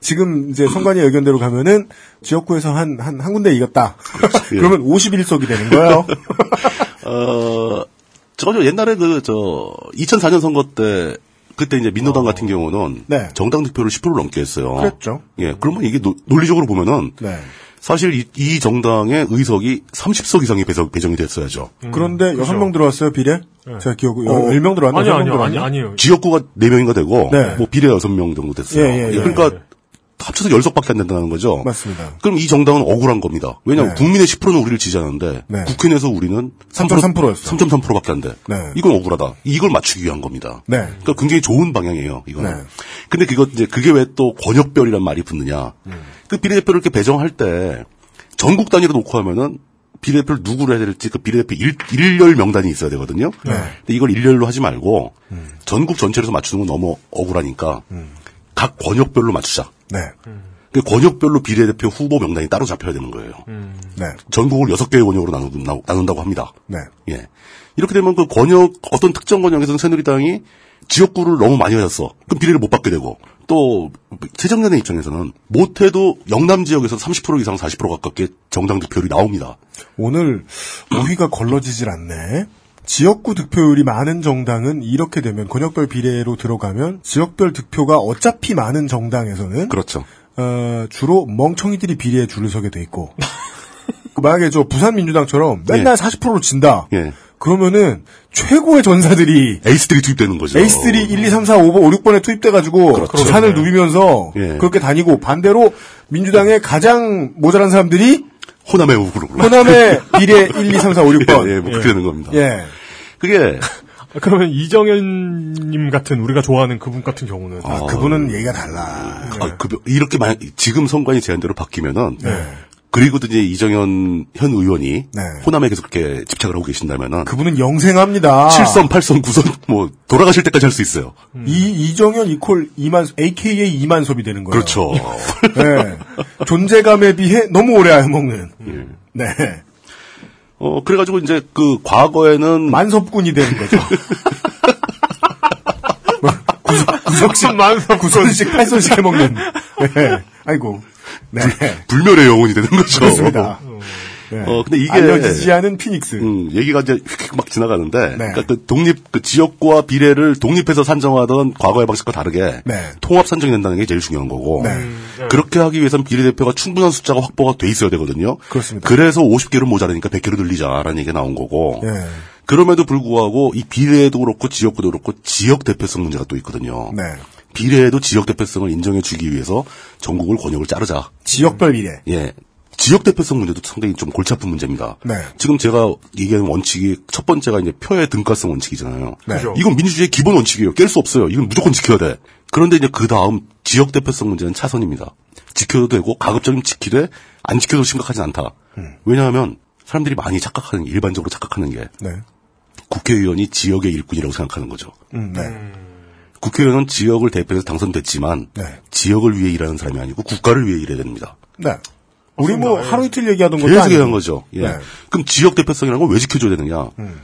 지금 이제 선관위 의견대로 가면은 지역구에서 한한 한 군데 이겼다. [LAUGHS] 예. 그러면 51석이 되는 거예요. [LAUGHS] 어, 저저 옛날에 그 저 2004년 선거 때 그때 이제 민노당 같은 경우는 네. 정당 득표를 10% 넘게 했어요. 그랬죠. 예, 그러면 이게 노- 논리적으로 보면은 네. 사실 이, 이 정당의 의석이 30석 이상이 배정, 배정이 됐어야죠. 그런데 여섯 명 들어왔어요 비례? 제가 기억 어, 10명 들어왔나? 아니요, 아니요, 들어왔나? 아니, 아니요. 지역구가 4명인가 되고 네. 뭐 비례 6명 정도 됐어요. 예, 예, 예. 그러니까 합쳐서 10석밖에 안 된다는 거죠. 맞습니다. 그럼 이 정당은 억울한 겁니다. 왜냐하면 네. 국민의 10%는 우리를 지지하는데 네. 국회 내에서 우리는 3.3% 였어. 3.3%밖에 안 돼. 네. 이건 억울하다. 이걸 맞추기 위한 겁니다. 네. 그러니까 굉장히 좋은 방향이에요. 이거는. 네. 근데 그거 이제 그게 왜 또 권역별이란 말이 붙느냐? 음. 그 비례대표를 이렇게 배정할 때 전국 단위로 놓고 하면은 비례대표를 누구로 해야 될지 그 비례대표 일, 일렬 명단이 있어야 되거든요. 네. 근데 이걸 일렬로 하지 말고 음. 전국 전체로 해서 맞추는 건 너무 억울하니까 각 권역별로 맞추자. 네. 그 권역별로 비례대표 후보 명단이 따로 잡혀야 되는 거예요. 네. 전국을 여섯 개의 권역으로 나누- 나눈다 고 합니다. 네. 예. 이렇게 되면 그 권역, 어떤 특정 권역에서는 새누리당이 지역구를 너무 많이 가졌어. 그럼 비례를 못 받게 되고, 또, 최정련의 입장에서는 못해도 영남 지역에서 30% 이상 40% 가깝게 정당 득표율이 나옵니다. 오늘 어휘가 걸러지질 않네. 지역구 득표율이 많은 정당은 이렇게 되면 권역별 비례로 들어가면 지역별 득표가 어차피 많은 정당에서는 그렇죠. 어, 주로 멍청이들이 비례에 줄을 서게 돼 있고 그 만약에 저 부산 민주당처럼 맨날 40%로 진다. 예. 그러면은 최고의 전사들이 에이스들이 투입되는 거죠. 에이스들이 1, 2, 3, 4, 5, 5, 6번에 투입돼가지고 그렇죠. 산을 누비면서 예. 그렇게 다니고 반대로 민주당의 가장 모자란 사람들이 호남의 우구로. 호남의 비례 1, 2, 3, 4, 5, 6번. 예, 뭐 그렇게 되는 겁니다. 예. 그게 그러면 이정현님 같은 우리가 좋아하는 그분 같은 경우는 아, 그분은 얘기가 달라. 아, 그, 이렇게 만 지금 선관위 제안대로 바뀌면은 네. 그리고도 이제 이정현 현 의원이 네. 호남에 계속 그렇게 집착을 하고 계신다면은 그분은 영생합니다. 7선, 8선, 9선 뭐 돌아가실 때까지 할 수 있어요. 이 이정현 이콜 이만 AKA 이만섭이 되는 거예요. 그렇죠. [LAUGHS] 네. 존재감에 비해 너무 오래 해먹는. 네. 어 그래가지고 이제 그 과거에는 만섭군이 되는 거죠. 뭐, [LAUGHS] 구석, 구석씩 만섭 구석씩 팔선씩 해먹는. 네. 아이고. 네. 불멸의 영혼이 되는 거죠. 그렇습니다. 네. 어 근데 이게 알려지지 않은 피닉스. 음, 얘기가 이제 휙휙 막 지나가는데, 네. 그러니까 그 독립, 그 지역구와 비례를 독립해서 산정하던 과거의 방식과 다르게 네. 통합 산정이 된다는 게 제일 중요한 거고, 네. 그렇게 하기 위해서는 비례대표가 충분한 숫자가 확보가 돼 있어야 되거든요. 그렇습니다. 그래서 50개로 모자라니까 100개로 늘리자라는 얘기가 나온 거고, 예. 그럼에도 불구하고 이 비례도 그렇고 지역구도 그렇고 지역 대표성 문제가 또 있거든요. 네. 비례에도 지역 대표성을 인정해 주기 위해서 전국을 권역을 자르자. 지역별 비례. 예. 지역 대표성 문제도 상당히 좀 골치 아픈 문제입니다. 네. 지금 제가 얘기하는 원칙이 첫 번째가 이제 표의 등가성 원칙이잖아요. 네. 이건 민주주의의 기본 원칙이에요. 깰 수 없어요. 이건 무조건 지켜야 돼. 그런데 이제 그 다음 지역 대표성 문제는 차선입니다. 지켜도 되고 가급적이면 지키되 안 지켜도 심각하진 않다. 음. 왜냐하면 사람들이 많이 착각하는 게, 일반적으로 착각하는 게 네. 국회의원이 지역의 일꾼이라고 생각하는 거죠. 음, 네. 국회의원은 지역을 대표해서 당선됐지만 네. 지역을 위해 일하는 사람이 아니고 국가를 위해 일해야 됩니다. 네. 우리 뭐 하루 이틀 얘기하던 것도 계속. 얘기한 거죠. 예. 네. 그럼 지역 대표성이라는 걸 왜 지켜줘야 되느냐? 음.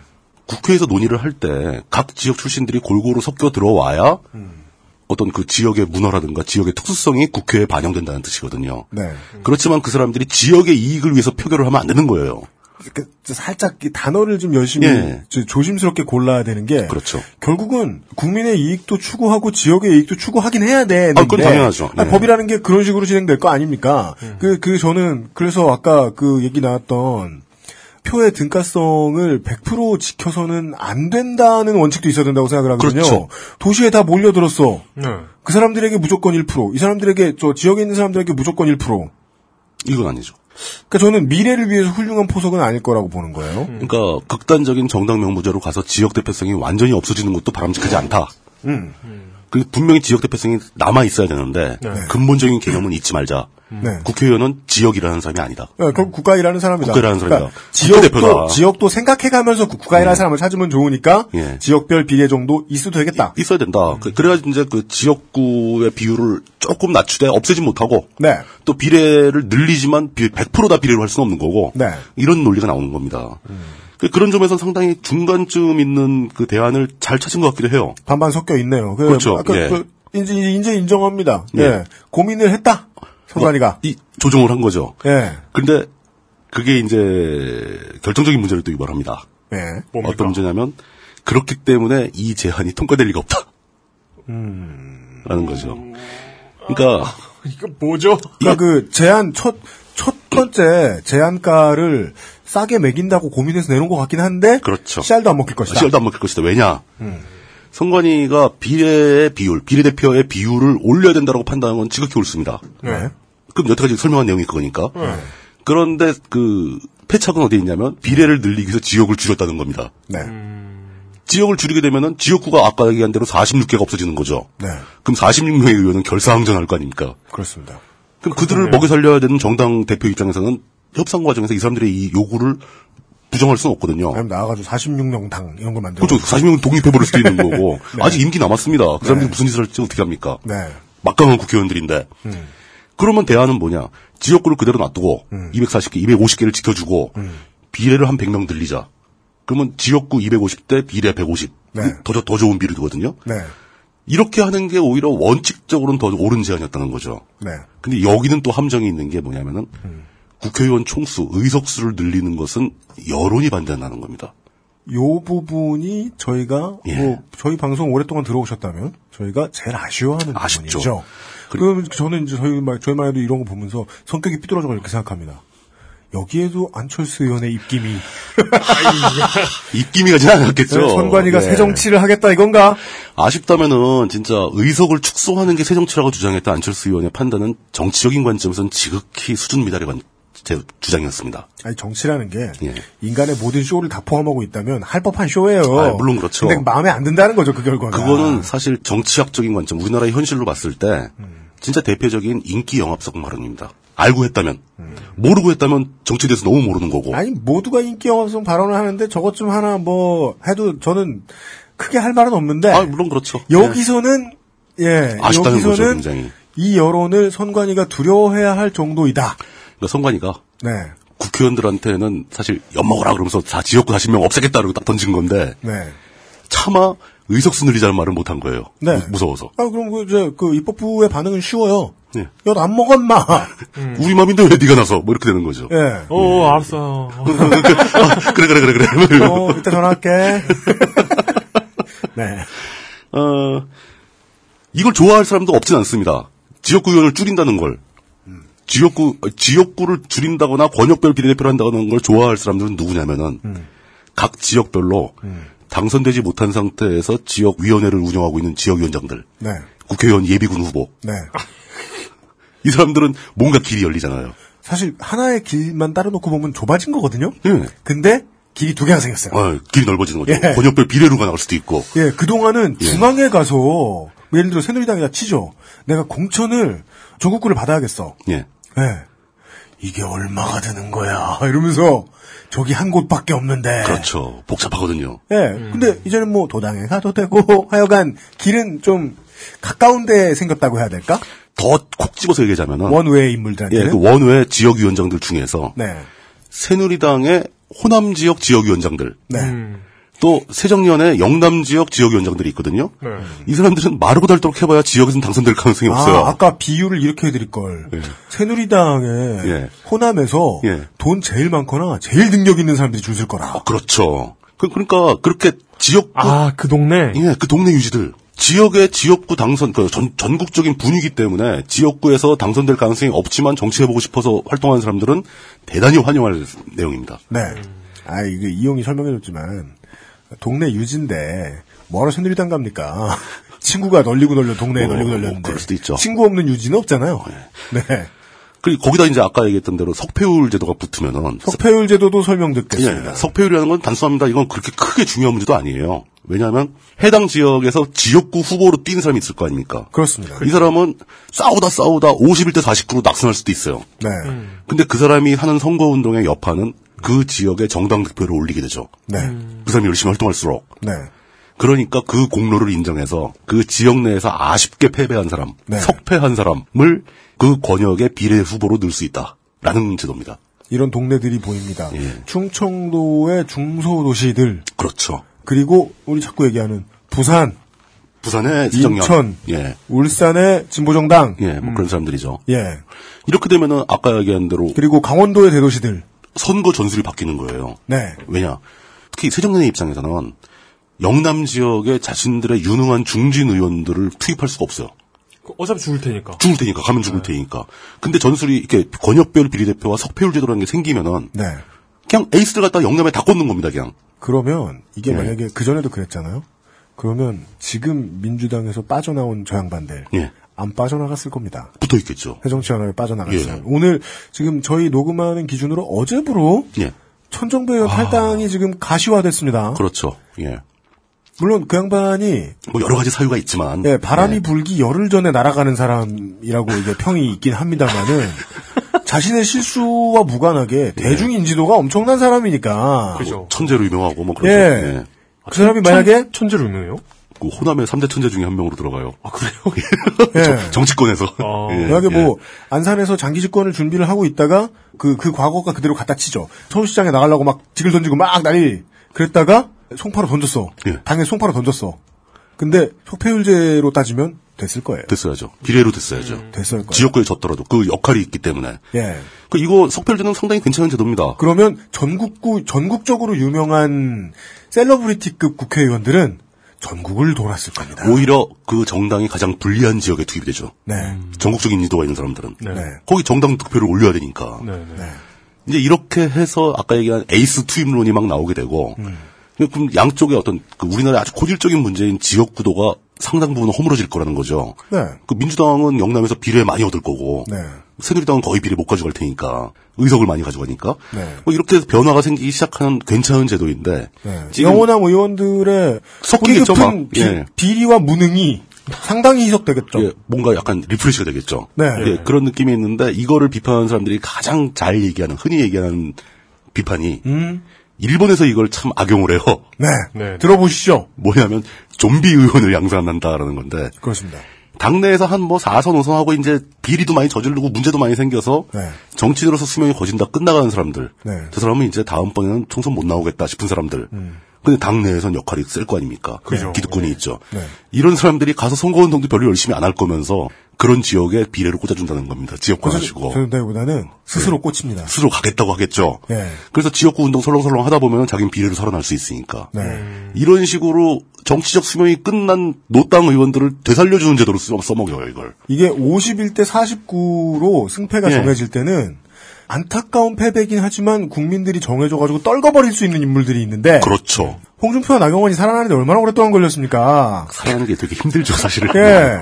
국회에서 논의를 할 때 각 지역 출신들이 골고루 섞여 들어와야 음. 어떤 그 지역의 문화라든가 지역의 특수성이 국회에 반영된다는 뜻이거든요. 네. 그렇지만 그 사람들이 지역의 이익을 위해서 표결을 하면 안 되는 거예요. 그, 살짝 이 단어를 좀 열심히 예. 저- 조심스럽게 골라야 되는 게 그렇죠. 결국은 국민의 이익도 추구하고 지역의 이익도 추구하긴 해야 돼. 아, 그건 당연하죠. 아니, 예. 법이라는 게 그런 식으로 진행될 거 아닙니까? 그, 그 저는 그래서 아까 그 얘기 나왔던 표의 등가성을 100% 지켜서는 안 된다는 원칙도 있어야 된다고 생각을 하거든요. 그렇죠. 도시에 다 몰려들었어. 네. 그 사람들에게 무조건 1%, 이 사람들에게 저 지역에 있는 사람들에게 무조건 1%. 이건 아니죠. 그러니까 저는 미래를 위해서 훌륭한 포석은 아닐 거라고 보는 거예요. 그러니까 극단적인 정당 명부제로 가서 지역 대표성이 완전히 없어지는 것도 바람직하지 않다. 음. 그 분명히 지역 대표성이 남아 있어야 되는데 네. 근본적인 개념은 잊지 말자. 네. 국회의원은 지역이라는 사람이 아니다. 네, 결국 국가 일하는 사람이다. 국가 일하는 사람이다. 지역도 국가대표다. 지역도 생각해가면서 그 국가 일하는 사람을 찾으면 좋으니까 예. 지역별 비례 정도 있어도 되겠다. 있어야 된다. 그- 그래가지고 이제 그 지역구의 비율을 조금 낮추되 없애진 못하고 네. 또 비례를 늘리지만 100%다 비례로 할 수는 없는 거고 네. 이런 논리가 나오는 겁니다. 그- 그런 점에서 상당히 중간쯤 있는 그 대안을 잘 찾은 것 같기도 해요. 반반 섞여 있네요. 그, 그렇죠. 아까 예. 그 이제, 이제 인정합니다. 예. 예. 고민을 했다. 선관위가. 어, 이 조정을 한 거죠. 예. 근데 그게 이제 결정적인 문제를 또 유발합니다. 예. 어떤 문제냐면 그렇기 때문에 이 제한이 통과될 리가 없다. 음. 라는 거죠. 그러니까 이거 뭐죠? 그러니까 그 제한 첫, 첫 번째 제한가를 싸게 매긴다고 고민해서 내놓은 것 같긴 한데. 그렇죠. 씨알도 안 먹힐 것이다. 씨알도 안 먹힐 것이다. 왜냐? 음. 선관위가 비례의 비율, 비례대표의 비율을 올려야 된다고 판단한 건 지극히 옳습니다. 네. 그럼 여태까지 설명한 내용이 그거니까. 네. 그런데 그 패착은 어디 있냐면 비례를 늘리기 위해서 지역을 줄였다는 겁니다. 네. 지역을 줄이게 되면은 지역구가 아까 얘기한 대로 46개가 없어지는 거죠. 네. 그럼 46명의 의원은 결사항전할 거 아닙니까? 그렇습니다. 그럼 그들을 먹여 살려야 되는 정당 대표 입장에서는 협상 과정에서 이 사람들의 이 요구를 부정할 수는 없거든요. 아니면 나와가지고 46명 당 이런 걸 만들어. 그렇죠. 40명 독립해버릴 수도 있는 [LAUGHS] 거고. 네. 아직 임기 남았습니다. 그 사람들이 네. 무슨 짓을 할지 어떻게 합니까? 네. 막강한 국회의원들인데. 음. 그러면 대안은 뭐냐. 지역구를 그대로 놔두고, 음. 240개, 250개를 지켜주고, 비례를 한 100명 늘리자. 그러면 지역구 250대 비례 150. 네. 더, 더 좋은 비례도거든요. 네. 이렇게 하는 게 오히려 원칙적으로는 더 옳은 제안이었다는 거죠. 네. 근데 여기는 또 함정이 있는 게 뭐냐면은, 국회의원 총수, 의석수를 늘리는 것은 여론이 반대한다는 겁니다. 요 부분이 저희가 예. 뭐 저희 방송 오랫동안 들어오셨다면 저희가 제일 아쉬워하는 부분이죠. 그럼 저는 이제 저희 말 저희만 해도 이런 거 보면서 성격이 삐뚤어져가 이렇게 생각합니다. 여기에도 안철수 의원의 입김이 [LAUGHS] 입김이 가진 않았겠죠. 네, 선관위가 예. 새 정치를 하겠다 이건가? 아쉽다면은 진짜 의석을 축소하는 게 새정치라고 주장했던 안철수 의원의 판단은 정치적인 관점에서는 지극히 수준 미달의 관- 제 주장이었습니다. 아니 정치라는 게 예. 인간의 모든 쇼를 다 포함하고 있다면 할 법한 쇼예요. 아, 물론 그렇죠. 근데 마음에 안 든다는 거죠 그 결과가. 그거는 사실 정치학적인 관점, 우리나라의 현실로 봤을 때 진짜 대표적인 인기 영합성 발언입니다. 알고 했다면, 모르고 했다면 정치에 대해서 너무 모르는 거고. 아니 모두가 인기 영합성 발언을 하는데 저것 좀 하나 뭐 해도 저는 크게 할 말은 없는데. 아, 물론 그렇죠. 여기서는 예 아쉽다는 거죠, 여기서는 굉장히. 이 여론을 선관위가 두려워해야 할 정도이다. 그러니까 선관위가 네, 국회의원들한테는 사실 엿먹어라 그러면서 다 지역구 40명 없애겠다 그러고 딱 던진 건데 네. 차마 의석수 늘리자는 말을 못한 거예요. 네. 무- 무서워서. 아 그럼 그, 이제 그 입법부의 반응은 쉬워요. 네. 엿안 먹었마. [LAUGHS] 우리 맘인데 왜 네가 나서 뭐 이렇게 되는 거죠. 예. 어, 알았어. [LAUGHS] 그래 그래 그래 그래. 어, 이따 전화할게. [LAUGHS] 네. 어, 이걸 좋아할 사람도 없진 않습니다. 지역구 의원을 줄인다는 걸. 지역구, 지역구를 줄인다거나 권역별 비례대표를 한다는 걸 좋아할 사람들은 누구냐면은, 각 지역별로 당선되지 못한 상태에서 지역 위원회를 운영하고 있는 지역위원장들, 네. 국회의원 예비군 후보. 네. [LAUGHS] 이 사람들은 뭔가 길이 열리잖아요. 사실 하나의 길만 따라놓고 보면 좁아진 거거든요. 예. 근데 길이 두 개가 생겼어요. 어, 길이 넓어지는 거죠. 예. 권역별 비례로가 나올 수도 있고. 예, 그동안은 예. 중앙에 가서 예를 들어 새누리당이다 치죠. 내가 공천을 전국구를 받아야겠어. 예. 예. 이게 얼마가 드는 거야. [LAUGHS] 이러면서 저기 한 곳밖에 없는데. 그렇죠. 복잡하거든요. 예. 근데 이제는 뭐 도당에 가도 되고 [LAUGHS] 하여간 길은 좀 가까운 데 생겼다고 해야 될까? 더 콕 집어서 얘기하자면은. 원외 인물들한테는. 예, 그 원외 지역 위원장들 중에서. 네. 새누리당의 호남 지역 지역 위원장들. 네. 또 새정년의 영남 지역 지역위원장들이 있거든요. 이 사람들은 마르고 닳도록 해봐야 지역에서는 당선될 가능성이 없어요. 아, 아까 비율을 이렇게 해드릴 걸. 새누리당의 예. 호남에서 예. 돈 제일 많거나 제일 능력 있는 사람들이 줄설 거라. 그렇죠. 그, 러니까 그렇게 지역구 아, 그 동네. 예, 그 동네 유지들 지역의 지역구 당선 그 전, 전국적인 분위기 때문에 지역구에서 당선될 가능성이 없지만 정치해보고 싶어서 활동하는 사람들은 대단히 환영할 내용입니다. 네. 아, 이게 이용이 설명해줬지만 동네 유지인데 뭐하러 새누리당 갑니까? [LAUGHS] 친구가 널리고 널려 동네에 뭐, 널리고 뭐 널렸는데 그럴 수도 있죠. 친구 없는 유지는 없잖아요. 네. 그리고 거기다 이제 아까 얘기했던 대로 석패율 제도가 붙으면은 석패율 제도도 설명 듣겠습니다. 예, 석패율이라는 건 단순합니다. 이건 그렇게 크게 중요한 문제도 아니에요. 왜냐하면 해당 지역에서 지역구 후보로 뛴 사람이 있을 거 아닙니까? 그렇습니다. 이 사람은 싸우다 싸우다 51대 49로 낙선할 수도 있어요. 네. 근데 그 사람이 하는 선거 운동의 여파는 그 지역의 정당 득표를 올리게 되죠. 네. 그 사람이 열심히 활동할수록. 네. 그러니까 그 공로를 인정해서 그 지역 내에서 아쉽게 패배한 사람, 네. 석패한 사람을 그 권역의 비례 후보로 넣을 수 있다라는 제도입니다. 이런 동네들이 보입니다. 예. 충청도의 중소도시들 그렇죠. 그리고 우리 자꾸 얘기하는 부산, 부산의 수정령. 인천, 예. 울산의 진보정당, 예, 뭐 그런 사람들이죠. 예. 이렇게 되면은 아까 얘기한 대로 그리고 강원도의 대도시들. 선거 전술이 바뀌는 거예요. 네. 왜냐? 특히 세정련의 입장에서는 영남 지역에 자신들의 유능한 중진 의원들을 투입할 수가 없어요. 어차피 죽을 테니까. 죽을 테니까 가면 죽을 테니까. 근데 전술이 이렇게 권역별 비례대표와 석패율 제도라는 게 생기면은 네. 그냥 에이스를 갖다 영남에 다 꽂는 겁니다, 그냥. 그러면 이게 예. 만약에 그 전에도 그랬잖아요. 그러면 지금 민주당에서 빠져나온 저 양반들 예. 안 빠져나갔을 겁니다. 붙어 있겠죠. 해정치연합에 빠져나갔어요. 예. 오늘 지금 저희 녹음하는 기준으로 어제부로 예. 천정배 의원 탈당이 지금 가시화됐습니다. 그렇죠. 예. 물론 그 양반이 뭐 여러 가지 사유가 있지만. 예, 바람이 불기 열흘 전에 날아가는 사람이라고 이제 평이 있긴 합니다만은 [LAUGHS] 자신의 실수와 무관하게 대중 인지도가 엄청난 사람이니까. 뭐 천재로 유명하고 뭐 그렇죠. 예. 그 사람이 만약에 천재로 유명해요? 그 호남의 3대 천재 중에 한 명으로 들어가요. 아, 그래요? [LAUGHS] 예. 정치권에서. 예, 만약에 예. 뭐 안산에서 장기 집권을 준비를 하고 있다가 그 그 과거가 그대로 갖다 치죠. 서울시장에 나가려고 막 직을 던지고 막 난리 그랬다가 송파로 던졌어. 예. 당에 송파로 던졌어. 근데 속폐율제로 따지면 됐을 거예요. 됐어야죠. 비례로 됐어야죠. 됐을 거예요. 지역구에 졌더라도 그 역할이 있기 때문에. 예. 그 이거 석패율제는 상당히 괜찮은 제도입니다. 그러면 전국구 전국적으로 유명한 celebrity급 국회의원들은 전국을 돌았을 겁니다. 오히려 그 정당이 가장 불리한 지역에 투입이 되죠. 네. 전국적인 인지도가 있는 사람들은. 네. 거기 정당 득표를 올려야 되니까. 네, 네. 이제 이렇게 해서 아까 얘기한 에이스 투입론이 막 나오게 되고, 음. 그럼 양쪽에 어떤 그 우리나라의 아주 고질적인 문제인 지역 구도가 상당 부분 허물어질 거라는 거죠. 네. 그 민주당은 영남에서 비례 많이 얻을 거고, 네. 새누리당은 거의 비례 못 가져갈 테니까, 의석을 많이 가져가니까, 네. 뭐 이렇게 변화가 생기기 시작하는 괜찮은 제도인데, 네. 지금 영호남 의원들의 섞이겠죠, 깊은 막. 비, 예. 비리와 무능이 상당히 희석되겠죠. 예, 뭔가 약간 refresh가 되겠죠. 네. 예, 그런 느낌이 있는데 이거를 비판하는 사람들이 가장 잘 얘기하는 흔히 얘기하는 비판이 음. 일본에서 이걸 참 악용을 해요. [LAUGHS] 네. 들어보시죠. 뭐냐면 좀비 의원을 양산한다라는 건데 그렇습니다. 당내에서 한 뭐 4선 5선 하고 이제 비리도 많이 저지르고 문제도 많이 생겨서 네. 정치인으로서 수명이 거진다 끝나가는 사람들. 네. 저 사람은 이제 다음번에는 총선 못 나오겠다 싶은 사람들. 음. 근데 당내에선 역할이 쓸거 아닙니까? 그죠. 기득권이 있죠. 네. 이런 사람들이 가서 선거운동도 별로 열심히 안 할 거면서 그런 지역에 비례를 꽂아준다는 겁니다. 지역구 하시고. 저는보다는 스스로 꽂힙니다. 스스로 가겠다고 하겠죠. 예. 그래서 지역구 운동 설렁설렁 하다 보면 자기는 비례로 살아날 수 있으니까. 네. 이런 식으로 정치적 수명이 끝난 노땅 의원들을 되살려주는 제도로 써, 써먹여요, 이걸. 이게 51대 49로 승패가 예. 정해질 때는 안타까운 패배긴 하지만 국민들이 정해져가지고 떨궈버릴 수 있는 인물들이 있는데 그렇죠. 홍준표와 나경원이 살아나는데 얼마나 오랫동안 걸렸습니까? 살아나는 게 되게 힘들죠, 사실은. 예.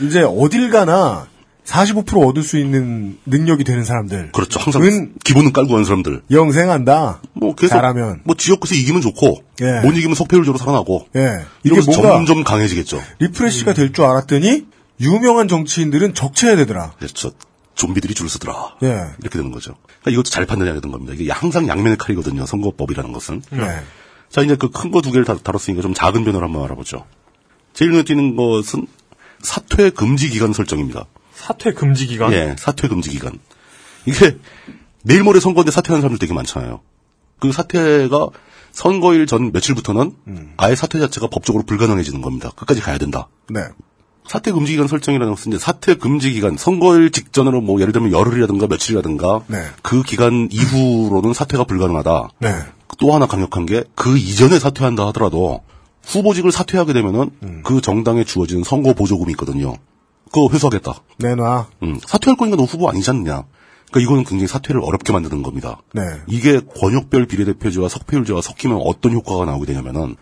이제 어딜 가나 45% 얻을 수 있는 능력이 되는 사람들. 그렇죠. 항상 은 기본은 깔고 가는 사람들. 영생한다. 뭐 계속 잘하면. 뭐 지역구에서 이기면 좋고 예. 못 이기면 석패율제로 살아나고 예. 이게 뭔가 점점 강해지겠죠. refresh가 될 줄 알았더니 유명한 정치인들은 적체가 되더라. 그렇죠. 좀비들이 줄을 서더라. 예. 이렇게 되는 거죠. 그러니까 이것도 잘 판단해야 되는 겁니다. 이게 항상 양면의 칼이거든요. 선거법이라는 것은. 네. 자, 이제 그 큰 거 두 개를 다 다뤘으니까 좀 작은 변화를 한번 알아보죠. 제일 눈에 띄는 것은 사퇴 금지 기간 설정입니다. 사퇴 금지 기간? 예, 사퇴 금지 기간. 이게 내일 모레 선거인데 사퇴하는 사람들 되게 많잖아요. 그 사퇴가 선거일 전 며칠부터는 아예 사퇴 자체가 법적으로 불가능해지는 겁니다. 끝까지 가야 된다. 네. 사퇴 금지 기간 설정이라는 것은 이제 사퇴 금지 기간 선거일 직전으로 뭐 예를 들면 열흘이라든가 며칠이라든가 네. 그 기간 이후로는 사퇴가 불가능하다. 네. 또 하나 강력한 게 그 이전에 사퇴한다 하더라도 후보직을 사퇴하게 되면은 음. 그 정당에 주어지는 선거 보조금이 있거든요. 그거 회수하겠다. 내놔. 음, 사퇴할 거니까 너 후보 아니지 않느냐. 그러니까 이거는 굉장히 사퇴를 어렵게 만드는 겁니다. 네. 이게 권역별 비례대표제와 석패율제와 섞이면 어떤 효과가 나오게 되냐면은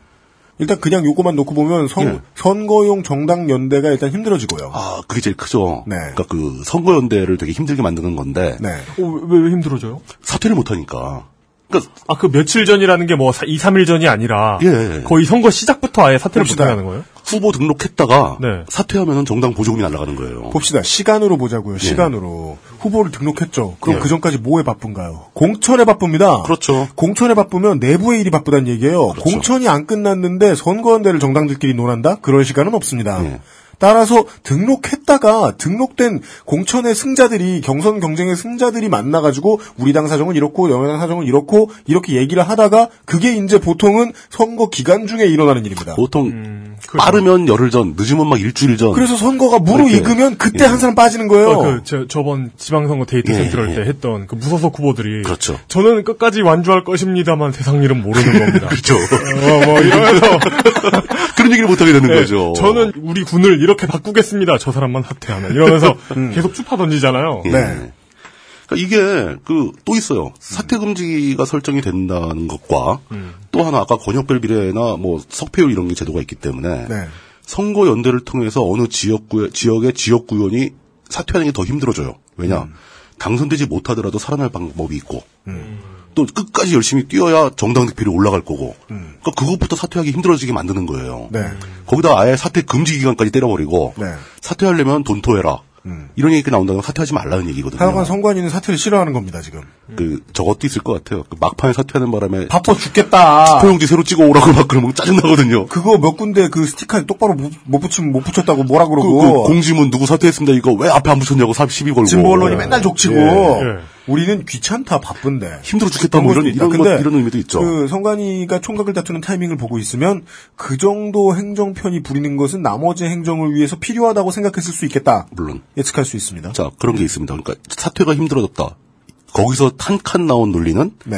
일단 그냥 요거만 놓고 보면 선, 예. 선거용 정당 연대가 일단 힘들어지고요. 아 그게 제일 크죠. 네. 그러니까 그 선거 연대를 되게 힘들게 만드는 건데 네. 어, 왜, 왜 힘들어져요? 사퇴를 못 하니까. 그러니까 아, 그 며칠 전이라는 게 뭐 2, 3일 전이 아니라 예. 거의 선거 시작부터 아예 사퇴를 봅시다. 못 하는 거예요? 후보 등록했다가 네. 사퇴하면은 정당 보조금이 날아가는 거예요. 봅시다. 시간으로 보자고요. 시간으로. 후보를 등록했죠. 그럼 그 전까지 뭐에 바쁜가요? 공천에 바쁩니다. 그렇죠. 공천에 바쁘면 내부의 일이 바쁘다는 얘기예요. 공천이 안 끝났는데 선거연대를 정당들끼리 논한다? 그럴 시간은 없습니다. 예. 따라서 등록했다가 등록된 공천의 승자들이 경선 경쟁의 승자들이 만나가지고 우리 당 사정은 이렇고 여당 사정은 이렇고 이렇게 얘기를 하다가 그게 이제 보통은 선거 기간 중에 일어나는 일입니다. 보통 빠르면 열흘 전, 늦으면 막 일주일 전. 그래서 선거가 무로 이렇게. 익으면 그때 예. 한 사람 빠지는 거예요. 어, 그, 저, 저번 지방선거 데이트 예, 센터 할 예. 때 했던 그 무소속 후보들이. 그렇죠. 저는 끝까지 완주할 것입니다만 세상 일은 모르는 [LAUGHS] 겁니다. 그렇죠. 어, 뭐 이러면서. [LAUGHS] 얘기를 못하게 되는 네, 거죠. 저는 우리 군을 이렇게 바꾸겠습니다. 저 사람만 사퇴하면. 이러면서 [LAUGHS] 계속 추파 던지잖아요. 예. 네. 그러니까 이게 그 또 있어요. 사퇴 금지가 설정이 된다는 것과 음. 또 하나 아까 권역별 비례나 뭐 석패율 이런 게 제도가 있기 때문에 네. 선거 연대를 통해서 어느 지역구 지역의 지역구 의원이 사퇴하는 게 더 힘들어져요. 왜냐 당선되지 못하더라도 살아날 방법이 있고 또 끝까지 열심히 뛰어야 정당 득표율이 올라갈 거고 그러니까 그것부터 사퇴하기 힘들어지게 만드는 거예요. 네. 거기다 아예 사퇴 금지 기간까지 때려버리고 네. 사퇴하려면 돈 토해라. 이런 얘기가 나온다면 사퇴하지 말라는 얘기거든요. 하여간 선관위는 사퇴를 싫어하는 겁니다, 지금. 그 저것도 있을 것 같아요. 그 막판에 사퇴하는 바람에 바빠 죽겠다. 투표용지 새로 찍어 오라고 막 그러면 짜증 나거든요. 그거 몇 군데 그 스티커 똑바로 못, 못 붙이면 못 붙였다고 뭐라 그, 그러고. 그 공지문 누구 사퇴했습니다. 이거 왜 앞에 안 붙였냐고 사 시비 걸고. 진보 언론이 맨날 족치고. 예. 우리는 귀찮다, 바쁜데. 힘들어 죽겠다 뭐 이런 이런, 것, 이런 의미도 있죠. 그 선관위가 총각을 다투는 타이밍을 보고 있으면 그 정도 행정편이 부리는 것은 나머지 행정을 위해서 필요하다고 생각했을 수 있겠다. 물론 예측할 수 있습니다. 자 그런 게 있습니다. 그러니까 사퇴가 힘들어졌다. 거기서 한 칸 나온 논리는 네.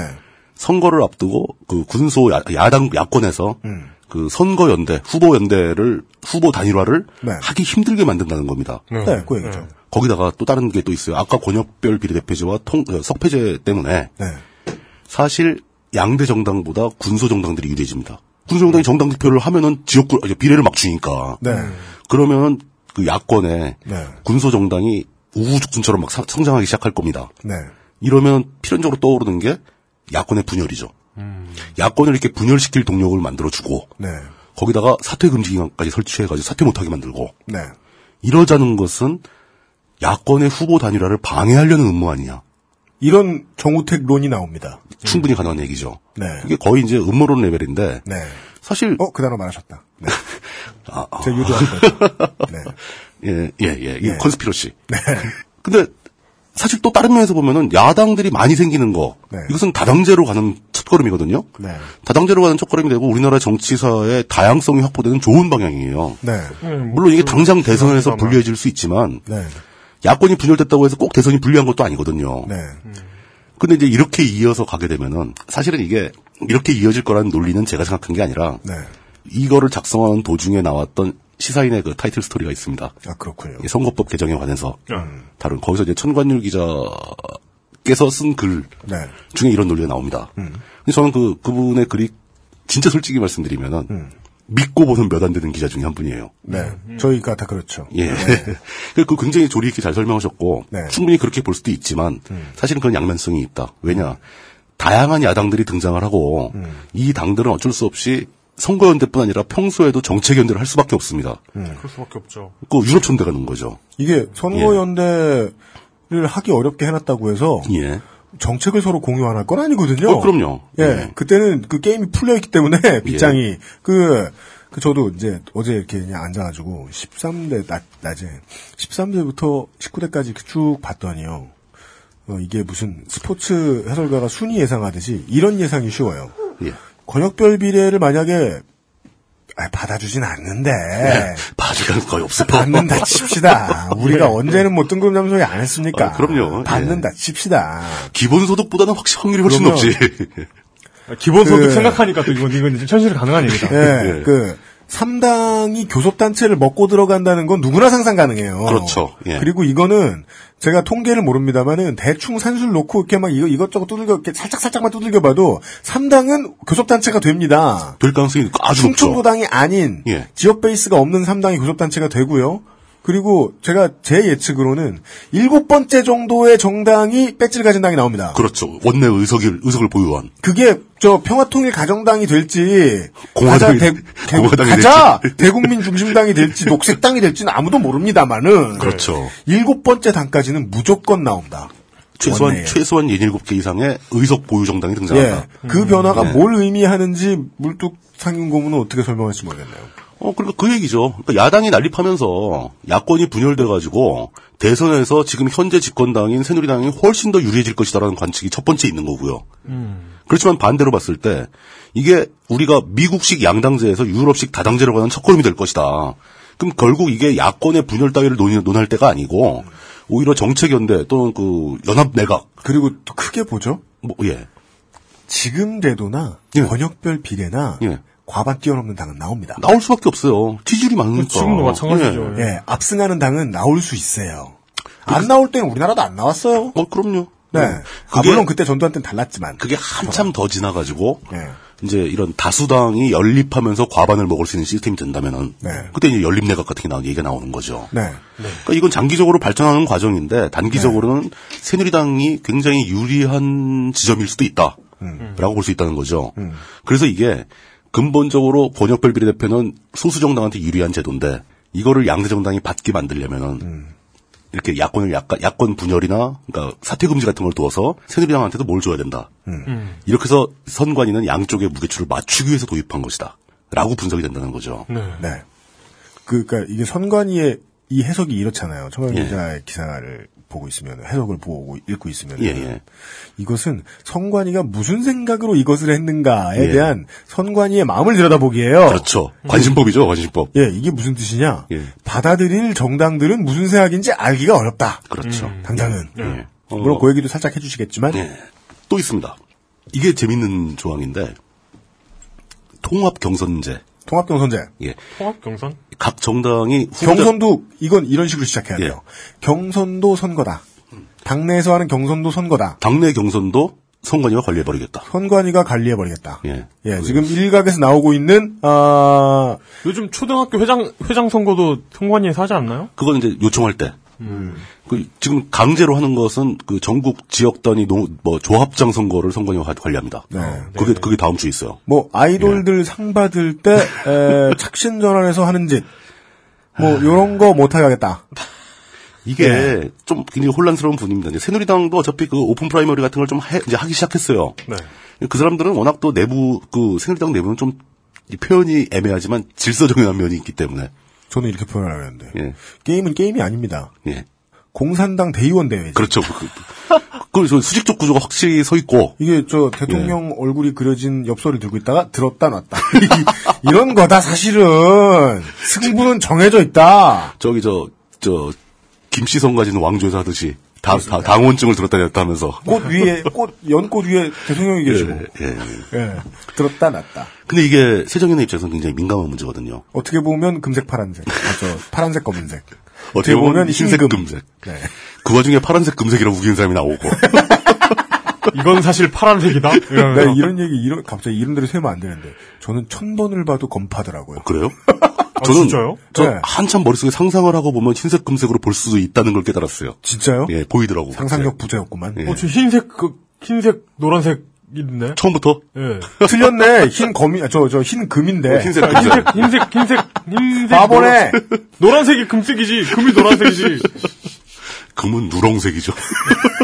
선거를 앞두고 그 군소 야, 당 야권에서 음. 그 선거 연대 후보 연대를 후보 단일화를 네. 하기 힘들게 만든다는 겁니다. 네, 그 얘기죠. 거기다가 또 다른 게 또 있어요. 아까 권역별 비례대표제와 통, 어, 석패제 때문에 네. 사실 양대 정당보다 군소 정당들이 유리해집니다. 군소 정당이 정당 득표를 하면은 지역구 비례를 막 주니까. 네. 그러면 그 야권에 네. 군소 정당이 우후죽순처럼 막 사- 성장하기 시작할 겁니다. 네. 이러면 필연적으로 떠오르는 게 야권의 분열이죠. 야권을 이렇게 분열시킬 동력을 만들어주고 네. 거기다가 사퇴 금지 기간까지 설치해가지고 사퇴 못하게 만들고 네. 이러자는 것은 야권의 후보 단일화를 방해하려는 음모 아니냐. 이런 정우택론이 나옵니다. 충분히 가능한 얘기죠. 네. 이게 거의 이제 음모론 레벨인데 네. 사실 어, 그 단어 말하셨다. 네. [LAUGHS] 아, 아. 제가 유도한 거죠. 네. [LAUGHS] 예, 예, 예. 이 네. 컨스피러시. 네. 근데 사실 또 다른 면에서 보면은 야당들이 많이 생기는 거 네. 이것은 다당제로 가는 첫걸음이거든요. 네. 다당제로 가는 첫걸음이 되고 우리나라 정치사의 다양성이 확보되는 좋은 방향이에요. 네. 물론 이게 당장 대선에서 불리해질 수 있지만 네. 야권이 분열됐다고 해서 꼭 대선이 불리한 것도 아니거든요. 네. 근데 이제 이렇게 이어서 가게 되면은 사실은 이게 이렇게 이어질 거라는 논리는 제가 생각한 게 아니라 네. 이거를 작성하는 도중에 나왔던 시사인의 그 타이틀 스토리가 있습니다. 아, 그렇군요. 이 선거법 개정에 관해서 음. 다룬 거기서 이제 천관율 기자께서 쓴글 네. 중에 이런 논리가 나옵니다. 근데 저는 그 그분의 글이 진짜 솔직히 말씀드리면은 믿고 보는 몇 안 되는 기자 중에 한 분이에요. 네. 저희가 다 그렇죠. 예. [LAUGHS] 그 굉장히 조리 있게 잘 설명하셨고 네. 충분히 그렇게 볼 수도 있지만 사실은 그런 양면성이 있다. 왜냐 다양한 야당들이 등장을 하고 이 당들은 어쩔 수 없이 선거연대뿐 아니라 평소에도 정책연대를 할 수밖에 없습니다. 그럴 수밖에 없죠. 그 유럽 천대 가 는 거죠. 이게 선거연대를 하기 어렵게 해놨다고 해서 예. 정책을 서로 공유 안 할 건 아니거든요. 어, 그럼요. 예, 예. 그때는 그 게임이 풀려있기 때문에 [LAUGHS] 빗장이 그, 그 저도 이제 어제 이렇게 그냥 앉아가지고 13대 낮, 낮에 13대부터 19대까지 쭉 봤더니요. 어, 이게 무슨 스포츠 해설가가 순위 예상하듯이 이런 예상이 쉬워요. 예. 권역별 비례를 만약에 아, 받아주진 않는데 받을 가능 거의 없어요. 받는다 칩시다. [LAUGHS] 우리가 예. 언제는 뭐 뜬금 잠소리 안 했습니까? 아, 그럼요. 받는다 칩시다. 기본소득보다는 확실히 확률이 훨씬 그럼요. 높지. 기본소득 그- 생각하니까 또 이건, 이건 이제 현실 가능한 얘기다. 예, 그 3당이 교섭단체를 먹고 들어간다는 건 누구나 상상 가능해요. 그렇죠. 예. 그리고 이거는 제가 통계를 모릅니다만은 대충 산술 놓고 이렇게 막 이거 이것저것 두들겨 이렇게 살짝 살짝만 두들겨 봐도 3당은 교섭단체가 됩니다. 될 가능성이 아주 높죠. 충청도당이 아닌 예. 지역 베이스가 없는 3당이 교섭단체가 되고요. 그리고 제가 제 예측으로는 일곱 번째 정도의 정당이 배지를 가진 당이 나옵니다. 그렇죠. 원내 의석을 의석을 보유한 그게 저 평화통일 가정당이 될지 공화당이- 가자, 대, [LAUGHS] 공화당이 가자 대국민 중심당이 될지 [LAUGHS] 녹색당이 될지는 아무도 모릅니다만은 그렇죠. 일곱 번째 당까지는 무조건 나옵니다. 최소한 원내에. 최소한 17개 이상의 의석 보유 정당이 예, 등장한다. 그 변화가 네. 뭘 의미하는지 물뚝 상임 고문은 어떻게 설명할지 모르겠네요. 어, 그러니까 그 얘기죠. 그러니까 야당이 난립하면서 야권이 분열돼가지고 대선에서 지금 현재 집권당인 새누리당이 훨씬 더 유리해질 것이다라는 관측이 첫 번째 있는 거고요. 그렇지만 반대로 봤을 때 이게 우리가 미국식 양당제에서 유럽식 다당제로 가는 첫걸음이 될 것이다. 그럼 결국 이게 야권의 분열 따위를 논의, 논할 때가 아니고 오히려 정책 연대 또는 그 연합 내각 그리고 또 크게 보죠. 뭐 예. 지금 제도나 번역별 비례나 예. 과반 뛰어넘는 당은 나옵니다. 나올 수밖에 없어요. 지지율이 많으니까. 지금도 마찬가지죠. 예, 압승하는 당은 나올 수 있어요. 안 나올 때는 우리나라도 안 나왔어요. 어, 그럼요. 네. 네. 아, 그게- 물론 그때 전두환 때는 달랐지만. 그게 한참 더 지나가지고 예. 이제 이런 다수당이 연립하면서 과반을 먹을 수 있는 시스템이 된다면은 네. 그때 이제 연립내각 같은 게 나오는 얘기가 나오는 거죠. 네. 그러니까 이건 장기적으로 발전하는 과정인데 단기적으로는 새누리당이 굉장히 유리한 지점일 수도 있다라고 볼수 있다는 거죠. 그래서 이게 근본적으로 번역별 비례대표는 소수 정당한테 유리한 제도인데 이거를 양대 정당이 받게 만들려면은 이렇게 야권을 약간 야권 분열이나 그러니까 사퇴 금지 같은 걸 두어서 새누리당한테도 뭘 줘야 된다. 이렇게 해서 선관위는 양쪽의 무게추를 맞추기 위해서 도입한 것이다. 라고 분석이 된다는 거죠. 네. 네. 그, 그니까 이게 선관위의 이 해석이 이렇잖아요. 청강 예. 기자의 기사를 보고 있으면, 해석을 보고 읽고 있으면. 예, 예. 이것은 선관위가 무슨 생각으로 이것을 했는가에 예. 대한 선관위의 마음을 들여다보기예요. 그렇죠. 관심법이죠, 관심법. 예, 이게 무슨 뜻이냐? 예. 받아들일 정당들은 무슨 생각인지 알기가 어렵다. 그렇죠. 당장은. 예. 어, 물론 그 얘기도 살짝 해주시겠지만. 예. 또 있습니다. 이게 재밌는 조항인데 통합 경선제. 통합 경선제. 예. 통합 경선? 각 정당이 후보자- 경선도 이건 이런 식으로 시작해야 예. 돼요. 경선도 선거다. 당내에서 하는 경선도 선거다. 당내 경선도 선관위가 관리해버리겠다. 선관위가 관리해버리겠다. 예. 예, 지금 일각에서 나오고 있는 아 요즘 초등학교 회장 회장 선거도 선관위에서 하지 않나요? 그건 이제 요청할 때. 그 지금 강제로 하는 것은 그 전국 지역 단위 노- 뭐 조합장 선거를 선관위가 관- 관리합니다. 네. 그게 그게 다음 주에 있어요. 뭐 아이돌들 상 받을 때 에, [LAUGHS] 착신 전환해서 하는 짓. 뭐 요런 거 못하게 하겠다. 이게 예. 좀 굉장히 혼란스러운 부분입니다. 이제 새누리당도 어차피 그 open primary 같은 걸 좀 이제 하기 시작했어요. 네. 그 사람들은 워낙 또 내부 그 새누리당 내부는 좀이 표현이 애매하지만 질서 정연한 면이 있기 때문에 저는 이렇게 표현하려 했는데. 예. 게임은 게임이 아닙니다. 예. 공산당 대의원 대회지. 그렇죠. 그, 그, 그 수직적 구조가 확실히 서 있고 이게 저 대통령 얼굴이 그려진 엽서를 들고 있다가 들었다 놨다. 이- [LAUGHS] 이런 거다 사실은 승부는 정해져 있다. 저기 저 저 김씨 성 가진 왕조에서 하듯이 다, 다 당원증을 들었다 냈다 하면서 꽃 위에 꽃 연꽃 위에 대통령이 계시고. 예, 예. 예. 들었다 놨다. 근데 이게 세정연의 입장에서는 굉장히 민감한 문제거든요. 어떻게 보면 금색 파란색. 아, 저 파란색 검은색. 어떻게 보면 흰색 흰금. 금색. 네. 그 와중에 파란색 금색이라고 우기는 사람이 나오고. [LAUGHS] 이건 사실 파란색이다. 네, 이런 얘기 이런 갑자기 이름대로 세면 안 되는데 저는 천 번을 봐도 검파더라고요. 그래요? [LAUGHS] 아, 저는 진짜요? 저 네. 한참 머릿속에 상상을 하고 보면 흰색 금색으로 볼 수도 있다는 걸 깨달았어요. 진짜요? 예, 보이더라고. 상상력 부재였구만. 예. 어, 저 흰색 그 흰색 노란색인데. 처음부터 예. [LAUGHS] 틀렸네. 흰 검이 저 저 흰 금인데. 흰색 아, 흰색 흰색 흰색 흰색 바보네. 노란- 노란색이 금색이지 금이 노란색이지. [LAUGHS] 금은 누렁색이죠. [LAUGHS]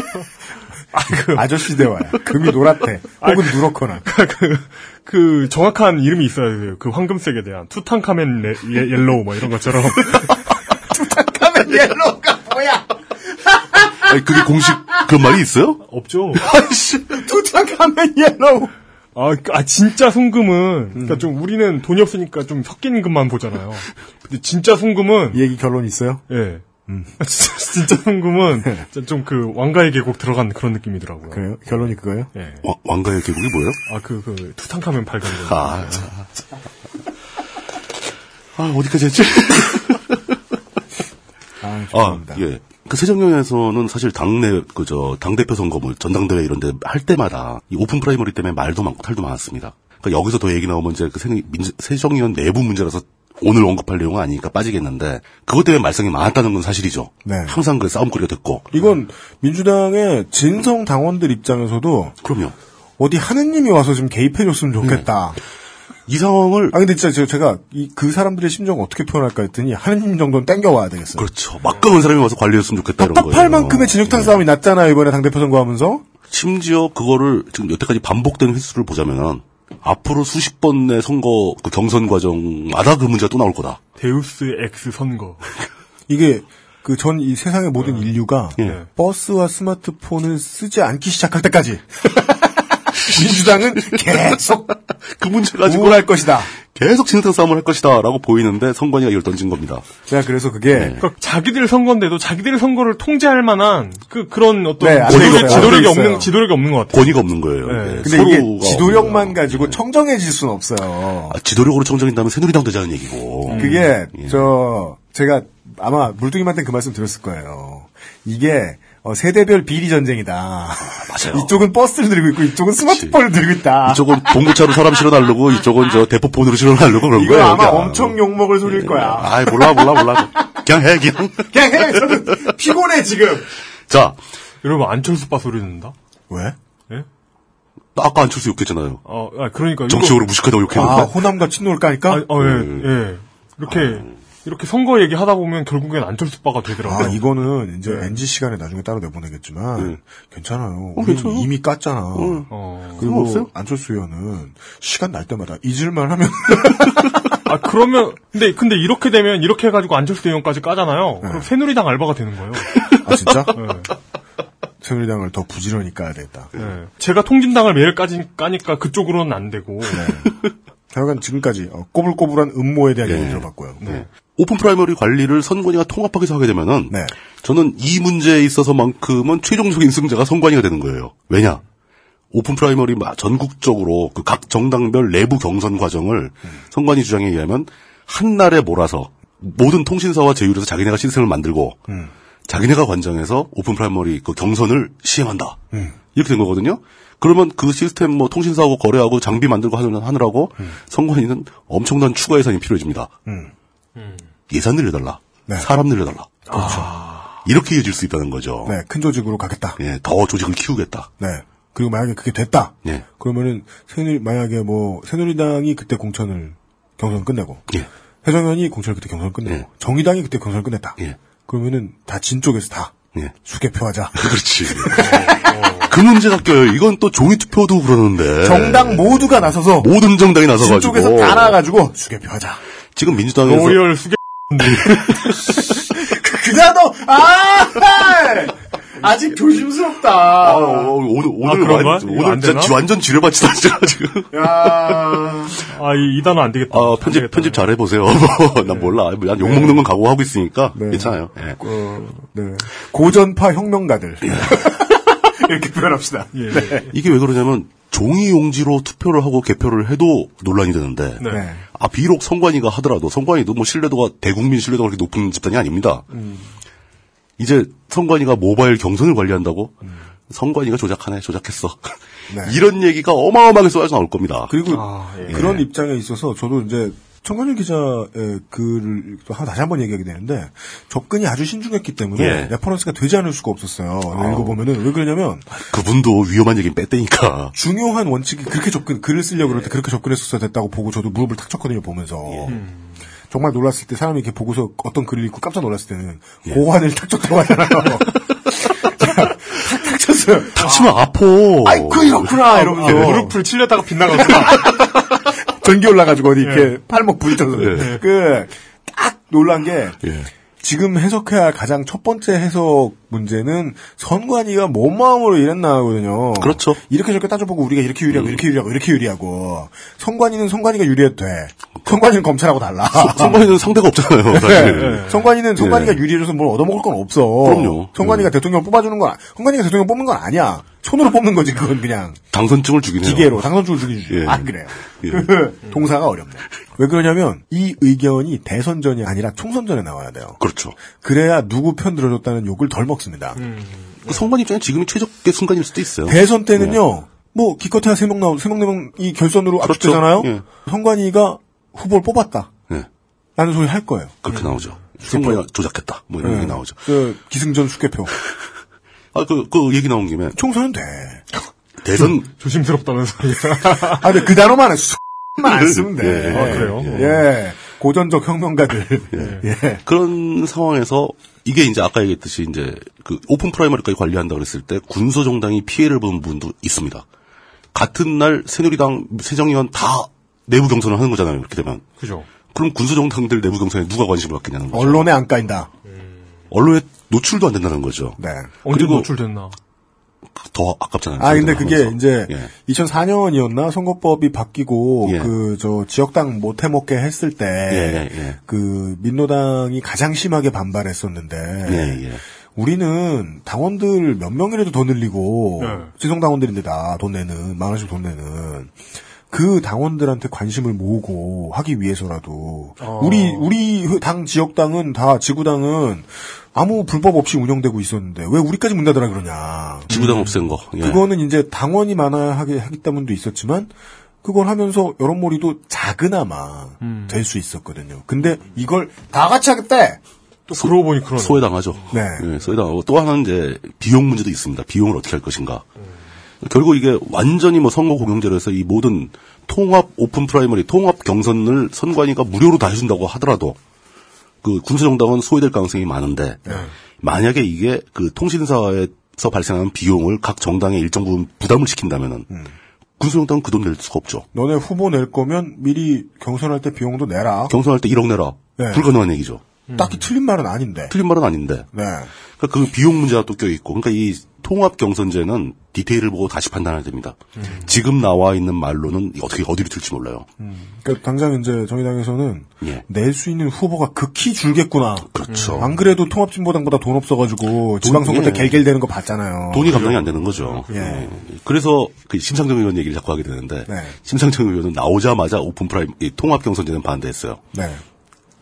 아저씨 대화야. [LAUGHS] 금이 노랗대. 혹은 누렇거나. [LAUGHS] 그, 그 정확한 이름이 있어야 돼요. 그 황금색에 대한 투탕카멘 레, 예, yellow 뭐 이런 것처럼. [LAUGHS] 카멘 yellow가 뭐야? 아니, 그게 공식 그런 말이 있어요? 없죠. 아씨, 투탕카멘 yellow. 아, 그- 아, 진짜 순금은, 그니까 좀 우리는 돈이 없으니까 좀 섞인 금만 보잖아요. 근데 진짜 순금은, 이 얘기 결론 있어요? 예. 아, [LAUGHS] 진짜, 진짜 순금은, [LAUGHS] 좀 그 왕가의 계곡 들어간 그런 느낌이더라고요. 그래요? 결론이 그거예요? 예. 와- 왕가의 계곡이 뭐예요? 아, 그, 그, 투탕카멘 발견. 거. 아, 참. 아, 어디까지 했지? [LAUGHS] 아, 아, 죄송합니다. 예. 그 새정련에서는 사실 당내 그저 당 대표 선거 뭐 전당대회 이런데 할 때마다 이 open primary 때문에 말도 많고 탈도 많았습니다. 그러니까 여기서 더 얘기 나오면 이제 그 세- 세정위원 내부 문제라서 오늘 언급할 내용은 아니니까 빠지겠는데 그것 때문에 말썽이 많았다는 건 사실이죠. 네. 항상 그 싸움거리가 됐고. 이건 민주당의 진성 당원들 입장에서도 그럼요. 어디 하느님이 와서 좀 개입해줬으면 좋겠다. 이 상황을 아 근데 진짜 저- 제가 이, 그 사람들의 심정을 어떻게 표현할까 했더니 하느님 정도는 땡겨와야 되겠어요. 그렇죠. 막강한 사람이 와서 관리했으면 좋겠다 이런 거예요. 답답할 만큼의 진흙탕 싸움이 났잖아요 이번에 당대표 선거하면서. 심지어 그거를 지금 여태까지 반복된 횟수를 보자면은 앞으로 수십 번의 선거 그 경선 과정마다 그 문제가 또 나올 거다. deus ex 선거. [LAUGHS] 이게 그 전 이 세상의 모든 인류가 예. 버스와 스마트폰을 쓰지 않기 시작할 때까지 [LAUGHS] 민주당은 계속 그 문제 가지고 우울할 것이다. 계속 진흙탕 싸움을 할 것이다라고 보이는데 선관위가 이걸 던진 겁니다. 제가 그래서 그게 그러니까 자기들 선거인데도 자기들 선거를 통제할 만한 그 그런 어떤 네, 안 지도력. 지도력이 없는. 지도력이 없는 것 같아요. 권위가 없는 거예요. 네. 예, 근데 이게 지도력만 가지고 청정해질 수는 없어요. 아, 지도력으로 청정인다면 새누리당 되자는 얘기고. 그게 예. 저 제가 아마 물뚱이한테 그 말씀 드렸을 거예요. 이게 어, 세대별 비리 전쟁이다. 맞아요. 이쪽은 버스를 들고 있고 이쪽은 스마트폰을 들고 있다. 이쪽은 봉구차로 사람 실어 날르고 이쪽은 저 대포폰으로 실어 날르고 그런 이거 거예요. 아마 그냥. 엄청 욕 먹을 소리일 거야. 아이 몰라 몰라 몰라. 그냥 해 그냥. 그냥 해. 저는 피곤해 지금. 자 여러분 안철수 빠 소리 낸다. 왜? 예? 나 아까 안철수 욕했잖아요. 어, 아, 그러니까 정치적으로 무식하다고 욕했는데. 아 호남과 친노일까니까? 아, 어, 예, 예. 이렇게 이렇게 선거 얘기 하다 보면 결국엔 안철수 빠가 되더라고요. 아 이거는 이제 NG 시간에 나중에 따로 내보내겠지만 괜찮아요. 어, 우리 괜찮아. 이미 깠잖아. 어. 그리고? 안철수 의원은 시간 날 때마다 잊을만 하면 [LAUGHS] 아 그러면 근데 근데 이렇게 되면 이렇게 해 가지고 안철수 의원까지 까잖아요. 그럼 새누리당 알바가 되는 거예요. [LAUGHS] 아 진짜? 네. 새누리당을 더 부지런히 까야 되겠다. 네. 제가 통진당을 매일 까지, 까니까 그쪽으로는 안 되고. 하여간 지금까지 어, 꼬불꼬불한 음모에 대한 네. 얘기 들어봤고요. 네. 오픈 프라이머리 관리를 선관위가 통합하게서 하게 되면은 네. 저는 이 문제에 있어서만큼은 최종적인 승자가 선관위가 되는 거예요. 왜냐? 오픈 프라이머리 마- 전국적으로 그 각 정당별 내부 경선 과정을 선관위 주장에 의하면 한 날에 몰아서 모든 통신사와 제휴해서 자기네가 시스템을 만들고 자기네가 관장해서 오픈 프라이머리 그 경선을 시행한다. 이렇게 된 거거든요. 그러면 그 시스템 뭐 통신사하고 거래하고 장비 만들고 하느- 하느라고 선관위는 엄청난 추가 예산이 필요해집니다. 음. 예산 늘려달라. 네. 사람 늘려달라. 그렇죠. 이렇게 이어질 수 있다는 거죠. 네, 큰 조직으로 가겠다. 예, 더 조직을 키우겠다. 네. 그리고 만약에 그게 됐다. 예. 그러면은 새누리 만약에 뭐 새누리당이 그때 공천을 경선 끝내고 예. 해정현이 공천을 그때 경선 끝내고 예. 정의당이 그때 경선 끝냈다. 예. 그러면은 다 진 쪽에서 다 예. 수개표하자. [LAUGHS] 그렇지. 그 문제가 껴요. 이건 또 종이 투표도 그러는데. 정당 모두가 나서서 모든 정당이 진 나서가지고. 쪽에서 다 나가지고 수개표하자. 지금 민주당에서. 로열 수개. [LAUGHS] 그 단어 아 아직 조심스럽다. 아, 어, 오늘, 오늘, 그런가? 완, 오늘 안 진짜 되나? 완전 지뢰밭이다, [LAUGHS] 진짜, 지금. 야 아, 이, 이 단어 안 되겠다. 아, 안 편집, 되겠다. 편집 잘 해보세요. [LAUGHS] 난 몰라. 난 욕먹는 건 각오하고 있으니까. 네. 괜찮아요. 예. 어, 네. 고전파 혁명가들 이렇게 표현합시다. 예, 예. 네. 이게 왜 그러냐면, 종이 용지로 투표를 하고 개표를 해도 논란이 되는데, 네. 네. 아, 비록 선관위가 하더라도, 선관위도 뭐 신뢰도가, 대국민 신뢰도가 그렇게 높은 집단이 아닙니다. 음. 이제 선관위가 모바일 경선을 관리한다고? 선관위가 조작하네, 조작했어. 네. [LAUGHS] 이런 얘기가 어마어마하게 쏟아져 나올 겁니다. 그리고 아, 예. 그런 입장에 있어서 저도 이제 천관율 기자의 글을 또 한- 다시 한 번 얘기하게 되는데 접근이 아주 신중했기 때문에 예. reference가 되지 않을 수가 없었어요. 읽어보면은 왜 그러냐면 그분도 위험한 얘기는 뺐다니까. 중요한 원칙이 그렇게 접근 글을 쓰려고 그럴 때 그렇게 접근했었어야 됐다고 보고 저도 무릎을 탁 쳤거든요 보면서 정말 놀랐을 때 사람이 이렇게 보고서 어떤 글을 읽고 깜짝 놀랐을 때는 고환을 탁 쳤다고 하잖아요. [LAUGHS] 탁탁 쳤어요. 닥치면 아파. 아이고 이렇구나 이러면서 무릎을 칠렸다가 빗나가구나. [LAUGHS] 전기 올라가지고 어디 이렇게 팔목 부딪혀서 예. 그딱 놀란 게 예. 지금 해석해야 할 가장 첫 번째 해석 문제는 선관위가 뭔 마음으로 이랬나 하거든요. 그렇죠. 이렇게 저렇게 따져보고 우리가 이렇게 유리하고 이렇게 유리하고 이렇게 유리하고 선관위는 선관위가 유리해도 돼. 선관위는 검찰하고 달라. 선관위는 상대가 없잖아요, 사실. 네. 선관위는 선관위가 예. 유리해줘서 뭘 얻어먹을 건 없어. 그럼요. 선관위가 대통령 뽑아주는 건, 아- 선관위가 대통령 뽑는 건 아니야. 손으로 뽑는 거지, 그건 그냥. 당선증을 주긴 해요. 기계로 당선주를 주기 주죠. 예. 안 그래요. 예. [LAUGHS] 그 동사가 어렵네. 왜 그러냐면 이 의견이 대선 전이 아니라 총선 전에 나와야 돼요. 그렇죠. 그래야 누구 편 들어줬다는 욕을 덜 먹습니다. 그 선관 입장에 지금이 최적의 순간일 수도 있어요. 대선 때는요. 뭐 기껏해야 세명 나오 세명 네명 이 결선으로 그렇죠. 압축되잖아요. 예. 선관위가 후보를 뽑았다. 예. 라는 소리 할 거예요. 그렇게 나오죠. 선관위가 조작했다. 뭐 이런 예. 얘기 나오죠. 그 기승전 수개표. [LAUGHS] 아, 그, 그 얘기 나온 김에. 총선은 돼. 대선, 조 심스럽다는 소리가. 아, 근데 그 단어만 수만 [LAUGHS] 안 쓰면 돼. 예. 아, 그래요? 예. 고전적 혁명가들. 예. 그런 상황에서 이게 이제 아까 얘기했듯이 이제 그 오픈 프라이머리까지 관리한다 그랬을 때 군소 정당이 피해를 보는 부분도 있습니다. 같은 날 새누리당, 새정연 다 내부 경선을 하는 거잖아요. 이렇게 되면. 그죠. 그럼 군소정당들 내부 경선에 누가 관심을 갖겠냐는 거죠. 언론에 안 까인다. 언론에 노출도 안 된다는 거죠. 네. 언제 노출됐나? 더 아깝잖아요. 아, 근데 그게 하면서. 이제 예. 2004년이었나 선거법이 바뀌고 예. 그저 지역당 못 해먹게 했을 때 예, 예, 예. 그 민노당이 가장 심하게 반발했었는데 예, 예. 우리는 당원들 몇 명이라도 더 늘리고 네. 지성 당원들인데 다 돈 내는 만 원씩 돈 내는 그 당원들한테 관심을 모으고 하기 위해서라도 어. 우리 우리 당 지역당은 다 지구당은 아무 불법 없이 운영되고 있었는데 왜 우리까지 문 닫으라 그러냐. 지구당 없앤 거. 예. 그거는 이제 당원이 많아야 하게 하기 때문도 있었지만 그걸 하면서 여론몰이도 작으나마 음. 될수 있었거든요. 근데 이걸 다 같이 하겠대. 또 그러고 보니 그러네. 소외당하죠. 네. 예, 소외당하고 또 하나는 이제 비용 문제도 있습니다. 비용을 어떻게 할 것인가. 음. 결국 이게 완전히 뭐 선거 공영제로 해서 이 모든 통합 오픈 프라이머리 통합 경선을 선관위가 무료로 다 해준다고 하더라도 그 군소정당은 소외될 가능성이 많은데 네. 만약에 이게 그 통신사에서 발생하는 비용을 각 정당에 일정 부분 부담을 시킨다면은 음. 군소정당은 그 돈 낼 수가 없죠. 너네 후보 낼 거면 미리 경선할 때 비용도 내라. 경선할 때 1억 내라. 네. 불가능한 얘기죠. 딱히 틀린 말은 아닌데. 틀린 말은 아닌데. 네. 그러니까 그 비용 문제가 또 껴있고, 그러니까 이 통합 경선제는 디테일을 보고 다시 판단해야 됩니다. 지금 나와 있는 말로는 어떻게 어디로 튈지 몰라요. 그러니까 당장 이제 정의당에서는 예. 낼수 있는 후보가 극히 줄겠구나. 그렇죠. 안 그래도 통합진보당보다 돈 없어가지고 지방선거 때 예. 갤갤대는 거 봤잖아요. 돈이 감당이 안 되는 거죠. 예. 예. 그래서 그 심상정 의원 얘기를 자꾸 하게 되는데 네. 심상정 의원은 나오자마자 오픈 프라이머리 통합 경선제는 반대했어요. 네.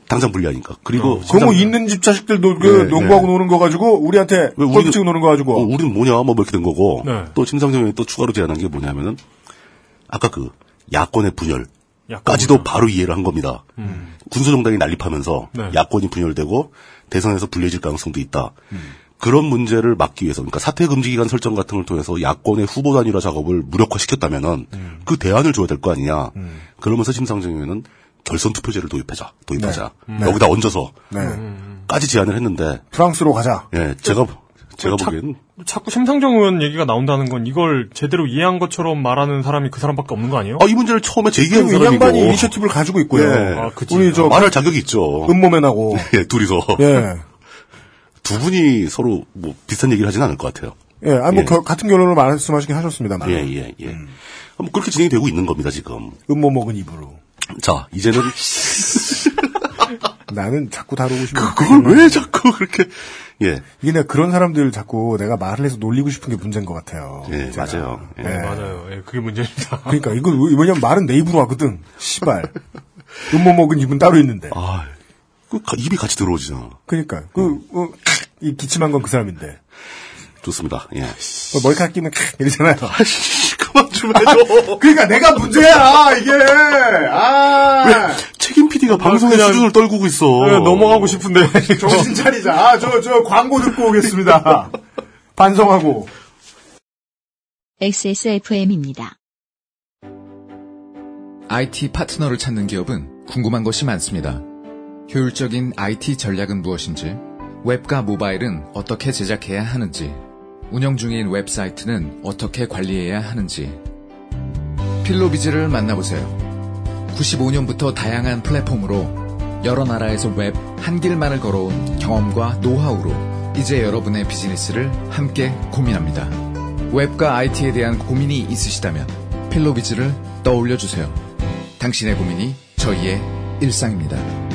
당장 불리하니까. 그리고 그거 뭐 심상- 있는 집 자식들 놀, 그 네, 농구하고 네. 노는 거 가지고 우리한테 왜 골프 치고 노는 거 가지고 어, 우리는 뭐냐 뭐 이렇게 된 거고 네. 또 심상정 의원이 또 추가로 제안한 게 뭐냐면은 아까 그 야권의 분열 까지도 바로 이해를 한 겁니다. 음. 군소정당이 난립하면서 네. 야권이 분열되고 대선에서 불리해질 가능성도 있다. 그런 문제를 막기 위해서, 그러니까 사퇴 금지 기간 설정 같은 걸 통해서 야권의 후보 단일화 작업을 무력화시켰다면은 그 대안을 줘야 될 거 아니냐. 그러면서 심상정 의원은 결선 투표제를 도입하자, 도입하자. 네. 네. 여기다 얹어서 네. 까지 제안을 했는데, 프랑스로 가자. 예, 제가 제가 자- 보기에는 자꾸 심상정 의원 얘기가 나온다는 건 이걸 제대로 이해한 것처럼 말하는 사람이 그 사람밖에 없는 거 아니에요? 아, 이 문제를 처음에 제기한 사람이고. 양반이 이니셔티브를 가지고 있고요. 예. 아, 그치. 우리 저 말할 자격이 있죠. 음모맨하고 [LAUGHS] 예, 둘이서. 예. 두 분이 서로 뭐 비슷한 얘기를 하지는 않을 것 같아요. 예, 아니 뭐 예. 겨- 같은 결론을 말씀하시긴 하셨습니다만. 예, 예, 예. 뭐 그렇게 진행이 되고 있는 겁니다, 지금. 음모 먹은 입으로. 자, 이제는 [LAUGHS] 나는 자꾸 다루고 싶은 그걸 왜 자꾸 그렇게 예. 이게 내가 그런 사람들 자꾸 내가 말을 해서 놀리고 싶은 게 문제인 것 같아요. 예, 제가. 맞아요. 예. 예. 맞아요. 예, 그게 문제입니다. [LAUGHS] 그러니까 이거 왜- 왜냐면 말은 내 입으로 하거든. 시발. [LAUGHS] 음모 먹은 입은 따로 있는데. 아, 그 가- 입이 같이 들어오잖아. 그러니까 그 어, 이 기침한 건 그 사람인데 좋습니다. 예. 어, 머리카락 끼면 이러잖아요. 그만 좀 해줘. 그러니까 내가 문제야 이게. 아 책임 PD가 방송의 그냥- 수준을 떨구고 있어. 예, 넘어가고 싶은데. [LAUGHS] 정신 차리자. 아, 저, 저 광고 듣고 오겠습니다. 반성하고. XSFM입니다. IT 파트너를 찾는 기업은 궁금한 것이 많습니다. 효율적인 IT 전략은 무엇인지, 웹과 모바일은 어떻게 제작해야 하는지, 운영 중인 웹사이트는 어떻게 관리해야 하는지. 필로비즈를 만나보세요. 95년부터 다양한 플랫폼으로 여러 나라에서 웹 한 길만을 걸어온 경험과 노하우로 이제 여러분의 비즈니스를 함께 고민합니다. 웹과 IT에 대한 고민이 있으시다면 필로비즈를 떠올려 주세요. 당신의 고민이 저희의 일상입니다.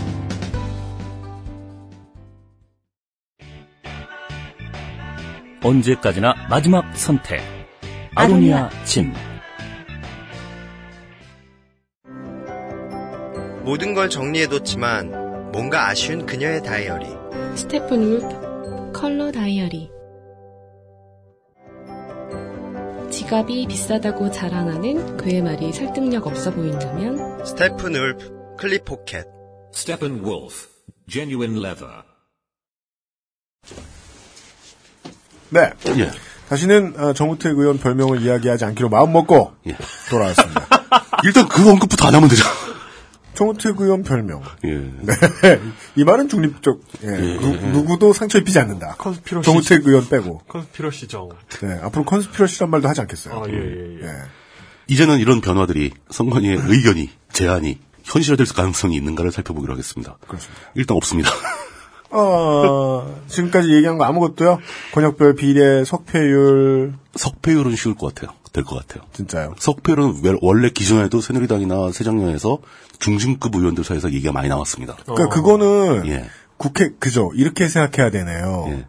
언제까지나 마지막 선택. 아로니아 진. 모든 걸 정리해뒀지만 뭔가 아쉬운 그녀의 다이어리. Steppenwolf 컬러 다이어리 지갑이 비싸다고 자랑하는 그의 말이 설득력 없어 보인다면 Steppenwolf 클립 포켓. Steppenwolf, genuine leather. 네. 예. 다시는 어, 정우택 의원 별명을 이야기하지 않기로 마음먹고 예. 돌아왔습니다. [LAUGHS] 일단 그 언급부터 안 하면 되죠. 정우택 의원 별명. 예. 네. [LAUGHS] 이 말은 중립적. 예. 예, 누, 예. 누구도 상처 입히지 않는다. Conspiracy. 정우택 의원 빼고. Conspiracy죠. 네. 앞으로 conspiracy란 말도 하지 않겠어요. 아, 예, 예, 예. 이제는 이런 변화들이 선관위의 의견이, 제안이 현실화될 가능성이 있는가를 살펴보기로 하겠습니다. 그렇습니다. 일단 없습니다. [LAUGHS] 어, 지금까지 얘기한 거 아무것도요? 권역별 비례, 석패율. 석패율은 쉬울 것 같아요. 될 것 같아요. 진짜요? 석패율은 왜- 원래 기존에도 새누리당이나 새정연에서 중진급 의원들 사이에서 얘기가 많이 나왔습니다. 그러니까 그거는 예. 국회 그죠 이렇게 생각해야 되네요.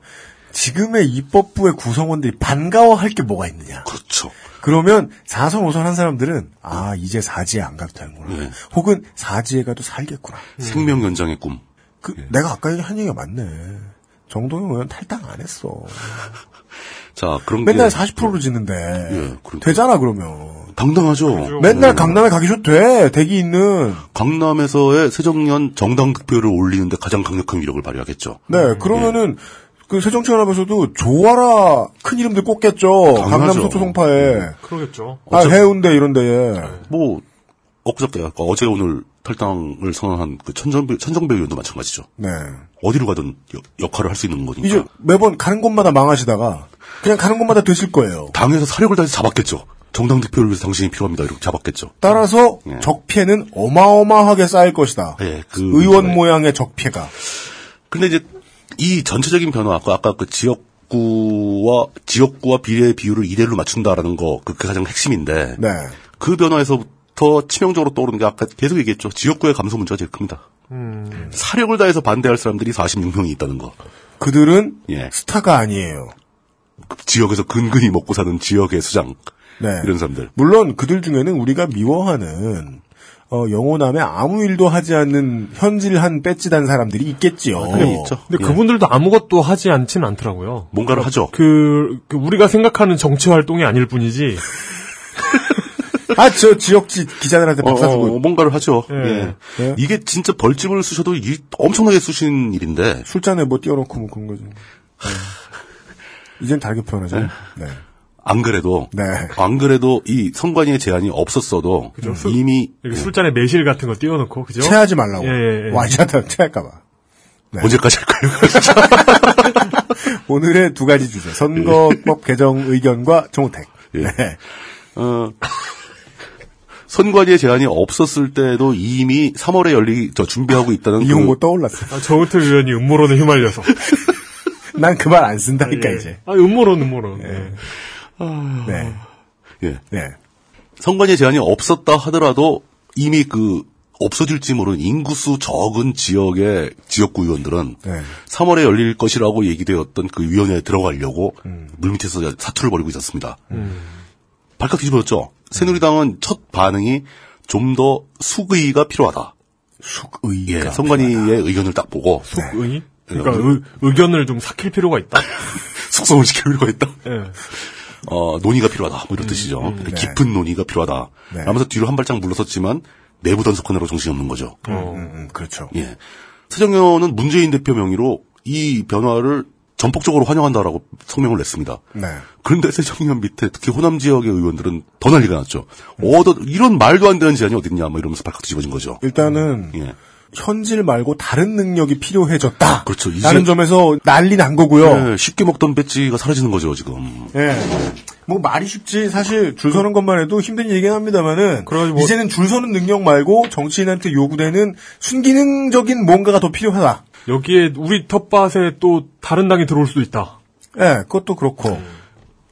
지금의 입법부의 구성원들이 반가워할 게 뭐가 있느냐. 그렇죠. 그러면 4선 5선 한 사람들은 아 이제 사지에 안 가도 되는구나. 예. 혹은 사지에 가도 살겠구나. 생명 연장의 꿈. 그 내가 아까 한 얘기가 맞네. 정동영 의원 탈당 안 했어. [LAUGHS] 자, 그런 맨날 게 40%로 짓는데 예, 되잖아 그러면. 당당하죠. 맨날 네. 강남에 가기 줘도 돼. 대기 있는. 강남에서의 새정년 정당 득표를 올리는데 가장 강력한 위력을 발휘하겠죠. 네, 그러면은 그 새정치연합에서도 조아라 큰 이름들 꼽겠죠. 강남 당연하죠. 서초 송파에. 그러겠죠. 아 해운대 이런 데에. 뭐 엊그저께 어제 오늘 탈당을 선언한 그 천정배, 천정배 의원도 마찬가지죠. 네. 어디로 가든 여- 역할을 할 수 있는 거니까. 이제 매번 가는 곳마다 망하시다가 그냥 가는 곳마다 되실 거예요. 당에서 사력을 다해서 잡았겠죠. 정당 득표를 위해서 당신이 필요합니다. 이렇게 잡았겠죠. 따라서 예. 적폐는 어마어마하게 쌓일 것이다. 예, 그 의원 모양의 적폐가. 근데 이제 이 전체적인 변화, 아까, 아까 그 지역구와, 지역구와 비례 비율을 2대1로 맞춘다라는 거, 그, 그 가장 핵심인데. 네. 그 변화에서 부터 치명적으로 떠오르는 게 아까 계속 얘기했죠. 지역구의 감소 문제가 제일 큽니다. 음. 사력을 다해서 반대할 사람들이 46명이 있다는 거. 그들은 예. 스타가 아니에요. 지역에서 근근히 먹고 사는 지역의 수장. 네. 이런 사람들. 물론 그들 중에는 우리가 미워하는 어, 영호남에 아무 일도 하지 않는 현질한 배지단 사람들이 있겠지요. 근데, 근데 그분들도 아무것도 하지 않지는 않더라고요. 뭔가를 하죠. 그, 그 우리가 생각하는 정치 활동이 아닐 뿐이지. [LAUGHS] 아, 저 지역지 기자들한테 밥 사주고. 어, 어, 뭔가를 하죠. 예. 예. 이게 진짜 벌집을 쑤셔도 이 엄청나게 쑤신 일인데. 술잔에 뭐 띄워놓고 뭐 그런 거죠. 네. 이젠 다르게 표현하죠. 네. 안 그래도 네. 안 그래도 이 성관위의 제안이 없었어도 이미 이렇게 술잔에 매실 같은 거 띄워놓고, 그죠? 체하지 말라고. 예, 예, 예. 와이자다 체할까봐. 네. 언제까지 할 거예요? [LAUGHS] 오늘의 두 가지 주제. 선거법 개정 의견과 정우택. 예. 네. 어, 선관위의 제안이 없었을 때도 이미 3월에 열리 저 준비하고 있다는 이용고 그, 떠올랐어. 아, 정우택 의원이 음모론에 휘말려서. [LAUGHS] 난 그 말 안 쓴다니까, 예. 이제. 아, 음모론, 음모론. 예. 네. 예. 네. 선관위의 제안이 없었다 하더라도 이미 그 없어질지 모르는 인구수 적은 지역의 지역구 의원들은 네. 3월에 열릴 것이라고 얘기되었던 그 위원회에 들어가려고 음. 물밑에서 사투를 벌이고 있었습니다. 발칵 뒤집어졌죠. 새누리당은 첫 반응이 좀 더 숙의가 필요하다. 숙의가 예, 선관위의 의견을 딱 보고 의? 그러니까 의, 의견을 좀 삭힐 필요가 있다. [LAUGHS] 숙성을 시킬 필요가 있다. 예. 어, 논의가 필요하다. 뭐 이런 뜻이죠. 네. 깊은 논의가 필요하다. 네. 라면서 뒤로 한 발짝 물러섰지만 내부 단속하느라 정신이 없는 거죠. 음, 음, 음, 그렇죠. 예. 새정년은 문재인 대표 명의로 이 변화를 전폭적으로 환영한다라고 성명을 냈습니다. 네. 그런데 새정년 밑에 특히 호남 지역의 의원들은 더 난리가 났죠. 어더 이런 말도 안 되는 제안이 어딨냐, 뭐 이러면서 발칵 뒤집어진 거죠. 일단은 예. 현질 말고 다른 능력이 필요해졌다. 그렇죠. 이제- 라는 점에서 난리 난 거고요. 예, 쉽게 먹던 배지가 사라지는 거죠, 지금. 예. 뭐 말이 쉽지 사실 줄 서는 것만 해도 힘든 얘기긴 합니다만은 뭐- 이제는 줄 서는 능력 말고 정치인한테 요구되는 순기능적인 뭔가가 더 필요하다. 여기에 우리 텃밭에 또 다른 당이 들어올 수도 있다. 예, 그것도 그렇고.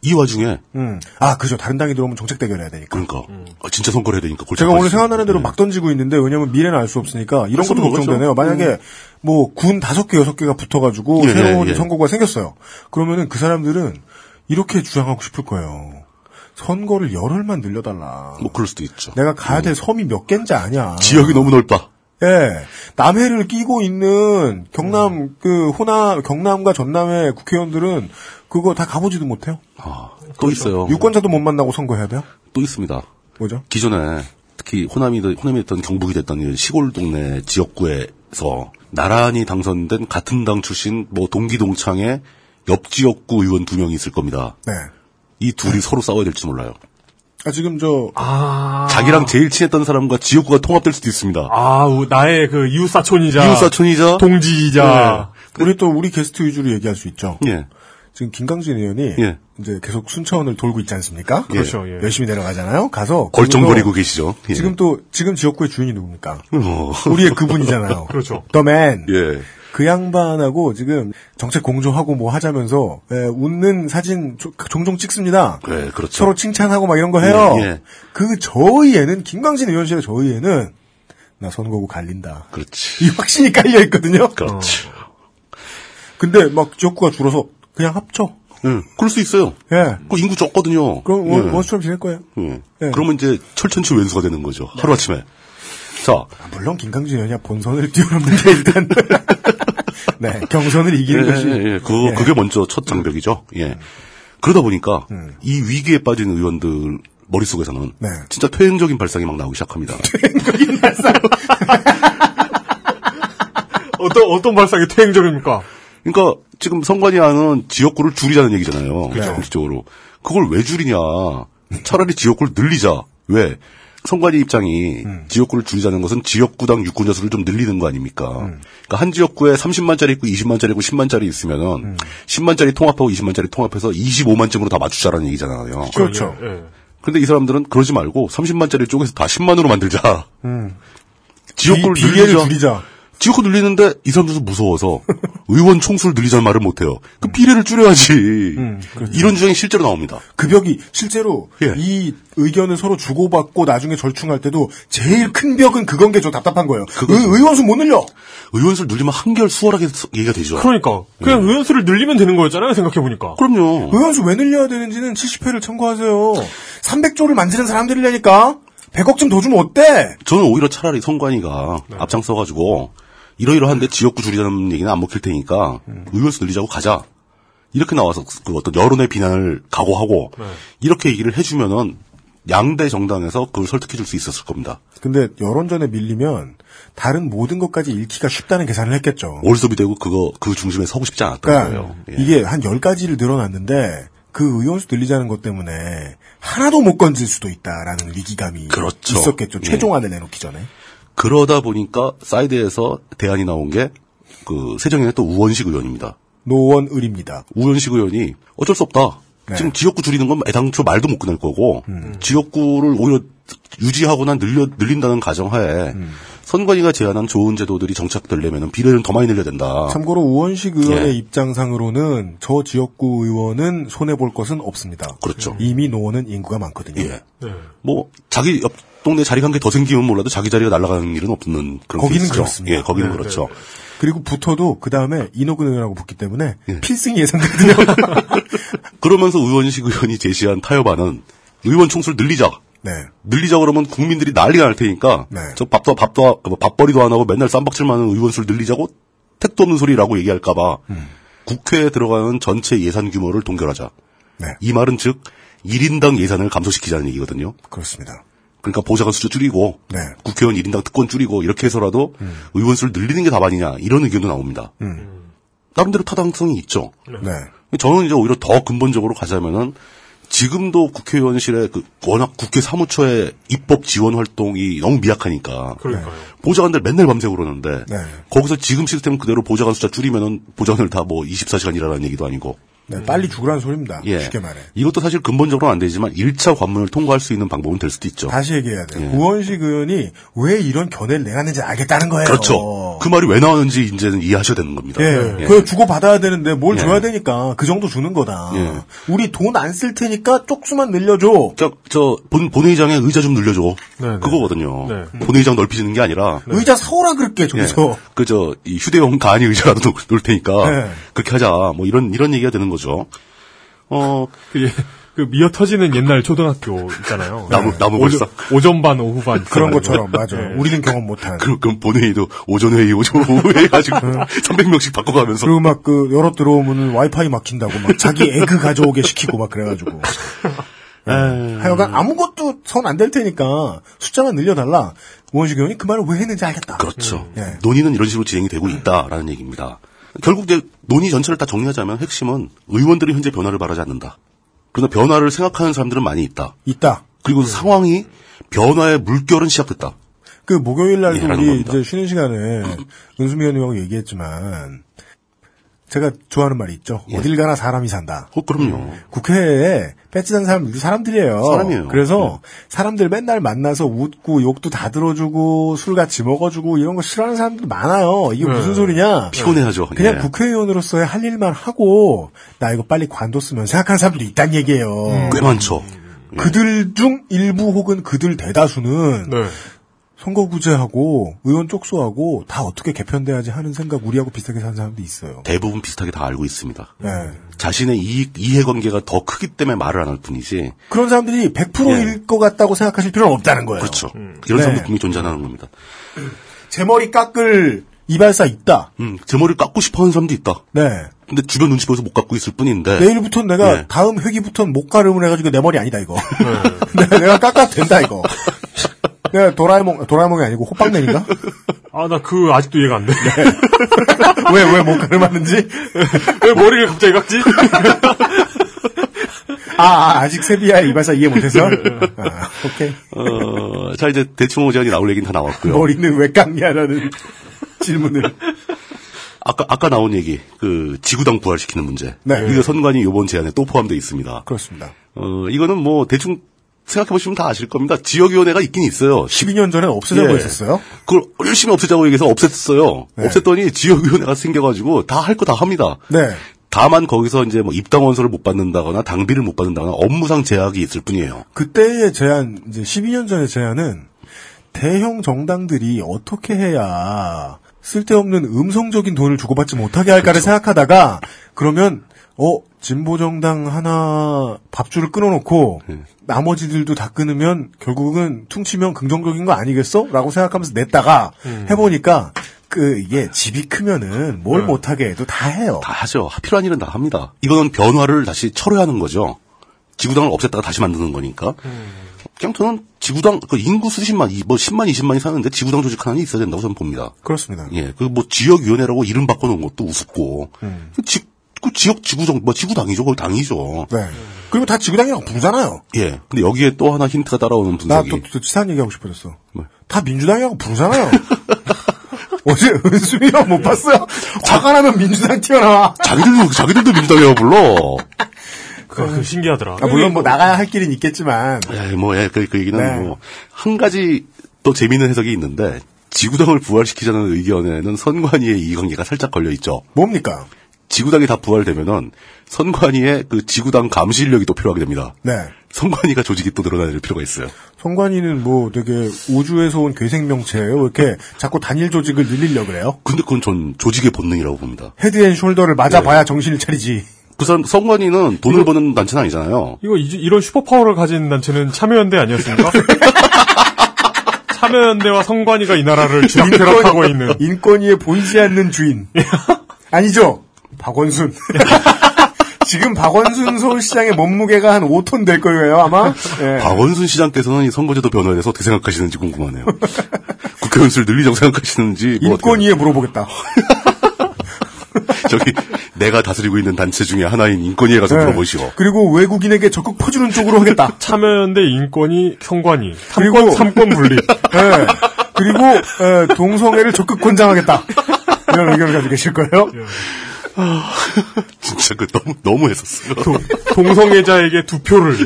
이 와중에 음. 아, 그죠. 다른 당이 들어오면 정책 대결해야 되니까. 그러니까 어, 진짜 선거를 해야 되니까 골치 제가 오늘. 생각나는 대로 예. 막 던지고 있는데 왜냐면 미래는 알 수 없으니까 이런 것도. 걱정되네요. 만약에 뭐 군 다섯 개 여섯 개가 붙어가지고 예, 새로운 예, 예. 선거가 생겼어요. 그러면은 그 사람들은 이렇게 주장하고 싶을 거예요. 선거를 열흘만 늘려달라. 뭐 그럴 수도 있죠. 내가 가야 될 섬이 몇 개인지 아냐. 지역이 너무 넓다. 예. 남해를 끼고 있는 경남 그 호남 경남과 전남의 국회의원들은 그거 다 가보지도 못해요. 아, 또 있어요. 유권자도 못 만나고 선거해야 돼요? 또 있습니다. 뭐죠? 기존에 특히 호남이 호남이 됐던 경북이 됐던 이 시골 동네 지역구에서 나란히 당선된 같은 당 출신 뭐 동기 동창의 옆 지역구 의원 두 명이 있을 겁니다. 네. 이 둘이 서로 싸워야 될지 몰라요. 아 지금 저 아. 자기랑 제일 친했던 사람과 지역구가 통합될 수도 있습니다. 아, 우- 나의 그 이웃사촌이자. 이웃사촌이자 동지이자. 우리 또 우리 게스트 위주로 얘기할 수 있죠. 예. 지금 김강진 의원이 예. 이제 계속 순천을 돌고 있지 않습니까? 그렇죠, 예. 열심히 내려가잖아요. 가서 걸정거리고 계시죠. 예. 지금 또 지금 지역구의 주인이 누굽니까? 어. 우리의 그분이잖아요. [LAUGHS] 그렇죠. 더맨. 예. 그 양반하고 지금 정책 공조하고 뭐 하자면서 예, 웃는 사진 조- 종종 찍습니다. 네, 그렇죠. 서로 칭찬하고 막 이런 거 해요. 예, 예. 그 저희 애는 김광진 의원실의 저희 애는 나 선거구 갈린다. 그렇지. 이 확신이 깔려 있거든요. 그렇지. 근데 막 지역구가 줄어서 그냥 합쳐. 예, 그럴 수 있어요. 예. 그 인구 적거든요. 그럼 예. 원- 원수처럼 지낼 거예요. 예. 예. 그러면 이제 철천치 왼수가 되는 거죠. 하루아침에. 자, 아, 물론 김강진 의원이 본선을 뛰어넘는 게 일단 [LAUGHS] 네 경선을 이기는 예, 것이 예, 예. 그, 예. 그게 먼저 첫 장벽이죠. 예. 그러다 보니까 이 위기에 빠진 의원들 머릿속에서는 네. 진짜 퇴행적인 발상이 막 나오기 시작합니다. [LAUGHS] [LAUGHS] 어떤 어떤 발상이 퇴행적입니까? 그러니까 지금 선관위 안은 지역구를 줄이자는 얘기잖아요. 그렇죠. 공식적으로. 그걸 왜 줄이냐. 차라리 지역구를 늘리자. 왜? 선관위 입장이 음. 지역구를 줄이자는 것은 지역구당 유권자 수를 좀 늘리는 거 아닙니까? 음. 그러니까 한 지역구에 30만짜리 있고 20만짜리 있고 10만짜리 있으면은 음. 10만짜리 통합하고 20만짜리 통합해서 25만쯤으로 다 맞추자라는 얘기잖아요. 그렇죠. 예. 근데 이 사람들은 그러지 말고 30만짜리 쪽에서 다 10만으로 만들자. 음. 지역구를 비- 늘리자. 줄이자. 지역구 늘리는데 이 사람들도 무서워서 [LAUGHS] 의원 총수를 늘리자는 말을 못해요. 그 비례를 줄여야지. 이런 주장이 실제로 나옵니다. 그 벽이 실제로 예. 이 의견을 서로 주고받고 나중에 절충할 때도 제일 큰 벽은 그건 게저 답답한 거예요. 의, 의원수 못 늘려. 의원수를 늘리면 한결 수월하게 서- 얘기가 되죠. 그러니까 그냥 의원수를 늘리면 되는 거였잖아요. 생각해 보니까. 그럼요. 의원수 왜 늘려야 되는지는 70회를 청구하세요. 300조를 만드는 사람들이라니까. 100억쯤 더 주면 어때? 저는 오히려 차라리 선관위가 네. 앞장서가지고 이러이러한데 지역구 줄이자는 얘기는 안 먹힐 테니까 음. 의원수 늘리자고 가자. 이렇게 나와서 그 어떤 여론의 비난을 각오하고 네. 이렇게 얘기를 해주면은 양대 정당에서 그걸 설득해줄 수 있었을 겁니다. 근데 여론전에 밀리면 다른 모든 것까지 잃기가 쉽다는 계산을 했겠죠. 올섭이 되고 그거 그 중심에 서고 싶지 않았던 그러니까 거예요. 예. 이게 한 10가지를 늘어났는데 그 의원수 늘리자는 것 때문에 하나도 못 건질 수도 있다라는 위기감이 그렇죠. 있었겠죠. 예. 최종안을 내놓기 전에. 그러다 보니까 사이드에서 대안이 나온 게 그 새정연의 또 우원식 의원입니다. 노원 을입니다. 우원식 의원이 어쩔 수 없다. 네. 지금 지역구 줄이는 건 애당초 말도 못 꺼낼 거고 음. 지역구를 오히려 유지하거나 늘려 늘린다는 가정하에 음. 선관위가 제안한 좋은 제도들이 정착되려면 비례는 더 많이 늘려야 된다. 참고로 우원식 의원의 예. 입장상으로는 저 지역구 의원은 손해 볼 것은 없습니다. 그렇죠. 이미 노원은 인구가 많거든요. 예. 뭐 자기 옆 동네 자리 관계 더 생기면 몰라도 자기 자리가 날아가는 일은 없는 그런 거기는. 그렇습니다. 예, 거기는 네, 그렇죠. 그리고 붙어도 그 다음에 이노근 의원하고 붙기 때문에 예. 필승이 예상되거든요. [LAUGHS] 그러면서 우원식 의원이 제시한 타협안은 의원 총수를 늘리자. 네. 늘리자 그러면 국민들이 난리가 날 테니까 네. 저 밥도 밥도 그 밥벌이도 안 하고 맨날 쌈박질만 하는 의원 수를 늘리자고 택도 없는 소리라고 얘기할까봐 음. 국회에 들어가는 전체 예산 규모를 동결하자. 네. 이 말은 즉 1인당 예산을 감소시키자는 얘기거든요. 그렇습니다. 그러니까 보좌관 숫자 줄이고 네. 국회의원 1인당 특권 줄이고 이렇게 해서라도 의원 수를 늘리는 게 답아니냐 이런 의견도 나옵니다. 음. 나름대로 타당성이 있죠. 네. 저는 이제 오히려 더 근본적으로 가자면은 지금도 국회의원실에 그 워낙 국회 사무처의 입법 지원 활동이 너무 미약하니까 그러니까요. 보좌관들 맨날 밤새고 그러는데 네. 거기서 지금 시스템 그대로 보좌관 숫자 줄이면은 보좌관들 다뭐 24시간 일하라는 얘기도 아니고 네, 빨리 죽으라는 소리입니다. 예. 쉽게 말해. 이것도 사실 근본적으로는 안 되지만 1차 관문을 통과할 수 있는 방법은 될 수도 있죠. 다시 얘기해야 돼요. 예. 우원식 의원이 왜 이런 견해를 내놨는지 알겠다는 거예요. 그렇죠. 그 말이 왜 나왔는지 이제는 이해하셔야 되는 겁니다. 예, 예. 그거 주고 받아야 되는데 뭘 예. 줘야 되니까 그 정도 주는 거다. 예. 우리 돈 안 쓸 테니까 쪽수만 늘려줘. 저, 저, 본, 본회의장에 의자 좀 늘려줘. 네, 그거거든요. 네. 본회의장 넓히는 게 아니라. 의자 사오라 그럴게 저기서. 예. 그, 저, 이 휴대용 간이 의자라도 놓- [LAUGHS] 놓을 테니까. 네. 그렇게 하자. 뭐 이런, 이런 얘기가 되는 거죠. 어, [LAUGHS] 그, 예, 그 미어 터지는 옛날 초등학교 있잖아요. [LAUGHS] 나무- 나무 오전, 벌써? 오전 반, 오후 반. 그런. 것처럼 맞아. 예. 우리는 경험 못한. 그럼, 그럼 본회의도 오전 회의, 오전 오후 회의 해가지고 300명씩 바꿔가면서. 그리고 막 그 열어 들어오면은 와이파이 막힌다고 막 자기 에그 가져오게 시키고 막 그래가지고. [LAUGHS] 예. 하여간 아무것도 선 안 될 테니까 숫자만 늘려달라. 우원식 의원이 그 말을 왜 했는지 알겠다. 그렇죠. 예. 논의는 이런 식으로 진행이 되고 있다라는 얘기입니다. 결국 이제 논의 전체를 다 정리하자면 핵심은 의원들이 현재 변화를 바라지 않는다. 그러나 변화를 생각하는 사람들은 많이 있다. 있다. 그리고 상황이 변화의 물결은 시작됐다. 그 목요일 날도 예, 우리 겁니다. 이제 쉬는 시간에 [CLEARS THROAT] 은수미 의원님하고 얘기했지만 제가 좋아하는 말이 있죠. 어딜 가나 사람이 산다. 어, 그럼요. 국회에 배지 단 사람들도 사람들이에요. 사람이에요. 그래서 사람들 맨날 만나서 웃고 욕도 다 들어주고 술 같이 먹어주고 이런 거 싫어하는 사람들 많아요. 이게 네. 무슨 소리냐? 피곤해하죠. 그냥 예. 국회의원으로서의 할 일만 하고 나 이거 빨리 관뒀으면 생각하는 사람들이 있단 얘기예요. 꽤 많죠. 그들 중 일부 혹은 그들 대다수는 네. 선거구제하고 의원 쪽수하고 다 어떻게 개편돼야지 하는 생각 우리하고 비슷하게 사는 사람도 있어요. 대부분 비슷하게 다 알고 있습니다. 네. 자신의 이익, 이해관계가 더 크기 때문에 말을 안 할 뿐이지. 그런 사람들이 100%일 것 같다고 생각하실 필요는 없다는 거예요. 그렇죠. 음. 이런 네. 사람도 분명히 존재하는 겁니다. [CLEARS THROAT] 제 머리 깎을 이발사 있다. 음, 제 머리를 깎고 싶어 하는 사람도 있다. 네. 근데 주변 눈치 보여서 못 깎고 있을 뿐인데. 내일부터 내가 네. 다음 회기부터는 목 가름을 해가지고 내 머리 아니다 이거. 내가, [LAUGHS] 내가 깎아도 된다 이거. [LAUGHS] 내가 도라에몽 도라에몽이 아니고 호빵맨인가? [LAUGHS] 아, 나 그 아직도 이해가 안 돼. 왜왜목 가름하는지? 왜 머리를 갑자기 깎지? 아, 아 아직 세비야의 이발사 이해 못해서. 아, 오케이. 어, 자, 이제 대충 오제안이 나올 얘기는 다 나왔고요. 머리는 왜 깎냐라는 질문을. 아까, 아까 나온 얘기, 그, 지구당 부활시키는 문제. 네. 이거 선관위 이번 제안에 또 포함되어 있습니다. 그렇습니다. 어, 이거는 뭐, 대충 생각해보시면 다 아실 겁니다. 지역위원회가 있긴 있어요. 12년 전에 없애자고 했었어요. 그걸 열심히 없애자고 얘기해서 없앴어요. 네. 없앴더니 지역위원회가 생겨가지고 다 할 거 다 합니다. 네. 다만 거기서 이제 뭐 입당 원서를 못 받는다거나 당비를 못 받는다거나 업무상 제약이 있을 뿐이에요. 그때의 제안, 이제 12년 전의 제안은 대형 정당들이 어떻게 해야 쓸데없는 음성적인 돈을 주고받지 못하게 할까를 생각하다가 그러면 어 진보 정당 하나 밥줄을 끊어놓고 나머지들도 다 끊으면 결국은 퉁치면 긍정적인 거 아니겠어?라고 생각하면서 냈다가 해보니까 그 이게 집이 크면은 뭘 못하게 해도 다 해요. 다 하죠. 필요한 일은 다 합니다. 이거는 변화를 다시 철회하는 거죠. 지구당을 없앴다가 다시 만드는 거니까. 그냥 저는 지구당 그 인구 수십만, 이- 뭐 10만, 20만이 사는데 지구당 조직 하나는 있어야 된다고 저는 봅니다. 그렇습니다. 예, 그 뭐 지역위원회라고 이름 바꿔놓은 것도 우습고, 그 지, 그 지역 지구정, 뭐 지구당이죠, 거기 당이죠. 네. 그리고 다 지구당이라고 부르잖아요. 예, 근데 여기에 또 하나 힌트가 따라오는 나 분석이. 또, 또 치사한 얘기하고 싶어졌어. 다 민주당이라고 부르잖아요. [LAUGHS] 어제 은수미랑 못 봤어요? 화가 나면 민주당 튀어나와. 자기들도, 자기들도 민주당이라고 불러. 그, 그 신기하더라. 아, 물론 뭐 나가야 할 길은 있겠지만. 예, 뭐, 예, 그, 그 얘기는 네. 뭐, 한 가지 또 재미있는 해석이 있는데, 지구당을 부활시키자는 의견에는 선관위의 이해관계가 살짝 걸려있죠. 뭡니까? 지구당이 다 부활되면은, 선관위의 그 지구당 감시 인력이 또 필요하게 됩니다. 네. 선관위가 조직이 또 늘어날 필요가 있어요. 성관이는 뭐 되게 우주에서 온 괴생명체예요. 왜 이렇게 자꾸 단일 조직을 늘리려고 그래요? 근데 그건 전 조직의 본능이라고 봅니다. 헤드앤숄더를 맞아봐야 정신을 차리지. 부산 선관위는 돈을 버는 단체는 아니잖아요. 이거 이- 이런 슈퍼파워를 가진 단체는 참여연대 아니었습니까? [LAUGHS] 참여연대와 성관이가 이 나라를 지금 괴롭하고 있는. 인권위에 보이지 않는 주인. [LAUGHS] 아니죠. 박원순. [LAUGHS] 지금 박원순 서울시장의 몸무게가 한 5톤 될 거예요, 아마. 예. 박원순 시장께서는 이 선거제도 변화에 대해서 어떻게 생각하시는지 궁금하네요. [LAUGHS] 국회의원 수를 늘리자고 생각하시는지. 뭐 인권위에 물어보겠다. [LAUGHS] 저기 내가 다스리고 있는 단체 중에 하나인 인권위에 가서 네. 물어보시오. 그리고 외국인에게 적극 퍼주는 쪽으로 하겠다. 참여연대 인권위 선관위. 그리고- 삼권, 삼권 분립. 예. 그리고 예, 동성애를 적극 권장하겠다. 이런 의견을 가지고 계실 거예요. [LAUGHS] 진짜 그 너무 너무 했었어요. 동성애자에게 두 표를. [LAUGHS]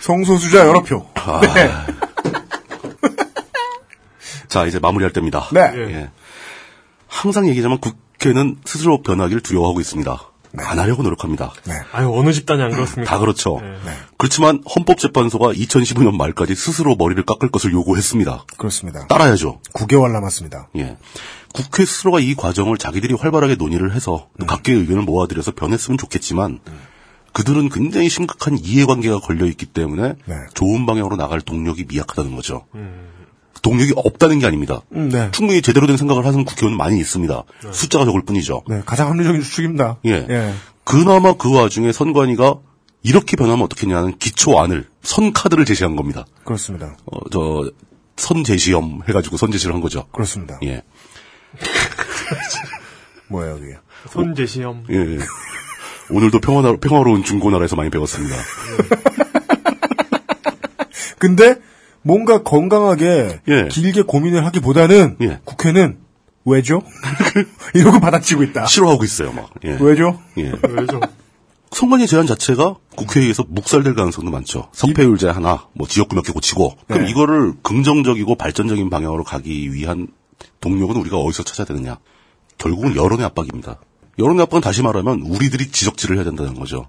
성소수자 여러 표. 아. 네. [LAUGHS] 자 이제 마무리할 때입니다. 네. 예. 항상 얘기하지만 국회는 스스로 변하기를 두려워하고 있습니다. 안 하려고 노력합니다. 아유, 어느 집단이 안 그렇습니까? 다 그렇죠. 네. 그렇지만 헌법재판소가 2015년 말까지 스스로 머리를 깎을 것을 요구했습니다. 그렇습니다. 따라야죠. 9개월 남았습니다. 예. 국회 스스로가 이 과정을 자기들이 활발하게 논의를 해서 또 각계의 의견을 모아들여서 변했으면 좋겠지만 그들은 굉장히 심각한 이해관계가 걸려 있기 때문에 좋은 방향으로 나갈 동력이 미약하다는 거죠. 동력이 없다는 게 아닙니다. 음, 네. 충분히 제대로 된 생각을 하는 국회의원 많이 있습니다. 숫자가 적을 뿐이죠. 네, 가장 합리적인 추측입니다. 예. 예. 그나마 그 와중에 선관위가 이렇게 변하면 어떻겠냐는 기초안을 선카드를 제시한 겁니다. 그렇습니다. 어, 저 선제시험 해가지고 선제시를 한 거죠. 그렇습니다. 예. [LAUGHS] 뭐예요, 그게? 선제시험. 예. 오늘도 평화, 평화로운 중고나라에서 많이 배웠습니다. [LAUGHS] 근데 뭔가 건강하게 예. 길게 고민을 하기보다는 국회는 왜죠? [LAUGHS] 이러고 받아치고 있다. 싫어하고 있어요, 막. 예. 왜죠? 예. 왜죠? 선관위 제안 자체가 국회에서 묵살될 가능성도 많죠. 석패율제 하나, 뭐 지역구 몇 개 고치고. 그럼 네. 이거를 긍정적이고 발전적인 방향으로 가기 위한 동력은 우리가 어디서 찾아야 되느냐? 결국은 여론의 압박입니다. 여론의 압박은 다시 말하면 우리들이 지적질을 해야 된다는 거죠.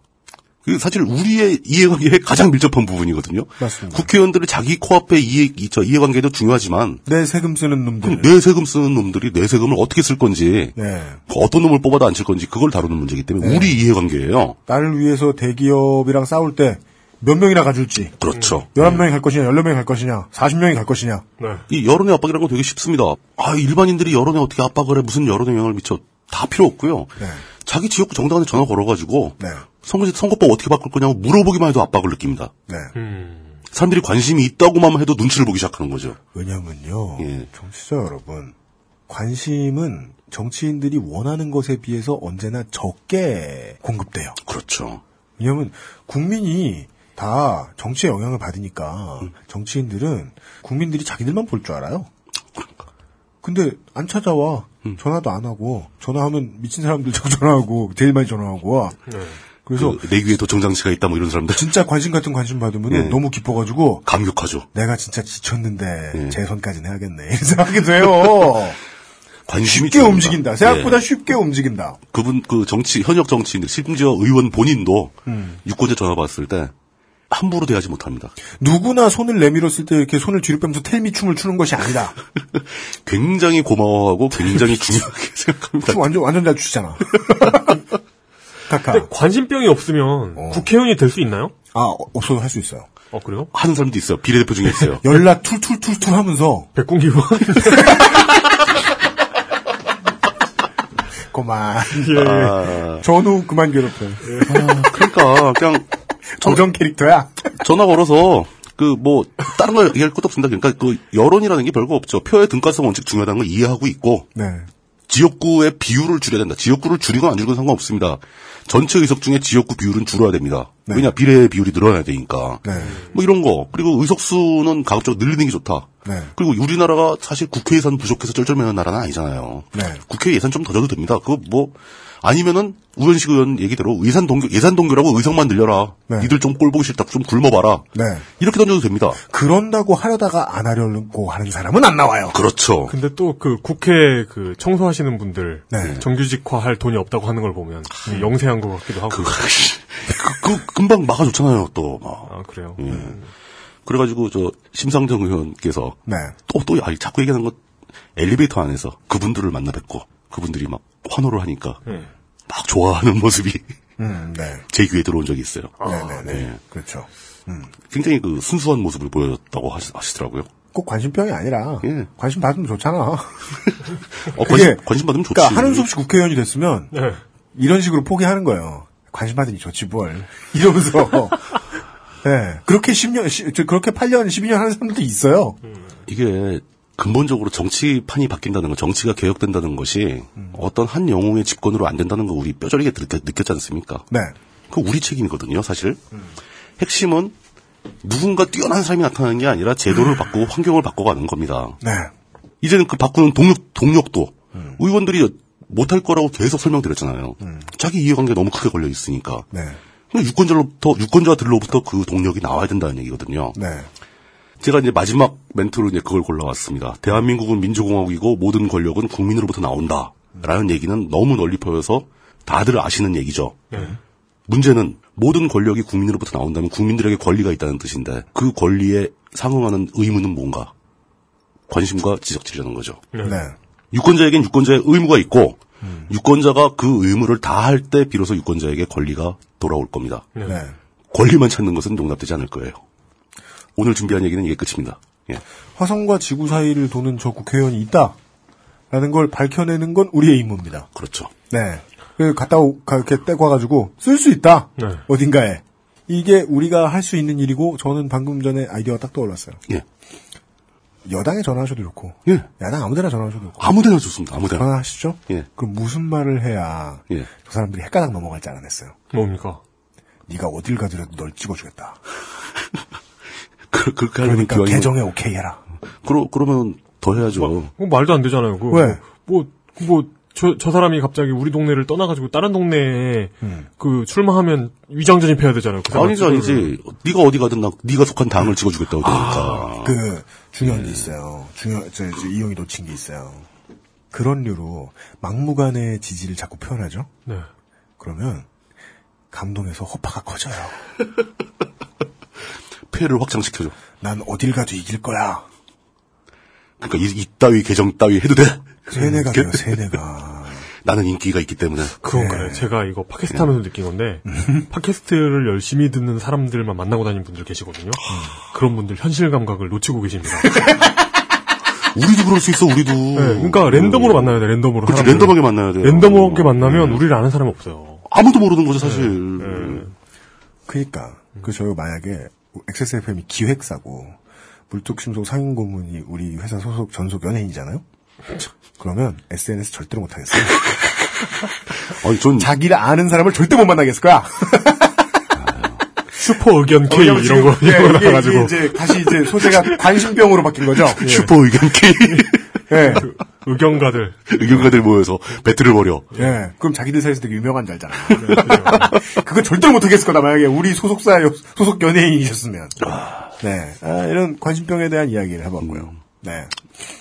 그 사실 우리의 이해관계에 가장 밀접한 부분이거든요. 맞습니다. 국회의원들이 자기 코앞에 이해, 이- 저 이해관계도 중요하지만 내 세금 쓰는 놈들. 내 세금 쓰는 놈들이 내 세금을 어떻게 쓸 건지 네. 어떤 놈을 뽑아도 안칠 건지 그걸 다루는 문제이기 때문에 네. 우리 이해관계예요. 나를 위해서 대기업이랑 싸울 때 몇 명이나 가줄지. 그렇죠. 11명이 갈 것이냐, 14명이 갈 것이냐, 40명이 갈 것이냐. 이 여론의 압박이라는 건 되게 쉽습니다. 아, 일반인들이 여론에 어떻게 압박을 해, 무슨 여론에 영향을 미쳐. 다 필요 없고요. 네. 자기 지역구 정당한테 전화 걸어가지고, 선거, 선거법 어떻게 바꿀 거냐고 물어보기만 해도 압박을 느낍니다. 네. 사람들이 관심이 있다고만 해도 눈치를 보기 시작하는 거죠. 왜냐면요. 예. 정치자 여러분. 관심은 정치인들이 원하는 것에 비해서 언제나 적게 공급돼요. 그렇죠. 왜냐면 국민이 다 정치에 영향을 받으니까 정치인들은 국민들이 자기들만 볼 줄 알아요. 근데 안 찾아와. 전화도 안 하고 전화하면 미친 사람들 자꾸 전화하고 제일 많이 전화하고 와. 그래서 그, 내 귀에 도청 장치가 있다 뭐 이런 사람들. 진짜 관심 같은 관심 받으면 예. 너무 기뻐가지고 감격하죠. 내가 진짜 지쳤는데 예. 제 손까지는 해야겠네 이런 생각이 돼요. [LAUGHS] 관심이 쉽게 중요합니다. 움직인다. 생각보다 예. 쉽게 움직인다. 그분, 그 정치, 현역 정치인들, 심지어 의원 본인도 음. 유권자 전화 받았을 때 함부로 대하지 못합니다. 누구나 손을 내밀었을 때 이렇게 손을 뒤로 빼면서 텔미 춤을 추는 것이 아니다. [LAUGHS] 굉장히 고마워하고 굉장히 중요하게 [LAUGHS] 생각합니다. 춤 완전 완전 잘 추시잖아. 카카. 근데 관심병이 없으면 국회의원이 될 수 있나요? 아 없어도 할 수 있어요. 어 그래요? 하는 사람도 있어요. 비례대표 중에 있어요. [LAUGHS] 연락 툴툴툴툴 하면서 백군기 의원 [LAUGHS] 그만. 아. 전후 그만 괴롭혀. 아, 그러니까 그냥 [LAUGHS] 고정 캐릭터야. 전화 걸어서 그뭐 다른 걸 얘기할 것도 없습니다. 그러니까 그 여론이라는 게 별거 없죠. 표의 등가성 원칙 중요하다는 걸 이해하고 있고 네. 지역구의 비율을 줄여야 된다. 지역구를 줄이건 안 줄이건 상관없습니다. 전체 의석 중에 지역구 비율은 줄어야 됩니다. 왜냐 비례 비율이 늘어나야 되니까. 네. 뭐 이런 거 그리고 의석수는 가급적 늘리는 게 좋다. 네. 그리고 우리나라가 사실 국회 예산 부족해서 쩔쩔매는 나라는 아니잖아요. 네. 국회 예산 좀 더 줘도 됩니다. 그거 뭐 아니면은 우현식 의원 얘기대로 예산 동결 예산 동결하고 의석만 늘려라. 네. 니들 좀 꼴 보기 싫다. 좀 굶어봐라. 네. 이렇게 던져도 됩니다. 그런다고 하려다가 안 하려고 하는 사람은 안 나와요. 그렇죠. 근데 또 그 국회 그 청소하시는 분들 네. 정규직화할 돈이 없다고 하는 걸 보면 영세한 것 같기도 하고. 그, 그 금방 막아줬잖아요. 또. 막. 아 그래요. 예. 그래가지고 저 심상정 의원께서 네. 또또 아니 자꾸 얘기하는 것 엘리베이터 안에서 그분들을 만나 뵙고 그분들이 막 환호를 하니까 네. 막 좋아하는 [LAUGHS] 모습이 음, 네. 제 귀에 들어온 적이 있어요. 네네네. 예. 그렇죠. 음. 굉장히 그 순수한 모습을 보였다고 하시, 하시더라고요. 꼭 관심병이 아니라 관심 받으면 좋잖아. 어, 그게- 관심, 관심 받으면 좋지. 그러니까 하는 수 없이 국회의원이 됐으면 네. 이런 식으로 포기하는 거예요. 관심 받으니 좋지 뭘. [LAUGHS] 이러면서 네. 그렇게 10년 시- 저 그렇게 8년 12년 하는 사람들도 있어요. 이게 근본적으로 정치판이 바뀐다는 거, 정치가 개혁된다는 것이 어떤 한 영웅의 집권으로 안 된다는 거 우리 뼈저리게 느꼈, 느꼈지 않습니까? 네. 그 우리 책임이거든요, 사실. 핵심은 누군가 뛰어난 사람이 나타나는 게 아니라 제도를 [LAUGHS] 바꾸고 환경을 바꿔가는 겁니다. 네. 이제는 그 바꾸는 동력, 동력도 의원들이 못할 거라고 계속 설명드렸잖아요. 자기 이해관계 너무 크게 걸려 있으니까. 네. 그러니까 유권자로부터, 유권자들로부터 그 동력이 나와야 된다는 얘기거든요. 네. 제가 이제 마지막 멘트로 이제 그걸 골라왔습니다. 대한민국은 민주공화국이고 모든 권력은 국민으로부터 나온다. 라는 얘기는 너무 널리 퍼져서 다들 아시는 얘기죠. 문제는 모든 권력이 국민으로부터 나온다면 국민들에게 권리가 있다는 뜻인데 그 권리에 상응하는 의무는 뭔가? 관심과 지적질이라는 거죠. 네. 유권자에겐 유권자의 의무가 있고 유권자가 그 의무를 다 할 때 비로소 유권자에게 권리가 돌아올 겁니다. 네. 권리만 찾는 것은 용납되지 않을 거예요. 오늘 준비한 얘기는 이게 끝입니다. 예. 화성과 지구 사이를 도는 저 국회의원이 있다. 라는 걸 밝혀내는 건 우리의 임무입니다. 그렇죠. 네. 그 갔다 오, 가- 이렇게 떼고 와가지고 쓸 수 있다. 네. 어딘가에. 이게 우리가 할 수 있는 일이고 저는 방금 전에 아이디어가 딱 떠올랐어요. 예. 여당에 전화하셔도 좋고. 예. 야당 아무데나 전화하셔도 좋고. 아무데나 좋습니다. 아무데나. 전화하시죠? 예. 그럼 무슨 말을 해야 예. 저 사람들이 헷가닥 넘어갈지 알아냈어요. 뭡니까? 네가 어딜 가더라도 널 찍어주겠다. [LAUGHS] 그, 그렇게 하려면 그러니까 기왕이면- 개정에 오케이 해라. 그러, 그러면 더 해야죠. 그거 말도 안 되잖아요. 그, 왜? 뭐, 뭐, 저, 저 사람이 갑자기 우리 동네를 떠나가지고 다른 동네에 그 출마하면 위장 전입해야 되잖아요. 그 아니지. 아니지. 네가 어디 가든 나, 네가 속한 당을 찍어주겠다고 그러니까. 그 중요한 게 있어요. 중요 저, 저 이용이 놓친 게 있어요. 그런 류로 막무가내 지지를 자꾸 표현하죠. 네. 그러면 감동에서 호파가 커져요. [LAUGHS] 폐를 확장시켜줘. 난 어딜 가도 이길 거야. 그러니까 이, 이따위 개정 따위 해도 돼. 세뇌가 그- 돼요, 세뇌가. [LAUGHS] 나는 인기가 있기 때문에. 그건가요? 제가 이거 팟캐스트 하면서 느낀 건데, 팟캐스트를 열심히 듣는 사람들만 만나고 다니는 분들 계시거든요. 그런 분들 현실 감각을 놓치고 계십니다. [LAUGHS] 우리도 그럴 수 있어, 우리도. 네, 그러니까 랜덤으로 만나야 돼, 랜덤으로. 사람들을. 랜덤하게 만나야 돼요. 랜덤하게 만나면 우리를 아는 사람이 없어요. 아무도 모르는 거죠, 사실. 그니까. 그, 저희가 만약에 XSFM이 기획사고, 물뚝심송 상임 고문이 우리 회사 소속 전속 연예인이잖아요? 그러면 SNS 절대로 못 하겠어요. [LAUGHS] 아니, 전. 자기를 아는 사람을 절대 못 만나겠을 거야. 슈퍼 의견 K 왜냐면 이런 거, 지금, 이런 거 예, 나가지고. 이게 이제 다시 이제 소재가 관심병으로 바뀐 거죠. 예. [LAUGHS] 슈퍼 의견 K. 예. 의견가들. 의견가들 모여서 배틀을 벌여. 예. 그럼 자기들 사이에서 되게 유명한 줄 알잖아. 그거 절대로 못하겠을 거다, 만약에 우리 소속사, 소속 연예인이셨으면. 네. 아, 이런 관심병에 대한 이야기를 해봤고요. 네.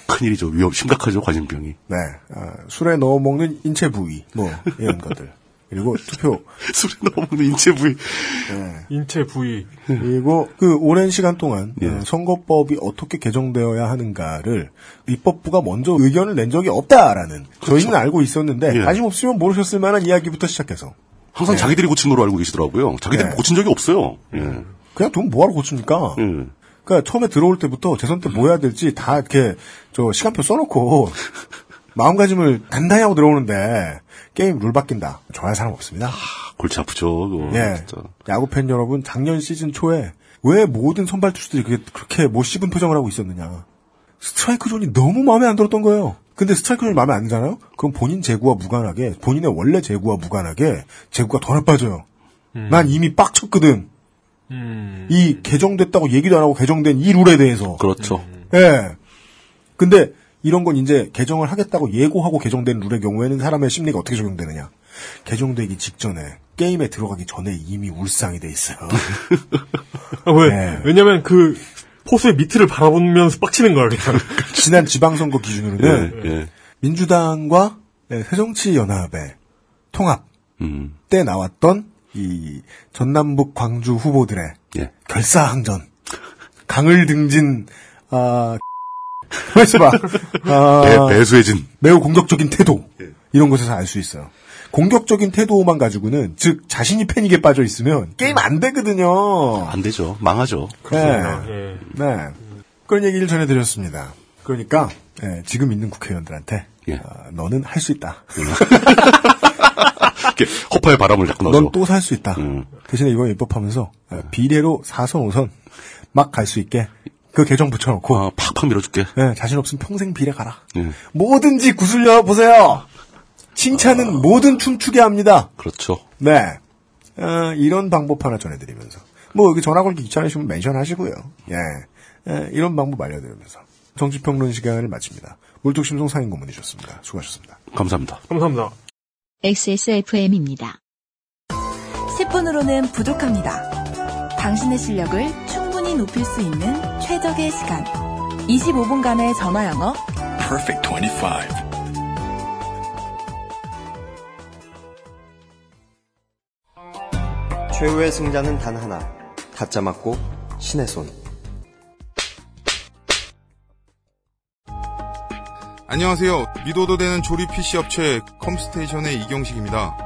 큰일이죠. 위험, 심각하죠, 관심병이. 네. 아, 술에 넣어 먹는 인체 부위, 뭐, 이런 것들. 그리고 투표. 술에 넣어 먹는 인체 부위. 네. 인체 부위. 그리고 그 오랜 시간 동안 예. 어, 선거법이 어떻게 개정되어야 하는가를 입법부가 먼저 의견을 낸 적이 없다라는 저희는 알고 있었는데 그렇죠. 예. 관심 없으면 모르셨을 만한 이야기부터 시작해서 항상 네. 자기들이 고친 거로 알고 계시더라고요. 자기들이 네. 고친 적이 없어요. 예. 그냥 돈 뭐하러 고칩니까? 예. 그러니까 처음에 들어올 때부터 재선 때 뭐 해야 될지 다 이렇게 저 시간표 써놓고 [LAUGHS] 마음가짐을 단단히 하고 들어오는데 게임 룰 바뀐다. 좋아할 사람 없습니다. 골치 아프죠. 그거. 예. 진짜. 야구 팬 여러분, 작년 시즌 초에 왜 모든 선발 투수들이 그게 그렇게 똥 씹은 표정을 하고 있었느냐. 스트라이크 존이 너무 마음에 안 들었던 거예요. 근데 스트라이크 존이 마음에 안 들잖아요? 그럼 본인 제구와 무관하게, 본인의 원래 제구와 무관하게 재구가 더 나빠져요. 난 이미 빡쳤거든. 이 개정됐다고 얘기도 안 하고 개정된 이 룰에 대해서. 그렇죠. 예. 근데 이런 건 이제 개정을 하겠다고 예고하고 개정된 룰의 경우에는 사람의 심리가 어떻게 적용되느냐. 개정되기 직전에 게임에 들어가기 전에 이미 울상이 돼 있어요. [LAUGHS] 아, 왜? 네. 왜냐면 그 포수의 밑을 바라보면서 빡치는 거야, 그냥. [LAUGHS] 지난 지방선거 기준으로는 예, 예. 민주당과 네, 새정치연합의 통합 음. 때 나왔던 이 전남북 광주 후보들의 예. 결사항전 강을 등진 아 말씀봐 [LAUGHS] 아, 배, 배수해진. 매우 공격적인 태도 이런 것에서 알 수 있어요. 공격적인 태도만 가지고는 즉 자신이 패닉에 빠져 있으면 게임 안 되거든요. 안 되죠. 망하죠. 네. 예. 네. 그런 얘기를 전해드렸습니다. 그러니까 예, 지금 있는 국회의원들한테 예. 아, 너는 할 수 있다. [LAUGHS] 이렇게 허파에 바람을 자꾸 넣어줘. 넌또 살 수 있다. 음. 대신에 이번에 입법하면서 아, 비례로 4선 5선 막 갈 수 있게 그 개정 붙여놓고 아, 팍팍 밀어줄게. 예, 자신 없으면 평생 비례 가라. 예. 뭐든지 구슬려 보세요. 칭찬은 뭐든 춤추게 합니다. 그렇죠. 네. 아, 이런 방법 하나 전해드리면서. 뭐, 여기 전화 걸기 귀찮으시면 멘션 하시고요. 예. 예, 이런 방법 알려드리면서. 정치평론 시간을 마칩니다. 물뚝심송 상인 고문이셨습니다. 수고하셨습니다. 감사합니다. 감사합니다. XSFM입니다. 10분으로는 부족합니다. 당신의 실력을 충 높일 수 있는 최적의 시간. 25분간의 전화 영어. Perfect 25. 최후의 승자는 단 하나. 가짜 맞고 신의 손. 안녕하세요. 믿어도 되는 조립 PC 업체 컴스테이션의 이경식입니다.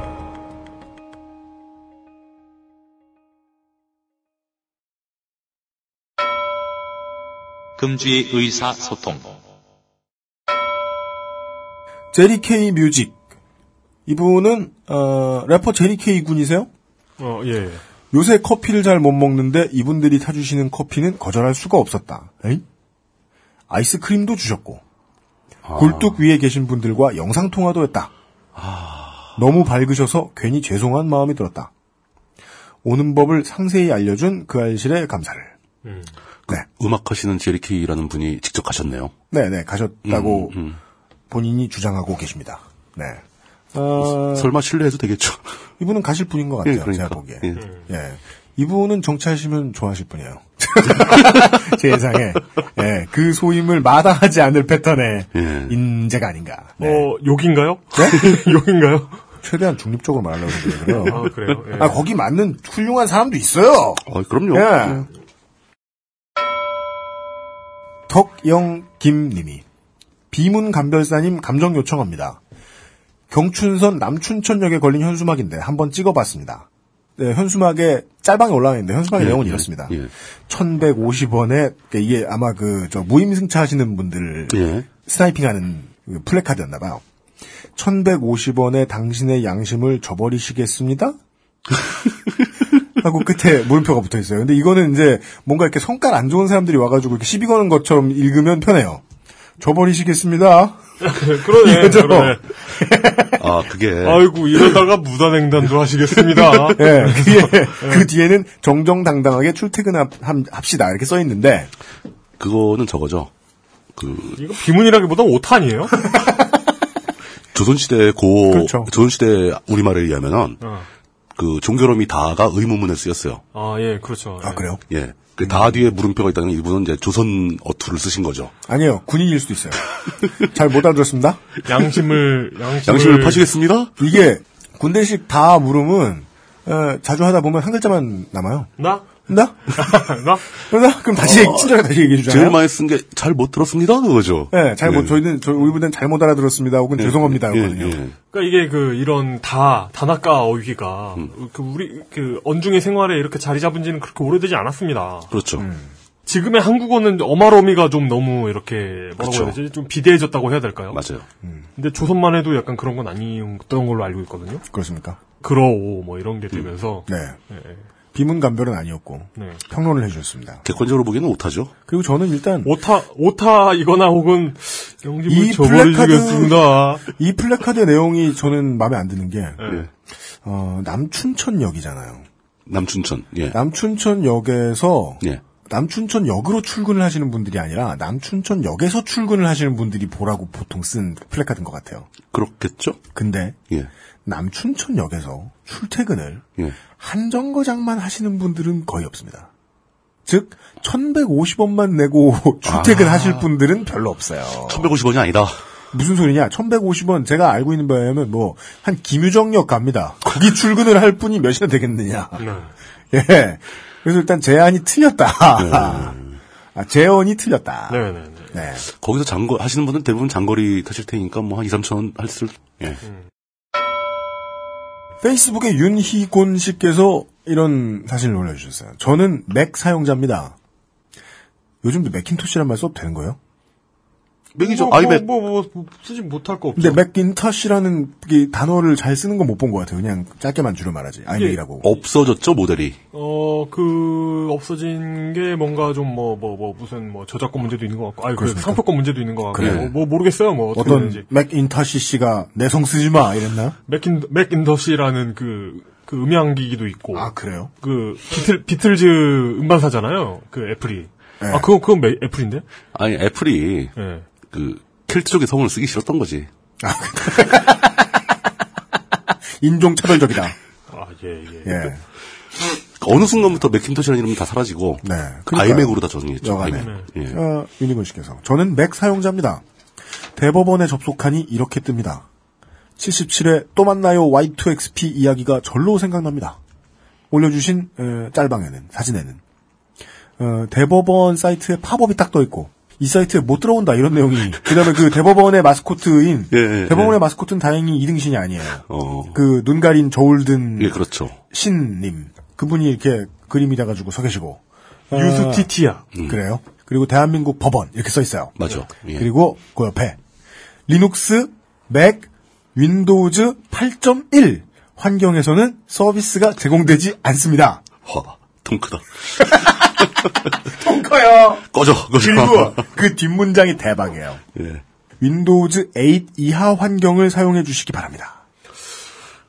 금주의 의사소통. 제리 케이 뮤직. 이분은 어, 래퍼 제리 케이 군이세요? 어, 예. 요새 커피를 잘 못 먹는데 이분들이 타주시는 커피는 거절할 수가 없었다. 에이? 아이스크림도 주셨고 굴뚝 위에 계신 분들과 영상 통화도 했다. 너무 밝으셔서 괜히 죄송한 마음이 들었다. 오는 법을 상세히 알려준 그 알실에 감사를. 그 음악 하시는 제리키라는 분이 직접 가셨네요. 네 네 가셨다고 음, 음. 본인이 주장하고 계십니다. 네. 어, 설마 신뢰해도 되겠죠? 이분은 가실 분인 것 같아요. 예, 그러니까. 제가 보기에. 예. 예. 이분은 정치하시면 좋아하실 분이에요. [LAUGHS] 제 예상에. 예, 그 소임을 마다하지 않을 패턴의 예. 인재가 아닌가. 네. 어, 욕인가요? 네? [LAUGHS] 욕인가요? 최대한 중립적으로 말하려고 그래요. 아, 그래요? 예. 아, 거기 맞는 훌륭한 사람도 있어요. 어, 그럼요. 예. 덕영 김님이 비문 감별사님 감정 요청합니다. 경춘선 남춘천역에 걸린 현수막인데 한번 찍어봤습니다. 네, 현수막에 짤방에 올라와 있는데 현수막의 예, 내용은 예, 이렇습니다. 예. 1150원에 이게 아마 그 저 무임승차 하시는 분들 예. 스나이핑하는 그 플래카드였나 봐요. 1150원에 당신의 양심을 저버리시겠습니다? [LAUGHS] 하고 끝에 물음표가 붙어 있어요. 근데 이거는 이제 뭔가 이렇게 성깔 안 좋은 사람들이 와가지고 이렇게 시비 거는 것처럼 읽으면 편해요. 저버리시겠습니다. [LAUGHS] 그러네. 그러네. [LAUGHS] 아, 그게. 아이고, 이러다가 무단횡단도 하시겠습니다. [LAUGHS] 예, 그게 그 뒤에는 정정당당하게 출퇴근합시다 이렇게 써 있는데 그거는 저거죠. 그, 이거 비문이라기보다 오탄이에요? 조선시대 고, 그렇죠. 조선시대 우리말에 의하면은, 어. 그 종결음이 다가 의문문에 쓰였어요. 아, 예, 그렇죠. 아 그래요? 예. 그다 뒤에 물음표가 있다는 이분은 이제 조선 어투를 쓰신 거죠. 아니에요. 군인일 수도 있어요. [LAUGHS] 잘 못 알아들었습니다. 양심을, 양심을. 양심을 파시겠습니다? 이게 군대식 다 물음은 어, 자주 하다 보면 한 글자만 남아요. 나? 나? [LAUGHS] 나? 나? 그럼 다시 어, 친절하게 다시 얘기해 주잖아요. 제일 많이 쓴 게 잘 못 들었습니다. 그거죠. 네, 잘 못, 예. 저희는, 저희, 우리 분들은 잘못 알아들었습니다. 혹은 예, 죄송합니다거든요. 예, 예. 그러니까 이게 그 이런 다 단아까 어휘가 음. 그 우리 그 언중의 생활에 이렇게 자리 잡은 지는 그렇게 오래되지 않았습니다. 그렇죠. 음. 지금의 한국어는 어말어미가 좀 너무 이렇게 뭐라고 그쵸. 해야 되지? 좀 비대해졌다고 해야 될까요? 맞아요. 근데 조선만 해도 약간 그런 건 아니었던 걸로 알고 있거든요. 그렇습니까? 그러오 뭐 이런 게 되면서 네. 예, 비문 감별은 아니었고, 네. 평론을 해주셨습니다. 객관적으로 보기에는 오타죠. 그리고 저는 일단, 오타 오타이거나 혹은 이 저버리시겠습니다. 이 플래카드의 내용이 저는 마음에 안 드는 게, 예. 어, 남춘천역이잖아요. 남춘천. 예. 남춘천역에서, 예. 남춘천역으로 출근을 하시는 분들이 아니라, 남춘천역에서 출근을 하시는 분들이 보라고 보통 쓴 플래카드인 것 같아요. 그렇겠죠? 근데, 예. 남춘천역에서 출퇴근을 예. 한 정거장만 하시는 분들은 거의 없습니다. 즉 1150원만 내고 [LAUGHS] 출퇴근 아. 하실 분들은 별로 없어요. 1150원이 아니다. 무슨 소리냐? 1150원 제가 알고 있는 바에 하면 뭐 한 김유정역 갑니다. 거기 출근을 할 분이 몇이나 되겠느냐. 네. [LAUGHS] 예. 그래서 일단 제안이 틀렸다. 아, 재원이 틀렸다. 네, 네, 네. 네. 거기서 장거 하시는 분은 대부분 장거리 타실 테니까 뭐 한 2, 3천 원 할 수 예. 페이스북에 윤희곤 씨께서 이런 사실을 올려주셨어요. 저는 맥 사용자입니다. 요즘도 맥킨토시란 말 써도 되는 거예요? Mac이죠. 뭐, iMac. 뭐, 뭐, 뭐, 쓰지 못할 거 없죠. 근데 Macintosh라는 이 단어를 잘 쓰는 건 못 본 것 같아요. 그냥 짧게만 줄여 말하지. iMac이라고. 없어졌죠 모델이. 어, 그, 없어진 게 뭔가 좀 뭐, 뭐, 뭐, 무슨 뭐 저작권 문제도 있는 것 같고, 아니, 그 그렇습니까? 상표권 문제도 있는 것 같고, 그래. 뭐, 뭐 모르겠어요, 뭐, 어떤. McIntosh 씨가 내 성 쓰지 마 이랬나요? McIn, McIntosh라는 그, 그 음향기기도 있고. 아 그래요? 그, 비틀, 비틀즈 음반사잖아요. 그 애플이. 네. 아, 그건, 그건 매- 애플인데? 아니 애플이 예. 그 켈트 쪽의 성을 쓰기 싫었던 거지. [LAUGHS] 인종 차별적이다. 아, 예, 예. 예. 어느 순간부터 맥킨토시라는 이름이 다 사라지고 네. 아이맥으로 다 정리했죠. 아이맥. 예. 어, 윤희근 씨께서 저는 맥 사용자입니다. 대법원에 접속하니 이렇게 뜹니다. 77회 또 만나요 Y2XP 이야기가 절로 생각납니다. 올려주신 에, 짤방에는 사진에는 어, 대법원 사이트에 팝업이 딱 떠 있고 이 사이트에 못 들어온다 이런 내용이 그다음에 그 대법원의 마스코트인 [LAUGHS] 예, 예, 대법원의 예. 마스코트는 다행히 이등신이 아니에요. 어. 그 눈 가린 저울 든 예, 그렇죠. 신님 그분이 이렇게 그림이 돼가지고 서 계시고 어, 유스티티아. 그래요. 그리고 대한민국 법원 이렇게 써 있어요. 맞아. 예. 그리고 그 옆에 Linux Mac, Windows 8.1 환경에서는 서비스가 제공되지 않습니다. 와, 통 크다. 통 커요. 꺼져, 꺼져. 그리고 그 뒷문장이 대박이에요. 예. Windows 8 이하 환경을 사용해 주시기 바랍니다.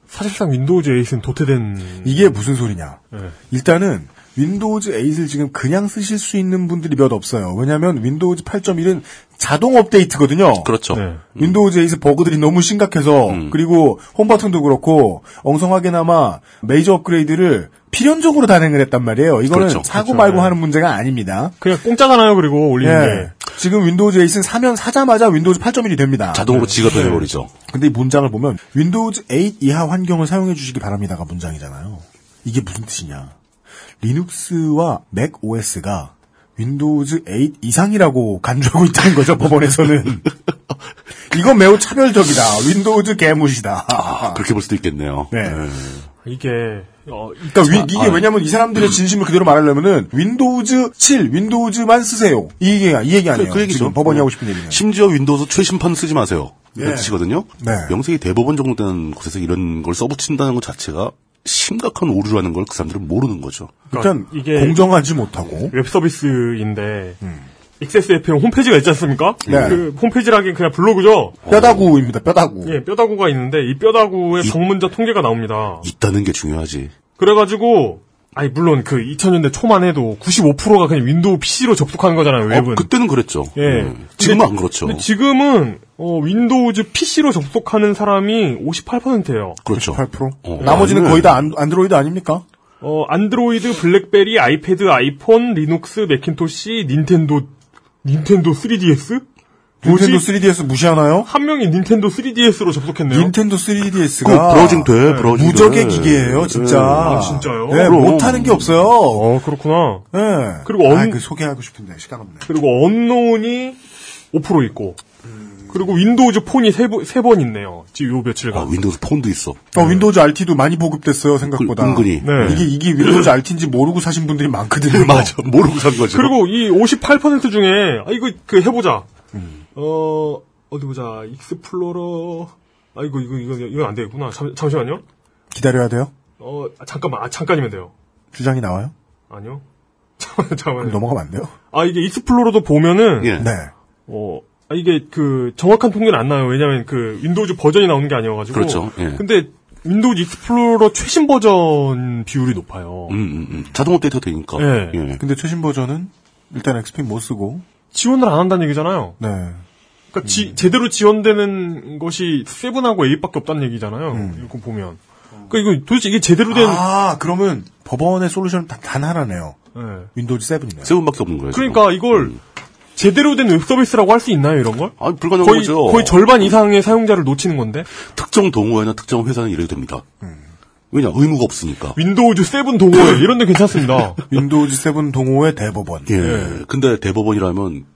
사실상 Windows 8은 도태된 이게 무슨 소리냐? 네. 일단은 Windows 8을 지금 그냥 쓰실 수 있는 분들이 몇 없어요. 왜냐하면 Windows 8.1은 자동 업데이트거든요. 그렇죠. 네. Windows 8 버그들이 너무 심각해서 음. 그리고 홈 버튼도 그렇고 엉성하게나마 메이저 업그레이드를 필연적으로 단행을 했단 말이에요. 이거는 그렇죠. 사고 그렇죠. 말고 네. 하는 문제가 아닙니다. 그냥 공짜잖아요. 그리고 올리는 예. 게. 지금 Windows 8은 사면 사자마자 Windows 8.1이 됩니다. 자동으로 지가 네. 되어버리죠. 근데 이 문장을 보면 Windows 8 이하 환경을 사용해 주시기 바랍니다가 문장이잖아요. 이게 무슨 뜻이냐? 리눅스와 맥 OS가 Windows 8 이상이라고 간주하고 있다는 거죠, 법원에서는. [LAUGHS] 이건 매우 차별적이다. Windows 개무시다. 아, 그렇게 볼 수도 있겠네요. 네. 예. 이게 어, 그러니까 위- 이게 아, 왜냐면 이 사람들의 진심을 그대로 말하려면은 Windows 7, Windows만 쓰세요. 이 얘기 이 얘기 아니에요. 그, 그 얘기죠. 법원이 어. 하고 싶은 얘기는. 심지어 Windows 최신판 쓰지 마세요. 예. 이런 뜻이거든요. 네. 명색이 대법원 정도 되는 곳에서 이런 걸 써붙인다는 것 자체가 심각한 오류라는 걸 그 사람들은 모르는 거죠. 일단 이게- 공정하지 못하고 웹 서비스인데 XSFM 홈페이지가 있지 않습니까? 네. 그 홈페이지라기엔 그냥 블로그죠. 뼈다구입니다. 뼈다구. 예, 뼈다구가 있는데 이 뼈다구의 방문자 통계가 나옵니다. 있다는 게 중요하지. 그래가지고 아니 물론 그 2000년대 초만 해도 95%가 그냥 Window PC로 접속하는 거잖아요. 웹은. 어, 그때는 그랬죠. 예. 음. 지금은 안 그렇죠. 근데 지금은 어, Windows PC로 접속하는 사람이 58%예요. 그렇죠. 8%? 어. 나머지는 나는- 거의 다 안, 안드로이드 아닙니까? 어, Android, BlackBerry, iPad, iPhone, Linux, Macintosh, Nintendo 닌텐도 3DS? 뭐지? 닌텐도 3DS 무시하나요? 한 명이 닌텐도 3DS로 접속했네요. 닌텐도 3DS가 그 browsing 돼, browsing 무적의 돼. 기계예요, 진짜. 네. 아, 진짜요? 네, 그럼. 못하는 게 없어요. 어, 그렇구나. 네. 그리고 언- 아, 그 소개하고 싶은데 시간 없네. 그리고 언노운이 5% 있고. 그리고 Windows Phone이 세, 번- 세번 있네요. 지금 요 며칠간. 아, Windows Phone도 있어. 어, Windows RT도 많이 보급됐어요, 생각보다. 그, 은근히. 네. 이게, 이게 Windows RT인지 모르고 사신 분들이 많거든요. [LAUGHS] 맞아. 모르고 산 거죠. 그리고 이 58% 중에, 아, 이거, 그, 해보자. 어, 어디 보자. Explorer. 아, 이거, 이거, 이거, 이건 안 되겠구나. 잠, 잠시만요. 기다려야 돼요? 어, 아, 잠깐만. 아, 잠깐이면 돼요. 주장이 나와요? 아니요. [LAUGHS] 잠깐만요, 잠깐만요. 넘어가면 안 돼요? 아, 이게 Explorer도 보면은, 예. 네. 어, 아, 이게 그, 정확한 통계는 안 나요. 왜냐면 그, Windows 버전이 나오는 게 아니어가지고. 그렇죠. 예. 근데, Windows Explorer 최신 버전 비율이 높아요. 음, 음, 음. 자동 업데이트 되니까. 예. 예. 근데 최신 버전은 일단 XP 못 쓰고, 지원을 안 한다는 얘기잖아요. 네. 그러니까 지- 제대로 지원되는 것이 seven하고 eight밖에 없다는 얘기잖아요. 음. 이거 보면. 그러니까 이거 도대체 이게 제대로 된 아, 그러면 법원의 솔루션은 단, 단 하나네요. 예. Windows 7이네요. seven밖에 없는 거예요. 그러니까 이걸 제대로 된 웹 서비스라고 할 수 있나요, 이런 걸? 아, 불가능한 거의 거죠. 거의 절반 이상의 사용자를 놓치는 건데. 특정 동호회나 특정 회사는 이래도 됩니다. 왜냐, 의무가 없으니까. Windows seven 동호회 [LAUGHS] 이런 데 괜찮습니다. Windows 7 동호회 대법원. 예. 근데 대법원이라면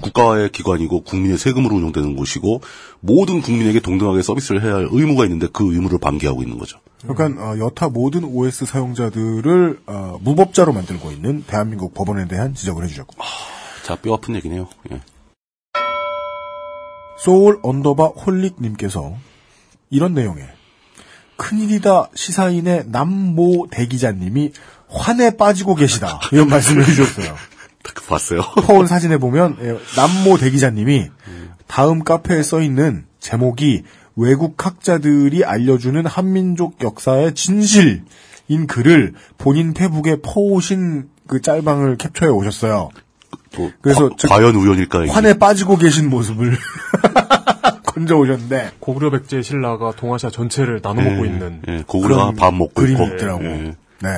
국가의 기관이고 국민의 세금으로 운영되는 곳이고 모든 국민에게 동등하게 서비스를 해야 할 의무가 있는데 그 의무를 방기하고 있는 거죠. 그러니까 어, 여타 모든 OS 사용자들을 어, 무법자로 만들고 있는 대한민국 법원에 대한 지적을 해주셨고 자, 뼈 아픈 얘기네요. 예. Soul underbar holic님께서 이런 내용의 큰일이다 시사인의 남모 대기자님이 환에 빠지고 계시다 이런 말씀을 해주셨어요. [LAUGHS] 딱 봤어요. 퍼온 사진에 보면 예, 남모 대기자님이 다음 카페에 써 있는 제목이 외국 학자들이 알려주는 한민족 역사의 진실인 글을 본인 페북에 퍼오신 그 짤방을 캡처해 오셨어요. 또 그래서 과, 저- 과연 우연일까? 이게. 환에 빠지고 계신 모습을 [LAUGHS] 건져 오셨는데 고구려 백제 신라가 동아시아 전체를 나눠 먹고 예, 있는 예, 고구려가 밥 먹고 그림이. 있더라고. 예. 네.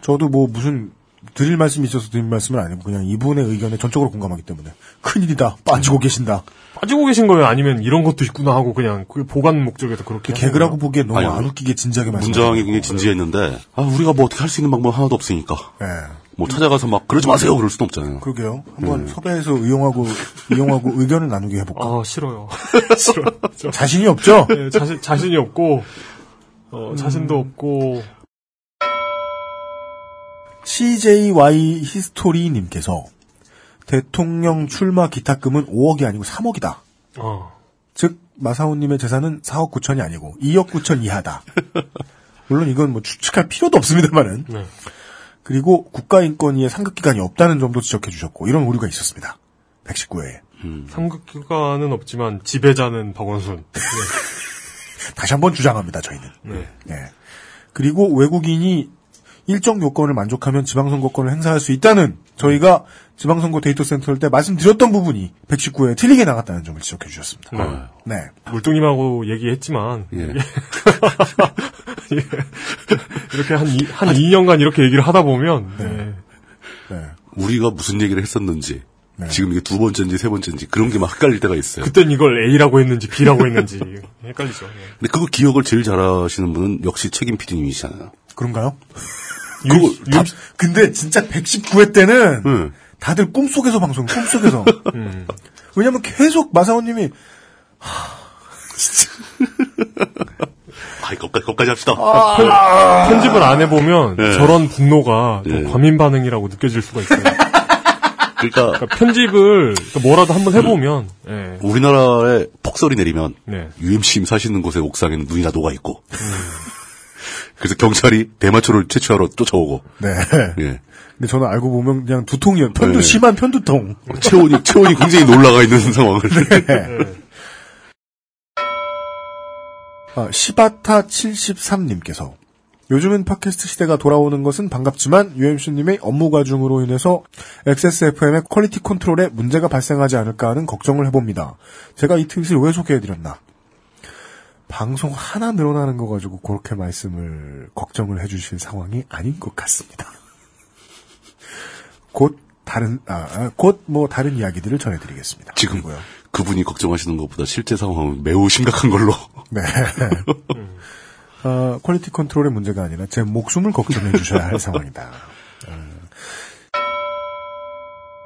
저도 뭐 무슨 드릴 말씀이 있어서 드릴 말씀은 아니고 그냥 이분의 의견에 전적으로 공감하기 때문에 큰일이다. 빠지고 계신다. 빠지고 계신 거예요? 아니면 이런 것도 있구나 하고 그냥 그 보관 목적에서 그렇게 하는 개그라고? 보기엔 너무 아니, 안 웃기게 진지하게 말씀. 문장이 굉장히 진지했는데 아, 우리가 뭐 어떻게 할 수 있는 방법 하나도 없으니까. 네. 뭐 찾아가서 막 그러지 마세요 그럴 수는 없잖아요. 그러게요. 한번 섭외해서 이용하고 이용하고 [LAUGHS] 의견을 나누게 해볼까. 아 싫어요. [LAUGHS] 싫어요. 저- 자신이 없죠? 네, 자신 자신이 없고 어, 자신도 없고 CJY 히스토리님께서 대통령 출마 기탁금은 5억이 아니고 3억이다. 어. 즉 마사오님의 재산은 4억 9천이 아니고 2억 9천 이하다. [LAUGHS] 물론 이건 뭐 추측할 필요도 없습니다만은. 네. 그리고 국가인권위에 상급기관이 없다는 점도 지적해 주셨고 이런 오류가 있었습니다. 119회에. 상급기관은 없지만 지배자는 박원순. 네. [LAUGHS] 다시 한번 주장합니다. 저희는. 네. 예. 그리고 외국인이 일정 요건을 만족하면 지방선거권을 행사할 수 있다는 저희가 지방선거 데이터 센터를 때 말씀드렸던 부분이 119에 틀리게 나갔다는 점을 지적해 주셨습니다. 네. 네. 물뚱님하고 얘기했지만 예. [LAUGHS] 예. [LAUGHS] 이렇게 한, 이, 한 2년간 이렇게 얘기를 하다 보면 네. 우리가 무슨 얘기를 했었는지 네. 지금 이게 두 번째인지 세 번째인지 그런 게 막 헷갈릴 때가 있어요. 그땐 이걸 A라고 했는지 B라고 했는지 [LAUGHS] 헷갈리죠. 예. 근데 그거 기억을 제일 잘하시는 분은 역시 책임 PD님이시잖아요. 그런가요? 그거 다- 근데 진짜 119회 때는 응. 다들 꿈속에서 방송, 꿈속에서. [LAUGHS] 음. 왜냐면 계속 마사오님이 아, 거기까지, 거기까지 합시다. 편- [LAUGHS] 편집을 안 해보면 예. 저런 분노가 또 예. 과민 반응이라고 느껴질 수가 있어요. [LAUGHS] 그러니까, 그러니까 편집을 그러니까 뭐라도 한번 해보면 예. 우리나라에 폭설이 내리면 네. UMC님 사시는 곳의 옥상에는 눈이 다 녹아 있고. [LAUGHS] 그래서 경찰이 대마초를 채취하러 쫓아오고. 네. 예. 근데 저는 알고 보면 그냥 두통이요. 편두 네. 심한 편두통. 체온이 체온이 굉장히 놀라가 있는 상황을. 네. 아, 시바타 73님께서 요즘은 팟캐스트 시대가 돌아오는 것은 반갑지만 UMC님의 업무 과중으로 인해서 XSFM의 quality control에 문제가 발생하지 않을까 하는 걱정을 해봅니다. 제가 이 트윗을 왜 소개해드렸나? 방송 하나 늘어나는 거 가지고 그렇게 말씀을 걱정을 해주실 상황이 아닌 것 같습니다. [LAUGHS] 곧 다른 아, 곧 뭐 다른 이야기들을 전해드리겠습니다. 지금 그리고요. 그분이 걱정하시는 것보다 실제 상황은 매우 심각한 걸로. [LAUGHS] 네. 어, quality control의 문제가 아니라 제 목숨을 걱정해 주셔야 할 상황이다. 어,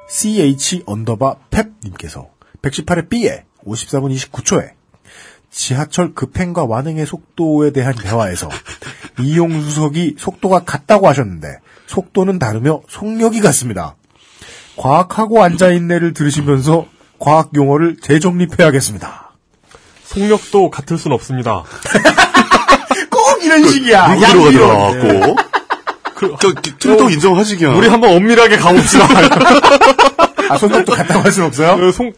CH underbar 펩님께서 118회 B에 54분 29초에 지하철 급행과 완행의 속도에 대한 대화에서 [LAUGHS] 이용수석이 속도가 같다고 하셨는데 속도는 다르며 속력이 같습니다. 과학하고 앉아있네를 들으시면서 과학 용어를 재정립해야겠습니다. 속력도 같을 순 없습니다. [LAUGHS] 꼭 이런 식이야. 물고 들어가더라, 꼭. 저, 틀도 인정하지, 그냥. 우리 한번 엄밀하게 가봅시다. [LAUGHS] 아, 속력도 같다고 할순 없어요? 그, 송,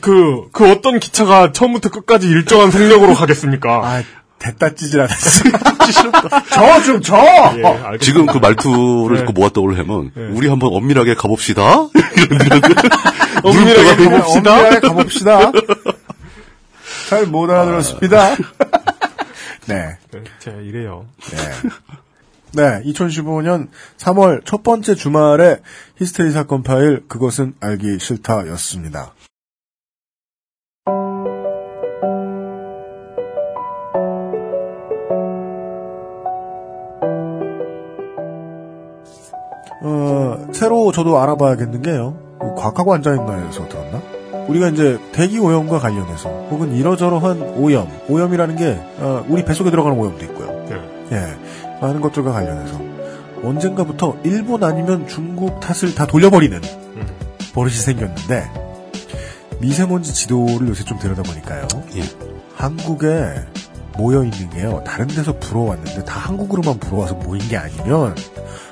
그, 그 어떤 기차가 처음부터 끝까지 일정한 속력으로 가겠습니까? 아, 됐다 찌질하다. [LAUGHS] 저좀 저. 예, 알겠습니다. 지금 그 말투를 네. 듣고 모았다 올려면 네. 우리 한번 엄밀하게 가봅시다. [LAUGHS] 엄밀하게 가봅시다. 엄밀하게 가봅시다. [LAUGHS] 잘 못 알아들었습니다. 네. 네, 제가 이래요. 네, 2015년 3월 첫 번째 주말에 히스테리 사건 파일 그것은 알기 싫다 였습니다. 어, 새로 저도 알아봐야겠는 게요. 그 과학하고 앉아있나에서 들었나? 우리가 이제 대기 오염과 관련해서 혹은 이러저러한 오염, 오염이라는 게 어, 우리 뱃속에 들어가는 오염도 있고요. 예, 많은 것들과 관련해서 언젠가부터 일본 아니면 중국 탓을 다 돌려버리는 버릇이 생겼는데 미세먼지 지도를 요새 좀 들여다보니까요. 한국에 모여 있는 게요. 다른 데서 불어왔는데 다 한국으로만 불어와서 모인 게 아니면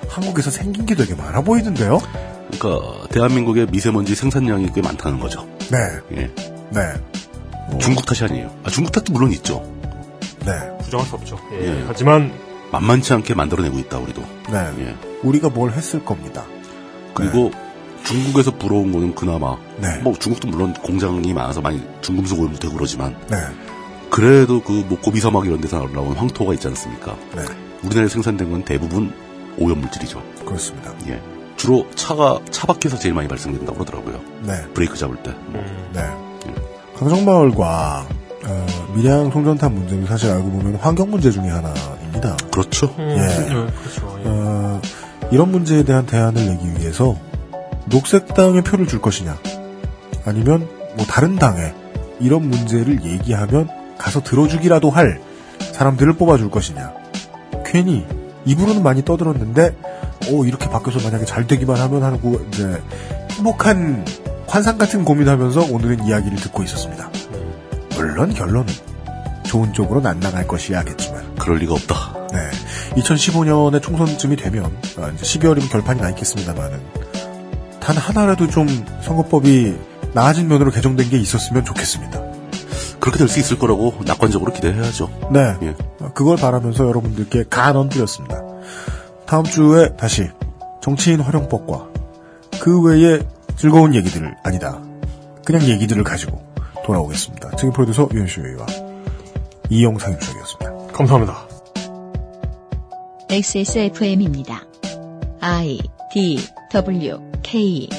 한국에서 생긴 게 되게 많아 보이던데요. 그러니까 대한민국의 미세먼지 생산량이 꽤 많다는 거죠. 네, 예. 네, 중국 탓이 아니에요. 아, 중국 탓도 물론 있죠. 네, 부정할 수 없죠. 예. 예. 하지만 만만치 않게 만들어내고 있다 우리도. 네. 예. 우리가 뭘 했을 겁니다. 그리고 중국에서 불어온 거는 그나마 네. 뭐 중국도 물론 공장이 많아서 많이 중금속 오염도 되고 그러지만 네, 그래도 그뭐 고비 사막 이런 데서 나온 황토가 있지 않습니까? 네, 우리나라에 생산된 건 대부분 오염 물질이죠. 그렇습니다. 예. 주로 차가 차 밖에서 제일 많이 발생된다고 그러더라고요. 네, 브레이크 잡을 때. 뭐. 네. 강정마을과 어, 밀양 송전탑 문제는 사실 알고 보면 환경 문제 중에 하나입니다. 그렇죠. 음, 예. 네, 그렇죠. 예. 어, 이런 문제에 대한 대안을 내기 위해서 녹색당에 표를 줄 것이냐, 아니면 뭐 다른 당에 이런 문제를 얘기하면 가서 들어주기라도 할 사람들을 뽑아줄 것이냐. 괜히 입으로는 많이 떠들었는데, 오 이렇게 바뀌어서 만약에 잘 되기만 하면 하고 이제 행복한 환상 같은 고민하면서 오늘은 이야기를 듣고 있었습니다. 물론 결론은 좋은 쪽으로는 안 나갈 것이야겠지만 그럴 리가 없다. 네. 2015년에 총선쯤이 되면 아, 이제 12월이면 결판이 나 있겠습니다만은 단 하나라도 좀 선거법이 나아진 면으로 개정된 게 있었으면 좋겠습니다. 그렇게 될 수 있을 거라고 낙관적으로 기대해야죠. 네. 예. 그걸 바라면서 여러분들께 간언드렸습니다. 다음 주에 다시 정치인 활용법과 그 외의 즐거운 얘기들을 아니다. 그냥 얘기들을 가지고 돌아오겠습니다. 책임 프로듀서 유현수와 이영상 유석이었습니다. 감사합니다. XSFM입니다. I D W K